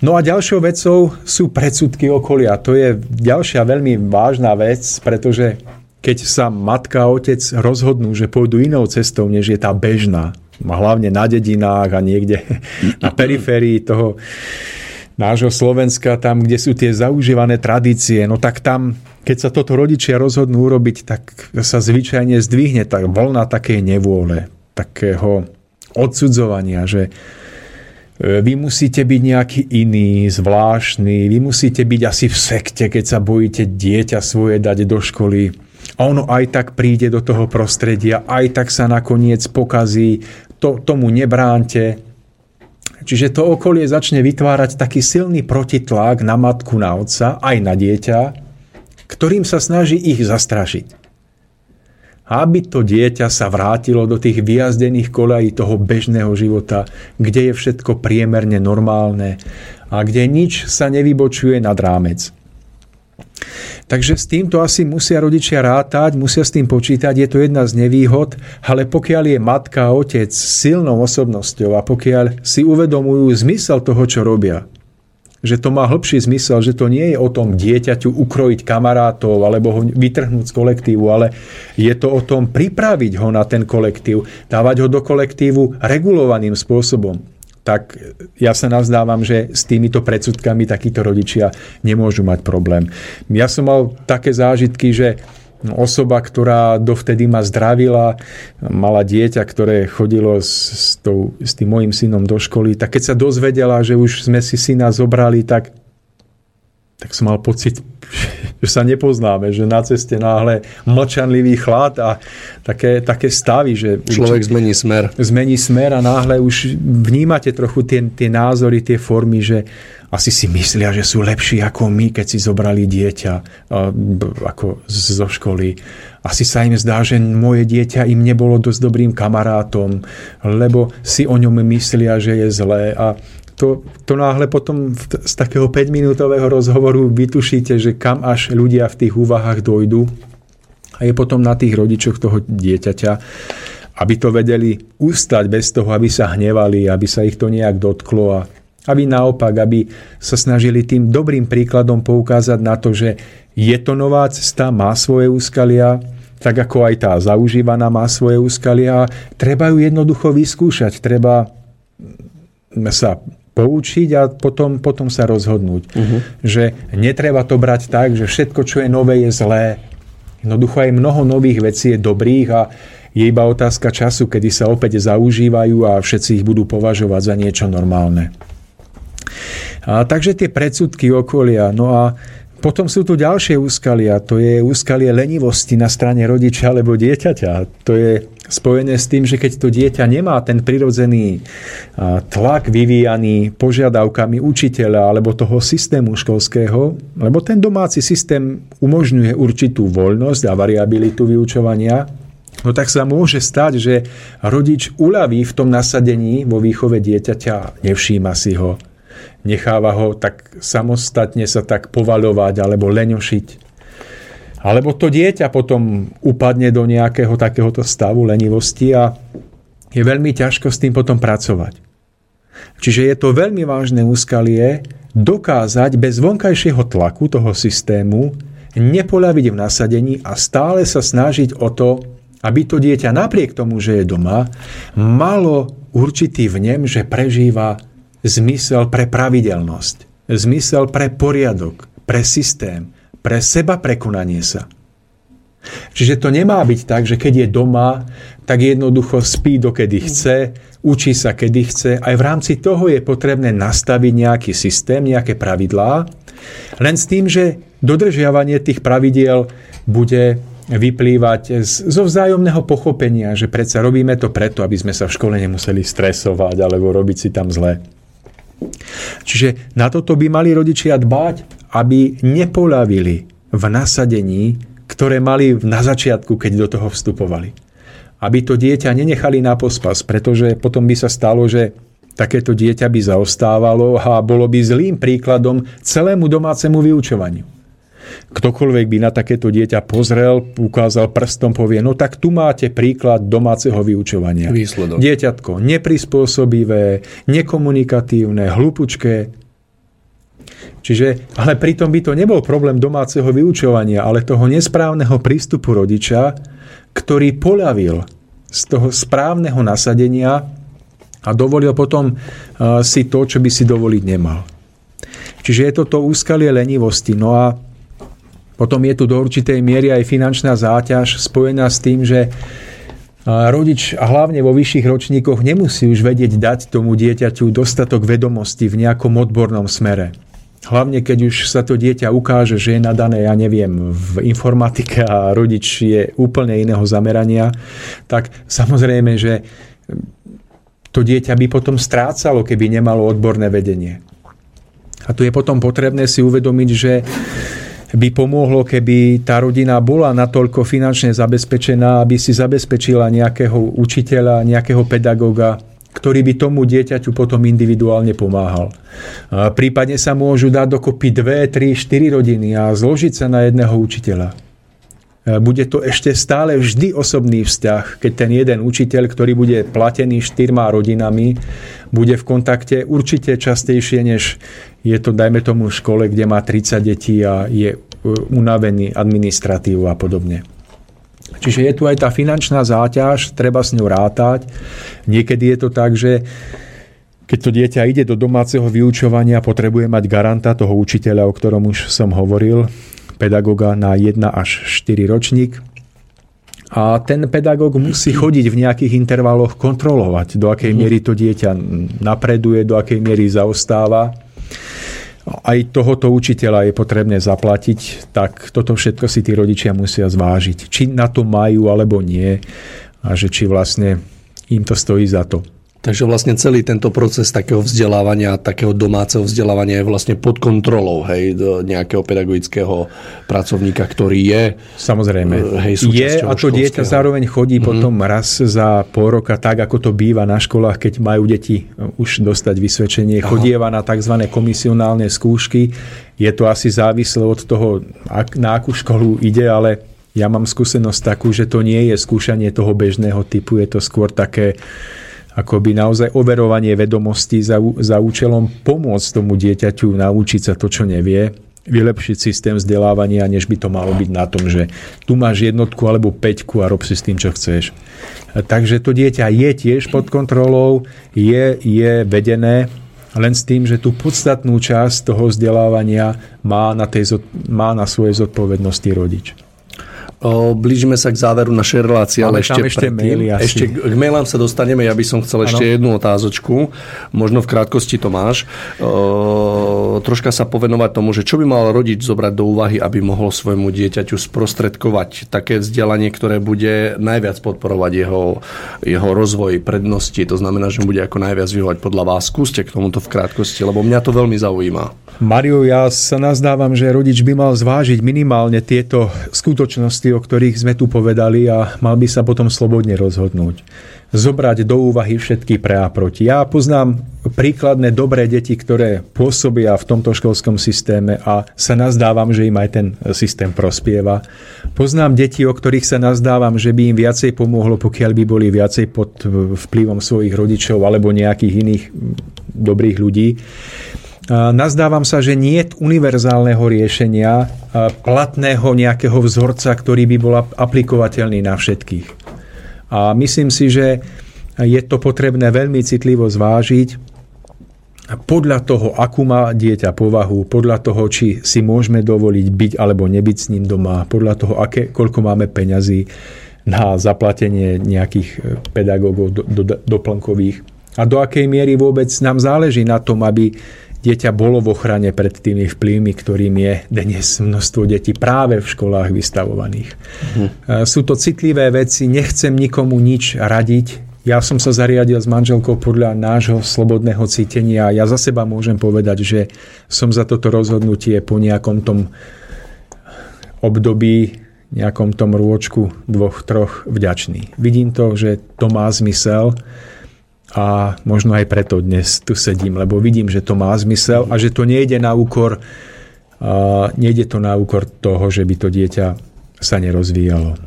No a ďalšou vecou sú predsudky okolia. To je ďalšia veľmi vážna vec, pretože keď sa matka a otec rozhodnú, že pôjdu inou cestou, než je tá bežná, hlavne na dedinách a niekde na periférii toho nášho Slovenska, tam, kde sú tie zaužívané tradície, no tak tam, keď sa toto rodičia rozhodnú urobiť, tak sa zvyčajne zdvihne tak voľna takej nevôle, takého odsudzovania, že vy musíte byť nejaký iný, zvláštny, vy musíte byť asi v sekte, keď sa bojíte dieťa svoje dať do školy. A ono aj tak príde do toho prostredia, aj tak sa nakoniec pokazí, to, tomu nebránte. Čiže to okolie začne vytvárať taký silný protitlak na matku, na otca, aj na dieťa, ktorým sa snaží ich zastrašiť aby to dieťa sa vrátilo do tých vyjazdených kolají toho bežného života, kde je všetko priemerne normálne a kde nič sa nevybočuje nad rámec. Takže s týmto asi musia rodičia rátať, musia s tým počítať, je to jedna z nevýhod, ale pokiaľ je matka a otec silnou osobnosťou a pokiaľ si uvedomujú zmysel toho, čo robia, že to má hĺbší zmysel, že to nie je o tom dieťaťu ukrojiť kamarátov alebo ho vytrhnúť z kolektívu, ale je to o tom pripraviť ho na ten kolektív, dávať ho do kolektívu regulovaným spôsobom tak ja sa nazdávam, že s týmito predsudkami takíto rodičia nemôžu mať problém. Ja som mal také zážitky, že osoba, ktorá dovtedy ma zdravila, mala dieťa, ktoré chodilo s, s, tou, s tým mojim synom do školy, tak keď sa dozvedela, že už sme si syna zobrali, tak, tak som mal pocit, že sa nepoznáme, že na ceste náhle mlčanlivý chlad a také, také stavy, že... Človek zmení smer. Zmení smer a náhle už vnímate trochu tie, tie názory, tie formy, že asi si myslia, že sú lepší ako my, keď si zobrali dieťa ako zo školy. Asi sa im zdá, že moje dieťa im nebolo dosť dobrým kamarátom, lebo si o ňom myslia, že je zlé a to, to náhle potom z takého 5-minútového rozhovoru vytušíte, že kam až ľudia v tých úvahách dojdú a je potom na tých rodičoch toho dieťaťa, aby to vedeli ustať bez toho, aby sa hnevali, aby sa ich to nejak dotklo a aby naopak, aby sa snažili tým dobrým príkladom poukázať na to, že je to nová cesta, má svoje úskalia, tak ako aj tá zaužívaná má svoje úskalia. Treba ju jednoducho vyskúšať, treba sa poučiť a potom, potom sa rozhodnúť. Uh-huh. Že netreba to brať tak, že všetko, čo je nové, je zlé. Jednoducho aj mnoho nových vecí je dobrých a je iba otázka času, kedy sa opäť zaužívajú a všetci ich budú považovať za niečo normálne. A, takže tie predsudky okolia. No a potom sú tu ďalšie úskalia. To je úskalie lenivosti na strane rodiča alebo dieťaťa. To je spojené s tým, že keď to dieťa nemá ten prirodzený tlak vyvíjaný požiadavkami učiteľa alebo toho systému školského, lebo ten domáci systém umožňuje určitú voľnosť a variabilitu vyučovania, no tak sa môže stať, že rodič uľaví v tom nasadení vo výchove dieťaťa, nevšíma si ho, necháva ho tak samostatne sa tak povaľovať alebo leňošiť. Alebo to dieťa potom upadne do nejakého takéhoto stavu lenivosti a je veľmi ťažko s tým potom pracovať. Čiže je to veľmi vážne úskalie dokázať bez vonkajšieho tlaku toho systému nepoľaviť v nasadení a stále sa snažiť o to, aby to dieťa napriek tomu, že je doma, malo určitý vnem, že prežíva zmysel pre pravidelnosť, zmysel pre poriadok, pre systém, pre seba prekonanie sa. Čiže to nemá byť tak, že keď je doma, tak jednoducho spí dokedy chce, učí sa kedy chce. Aj v rámci toho je potrebné nastaviť nejaký systém, nejaké pravidlá, len s tým, že dodržiavanie tých pravidiel bude vyplývať zo vzájomného pochopenia, že predsa robíme to preto, aby sme sa v škole nemuseli stresovať alebo robiť si tam zle. Čiže na toto by mali rodičia dbať, aby nepolavili v nasadení, ktoré mali na začiatku, keď do toho vstupovali. Aby to dieťa nenechali na pospas, pretože potom by sa stalo, že takéto dieťa by zaostávalo a bolo by zlým príkladom celému domácemu vyučovaniu ktokoľvek by na takéto dieťa pozrel, ukázal prstom, povie, no tak tu máte príklad domáceho vyučovania. Výsledok. Dieťatko neprispôsobivé, nekomunikatívne, hlupučké. Čiže, ale pritom by to nebol problém domáceho vyučovania, ale toho nesprávneho prístupu rodiča, ktorý poľavil z toho správneho nasadenia a dovolil potom si to, čo by si dovoliť nemal. Čiže je to to úskalie lenivosti. No a potom je tu do určitej miery aj finančná záťaž spojená s tým, že rodič a hlavne vo vyšších ročníkoch nemusí už vedieť dať tomu dieťaťu dostatok vedomostí v nejakom odbornom smere. Hlavne keď už sa to dieťa ukáže, že je nadané, ja neviem, v informatike a rodič je úplne iného zamerania, tak samozrejme, že to dieťa by potom strácalo, keby nemalo odborné vedenie. A tu je potom potrebné si uvedomiť, že by pomohlo, keby tá rodina bola natoľko finančne zabezpečená, aby si zabezpečila nejakého učiteľa, nejakého pedagóga, ktorý by tomu dieťaťu potom individuálne pomáhal. Prípadne sa môžu dať dokopy 2, 3, 4 rodiny a zložiť sa na jedného učiteľa. Bude to ešte stále vždy osobný vzťah, keď ten jeden učiteľ, ktorý bude platený štyrma rodinami, bude v kontakte určite častejšie, než je to, dajme tomu, v škole, kde má 30 detí a je e, unavený administratívu a podobne. Čiže je tu aj tá finančná záťaž, treba s ňou rátať. Niekedy je to tak, že keď to dieťa ide do domáceho vyučovania, potrebuje mať garanta toho učiteľa, o ktorom už som hovoril, pedagoga na 1 až 4 ročník. A ten pedagóg musí chodiť v nejakých intervaloch kontrolovať, do akej miery to dieťa napreduje, do akej miery zaostáva aj tohoto učiteľa je potrebné zaplatiť, tak toto všetko si tí rodičia musia zvážiť. Či na to majú alebo nie a že či vlastne im to stojí za to. Takže vlastne celý tento proces takého vzdelávania, takého domáceho vzdelávania je vlastne pod kontrolou hej, nejakého pedagogického pracovníka, ktorý je Samozrejme. E, hej, je a to dieťa zároveň chodí mm-hmm. potom raz za pol roka tak, ako to býva na školách, keď majú deti už dostať vysvedčenie. Aha. Chodieva na tzv. komisionálne skúšky. Je to asi závislé od toho, na akú školu ide, ale ja mám skúsenosť takú, že to nie je skúšanie toho bežného typu, je to skôr také akoby naozaj overovanie vedomostí za, za účelom pomôcť tomu dieťaťu naučiť sa to, čo nevie, vylepšiť systém vzdelávania, než by to malo byť na tom, že tu máš jednotku alebo peťku a rob si s tým, čo chceš. Takže to dieťa je tiež pod kontrolou, je, je vedené, len s tým, že tú podstatnú časť toho vzdelávania má na, tej, má na svojej zodpovednosti rodič. Blížime sa k záveru našej relácie, ale, ale ešte, ešte, maily asi. ešte k mailám sa dostaneme. Ja by som chcel ešte ano. jednu otázočku. Možno v krátkosti to máš. Troška sa povenovať tomu, že čo by mal rodič zobrať do úvahy, aby mohol svojmu dieťaťu sprostredkovať také vzdelanie, ktoré bude najviac podporovať jeho, jeho rozvoj, prednosti. To znamená, že mu bude ako najviac vyhovať podľa vás. Skúste k tomuto v krátkosti, lebo mňa to veľmi zaujíma. Mario, ja sa nazdávam, že rodič by mal zvážiť minimálne tieto skutočnosti, o ktorých sme tu povedali a mal by sa potom slobodne rozhodnúť zobrať do úvahy všetky pre a proti. Ja poznám príkladné dobré deti, ktoré pôsobia v tomto školskom systéme a sa nazdávam, že im aj ten systém prospieva. Poznám deti, o ktorých sa nazdávam, že by im viacej pomohlo, pokiaľ by boli viacej pod vplyvom svojich rodičov alebo nejakých iných dobrých ľudí. Nazdávam sa, že nie je univerzálneho riešenia, platného nejakého vzorca, ktorý by bol aplikovateľný na všetkých. A myslím si, že je to potrebné veľmi citlivo zvážiť. Podľa toho, akú má dieťa povahu, podľa toho, či si môžeme dovoliť byť alebo nebyť s ním doma, podľa toho, aké, koľko máme peňazí na zaplatenie nejakých e, pedagógov do, do, doplnkových. A do akej miery vôbec nám záleží na tom, aby dieťa bolo v ochrane pred tými vplyvmi, ktorým je dnes množstvo detí práve v školách vystavovaných. Mhm. Sú to citlivé veci, nechcem nikomu nič radiť. Ja som sa zariadil s manželkou podľa nášho slobodného cítenia a ja za seba môžem povedať, že som za toto rozhodnutie po nejakom tom období, nejakom tom rôčku dvoch, troch vďačný. Vidím to, že to má zmysel a možno aj preto dnes tu sedím, lebo vidím, že to má zmysel a že to nejde na úkor, uh, nejde to na úkor toho, že by to dieťa sa nerozvíjalo.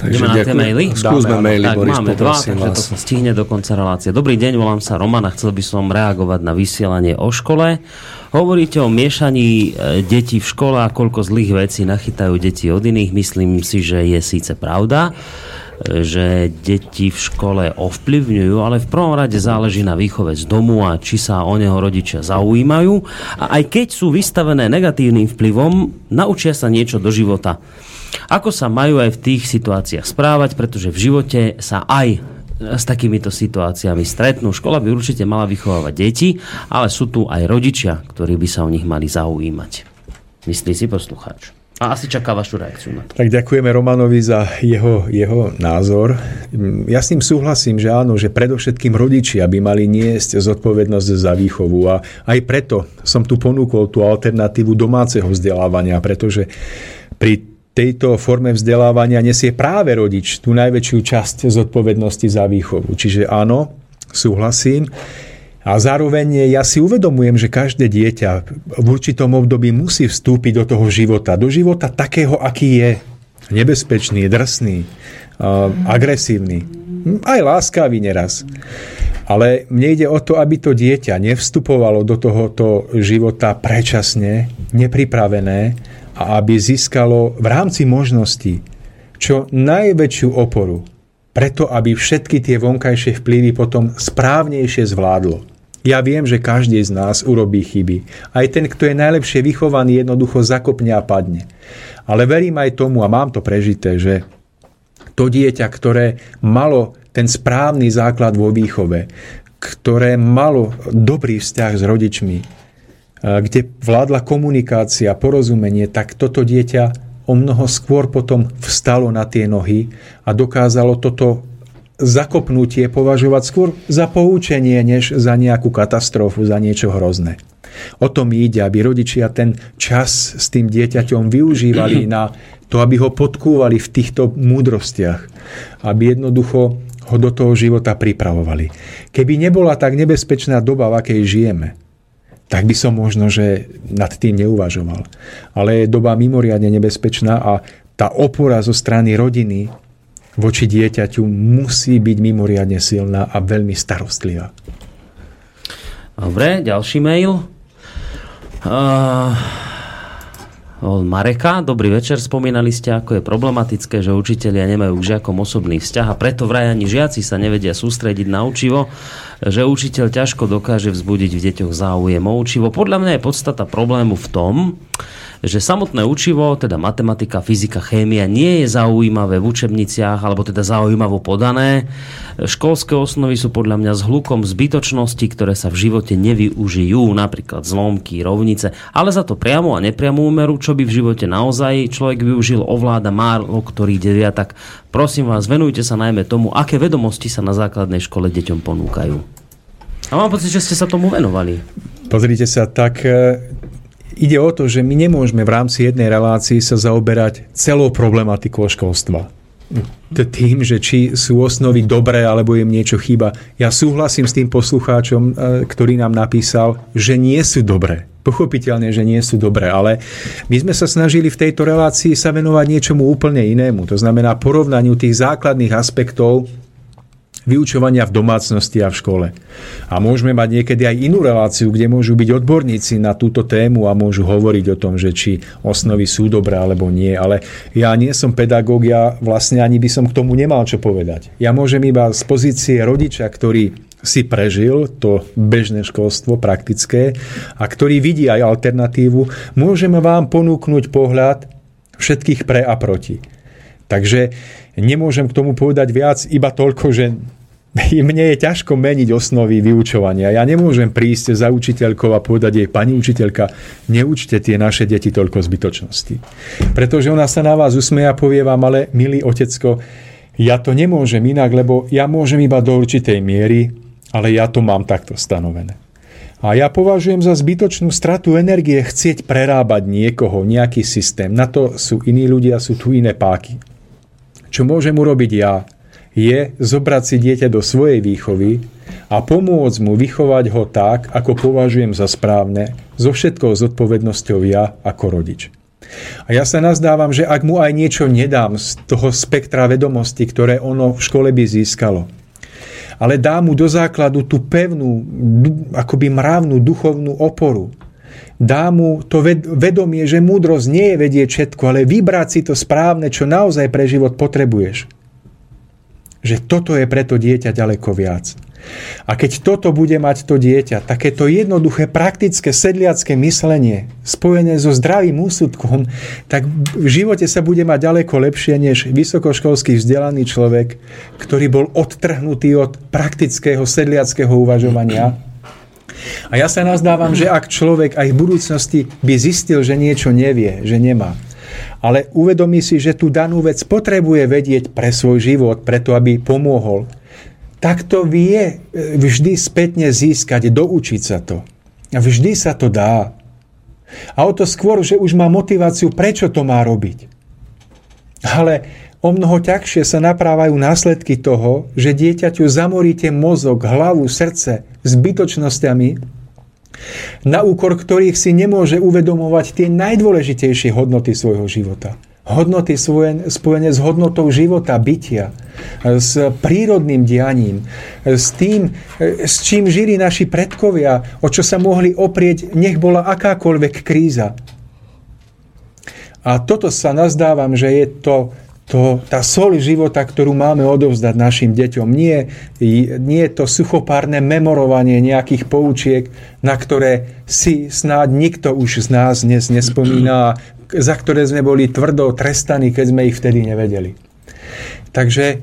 Takže Ideme na tie maily? Skúsme Dáme, maily, tak, Boris, máme dva, takže vás. to sa stihne do konca relácie. Dobrý deň, volám sa Roman a chcel by som reagovať na vysielanie o škole. Hovoríte o miešaní e, detí v škole a koľko zlých vecí nachytajú deti od iných. Myslím si, že je síce pravda že deti v škole ovplyvňujú, ale v prvom rade záleží na výchove z domu a či sa o neho rodičia zaujímajú. A aj keď sú vystavené negatívnym vplyvom, naučia sa niečo do života. Ako sa majú aj v tých situáciách správať, pretože v živote sa aj s takýmito situáciami stretnú. Škola by určite mala vychovávať deti, ale sú tu aj rodičia, ktorí by sa o nich mali zaujímať. Myslí si poslucháč. A asi čaká vašu reakciu na to. Tak ďakujeme Romanovi za jeho, jeho názor. Ja s ním súhlasím, že áno, že predovšetkým rodičia by mali niesť zodpovednosť za výchovu a aj preto som tu ponúkol tú alternatívu domáceho vzdelávania, pretože pri tejto forme vzdelávania nesie práve rodič tú najväčšiu časť zodpovednosti za výchovu. Čiže áno, súhlasím. A zároveň ja si uvedomujem, že každé dieťa v určitom období musí vstúpiť do toho života. Do života takého, aký je. Nebezpečný, drsný, agresívny. Aj láskavý neraz. Ale mne ide o to, aby to dieťa nevstupovalo do tohoto života prečasne, nepripravené a aby získalo v rámci možností čo najväčšiu oporu preto, aby všetky tie vonkajšie vplyvy potom správnejšie zvládlo. Ja viem, že každý z nás urobí chyby. Aj ten, kto je najlepšie vychovaný, jednoducho zakopne a padne. Ale verím aj tomu, a mám to prežité, že to dieťa, ktoré malo ten správny základ vo výchove, ktoré malo dobrý vzťah s rodičmi, kde vládla komunikácia, porozumenie, tak toto dieťa o mnoho skôr potom vstalo na tie nohy a dokázalo toto zakopnutie považovať skôr za poučenie, než za nejakú katastrofu, za niečo hrozné. O tom ide, aby rodičia ten čas s tým dieťaťom využívali na to, aby ho podkúvali v týchto múdrostiach. Aby jednoducho ho do toho života pripravovali. Keby nebola tak nebezpečná doba, v akej žijeme, tak by som možno, že nad tým neuvažoval. Ale je doba mimoriadne nebezpečná a tá opora zo strany rodiny voči dieťaťu musí byť mimoriadne silná a veľmi starostlivá. Dobre, ďalší mail. Uh, Mareka. Dobrý večer, spomínali ste, ako je problematické, že učitelia nemajú k žiakom osobný vzťah a preto vraj ani žiaci sa nevedia sústrediť na učivo, že učiteľ ťažko dokáže vzbudiť v deťoch záujem o učivo. Podľa mňa je podstata problému v tom, že samotné učivo, teda matematika, fyzika, chémia, nie je zaujímavé v učebniciach, alebo teda zaujímavo podané. Školské osnovy sú podľa mňa s hlukom zbytočnosti, ktoré sa v živote nevyužijú, napríklad zlomky, rovnice, ale za to priamo a nepriamo úmeru, čo by v živote naozaj človek využil, ovláda málo ktorý deviatak. Prosím vás, venujte sa najmä tomu, aké vedomosti sa na základnej škole deťom ponúkajú. A mám pocit, že ste sa tomu venovali. Pozrite sa, tak ide o to, že my nemôžeme v rámci jednej relácii sa zaoberať celou problematikou školstva. Tým, že či sú osnovy dobré, alebo im niečo chýba. Ja súhlasím s tým poslucháčom, e, ktorý nám napísal, že nie sú dobré. Pochopiteľne, že nie sú dobré, ale my sme sa snažili v tejto relácii sa venovať niečomu úplne inému. To znamená porovnaniu tých základných aspektov vyučovania v domácnosti a v škole. A môžeme mať niekedy aj inú reláciu, kde môžu byť odborníci na túto tému a môžu hovoriť o tom, že či osnovy sú dobré alebo nie. Ale ja nie som pedagóg, ja vlastne ani by som k tomu nemal čo povedať. Ja môžem iba z pozície rodiča, ktorý si prežil to bežné školstvo praktické a ktorý vidí aj alternatívu, môžeme vám ponúknuť pohľad všetkých pre a proti. Takže nemôžem k tomu povedať viac, iba toľko, že mne je ťažko meniť osnovy vyučovania. Ja nemôžem prísť za učiteľkou a povedať jej, pani učiteľka, neučte tie naše deti toľko zbytočnosti. Pretože ona sa na vás usmeje a povie vám, ale milý otecko, ja to nemôžem inak, lebo ja môžem iba do určitej miery, ale ja to mám takto stanovené. A ja považujem za zbytočnú stratu energie chcieť prerábať niekoho, nejaký systém. Na to sú iní ľudia, sú tu iné páky. Čo môžem urobiť ja, je zobrať si dieťa do svojej výchovy a pomôcť mu vychovať ho tak, ako považujem za správne, so všetkou zodpovednosťou ja ako rodič. A ja sa nazdávam, že ak mu aj niečo nedám z toho spektra vedomostí, ktoré ono v škole by získalo, ale dá mu do základu tú pevnú, akoby mravnú duchovnú oporu, dá mu to vedomie, že múdrosť nie je vedieť všetko, ale vybrať si to správne, čo naozaj pre život potrebuješ. Že toto je preto dieťa ďaleko viac. A keď toto bude mať to dieťa, takéto jednoduché, praktické, sedliacké myslenie, spojené so zdravým úsudkom, tak v živote sa bude mať ďaleko lepšie než vysokoškolský vzdelaný človek, ktorý bol odtrhnutý od praktického, sedliackého uvažovania a ja sa nazdávam, že ak človek aj v budúcnosti by zistil, že niečo nevie, že nemá, ale uvedomí si, že tú danú vec potrebuje vedieť pre svoj život, preto aby pomohol, tak to vie e, vždy spätne získať, doučiť sa to. A vždy sa to dá. A o to skôr, že už má motiváciu, prečo to má robiť. Ale o mnoho ťažšie sa naprávajú následky toho, že dieťaťu zamoríte mozog, hlavu, srdce zbytočnosťami, na úkor ktorých si nemôže uvedomovať tie najdôležitejšie hodnoty svojho života. Hodnoty spojené s hodnotou života, bytia, s prírodným dianím, s tým, s čím žili naši predkovia, o čo sa mohli oprieť, nech bola akákoľvek kríza. A toto sa nazdávam, že je to to, tá sol života, ktorú máme odovzdať našim deťom. Nie, nie je to suchopárne memorovanie nejakých poučiek, na ktoré si snáď nikto už z nás dnes nespomína, za ktoré sme boli tvrdo trestaní, keď sme ich vtedy nevedeli. Takže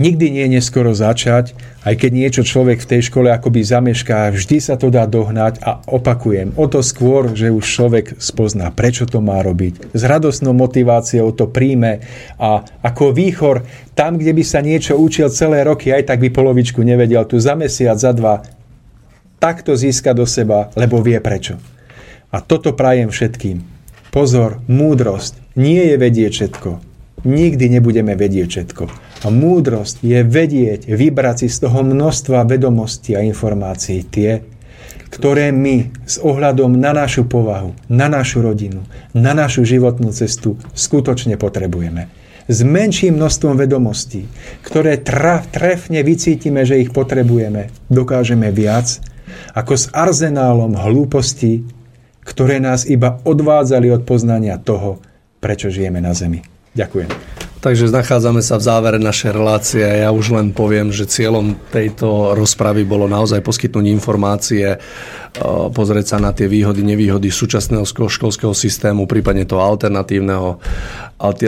nikdy nie je neskoro začať aj keď niečo človek v tej škole akoby zamešká, vždy sa to dá dohnať a opakujem, o to skôr, že už človek spozná, prečo to má robiť. S radosnou motiváciou to príjme a ako výchor, tam, kde by sa niečo učil celé roky, aj tak by polovičku nevedel, tu za mesiac, za dva, takto získa do seba, lebo vie prečo. A toto prajem všetkým. Pozor, múdrosť nie je vedieť všetko nikdy nebudeme vedieť všetko. A múdrosť je vedieť, vybrať si z toho množstva vedomostí a informácií tie, ktoré my s ohľadom na našu povahu, na našu rodinu, na našu životnú cestu skutočne potrebujeme. S menším množstvom vedomostí, ktoré traf, trefne vycítime, že ich potrebujeme, dokážeme viac, ako s arzenálom hlúpostí, ktoré nás iba odvádzali od poznania toho, prečo žijeme na Zemi. Ďakujem. Takže nachádzame sa v závere našej relácie. Ja už len poviem, že cieľom tejto rozpravy bolo naozaj poskytnúť informácie, e, pozrieť sa na tie výhody, nevýhody súčasného školského systému, prípadne toho alternatívneho,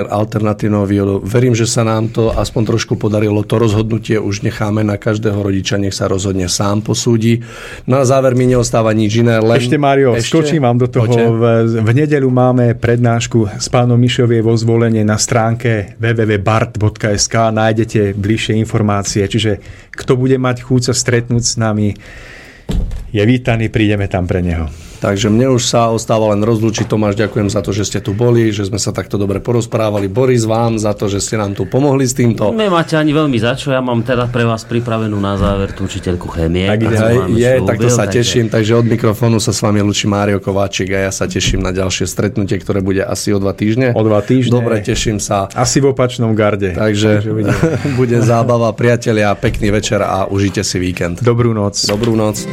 alternatívneho výhodu. Verím, že sa nám to aspoň trošku podarilo. To rozhodnutie už necháme na každého rodiča, nech sa rozhodne sám posúdi. Na záver mi neostáva nič iné. Len... Ešte, Mario, Ešte? skočím vám do toho. V, v nedelu máme prednášku s pánom Mišovie vo zvolenie na stránke www.bart.sk nájdete bližšie informácie, čiže kto bude mať chuť sa stretnúť s nami, je vítaný, prídeme tam pre neho. Takže mne už sa ostáva len rozlúčiť. Tomáš, ďakujem za to, že ste tu boli, že sme sa takto dobre porozprávali. Boris, vám za to, že ste nám tu pomohli s týmto. Nemáte ani veľmi za čo. Ja mám teda pre vás pripravenú na záver tú učiteľku chémie. Tak ide, je, tak to sa takže... teším. Takže od mikrofónu sa s vami lučí Mário Kováčik a ja sa teším na ďalšie stretnutie, ktoré bude asi o dva týždne. O dva týždne. Dobre, teším sa. Asi v opačnom garde. Takže, takže bude zábava, priatelia, pekný večer a užite si víkend. Dobrú noc. Dobrú noc.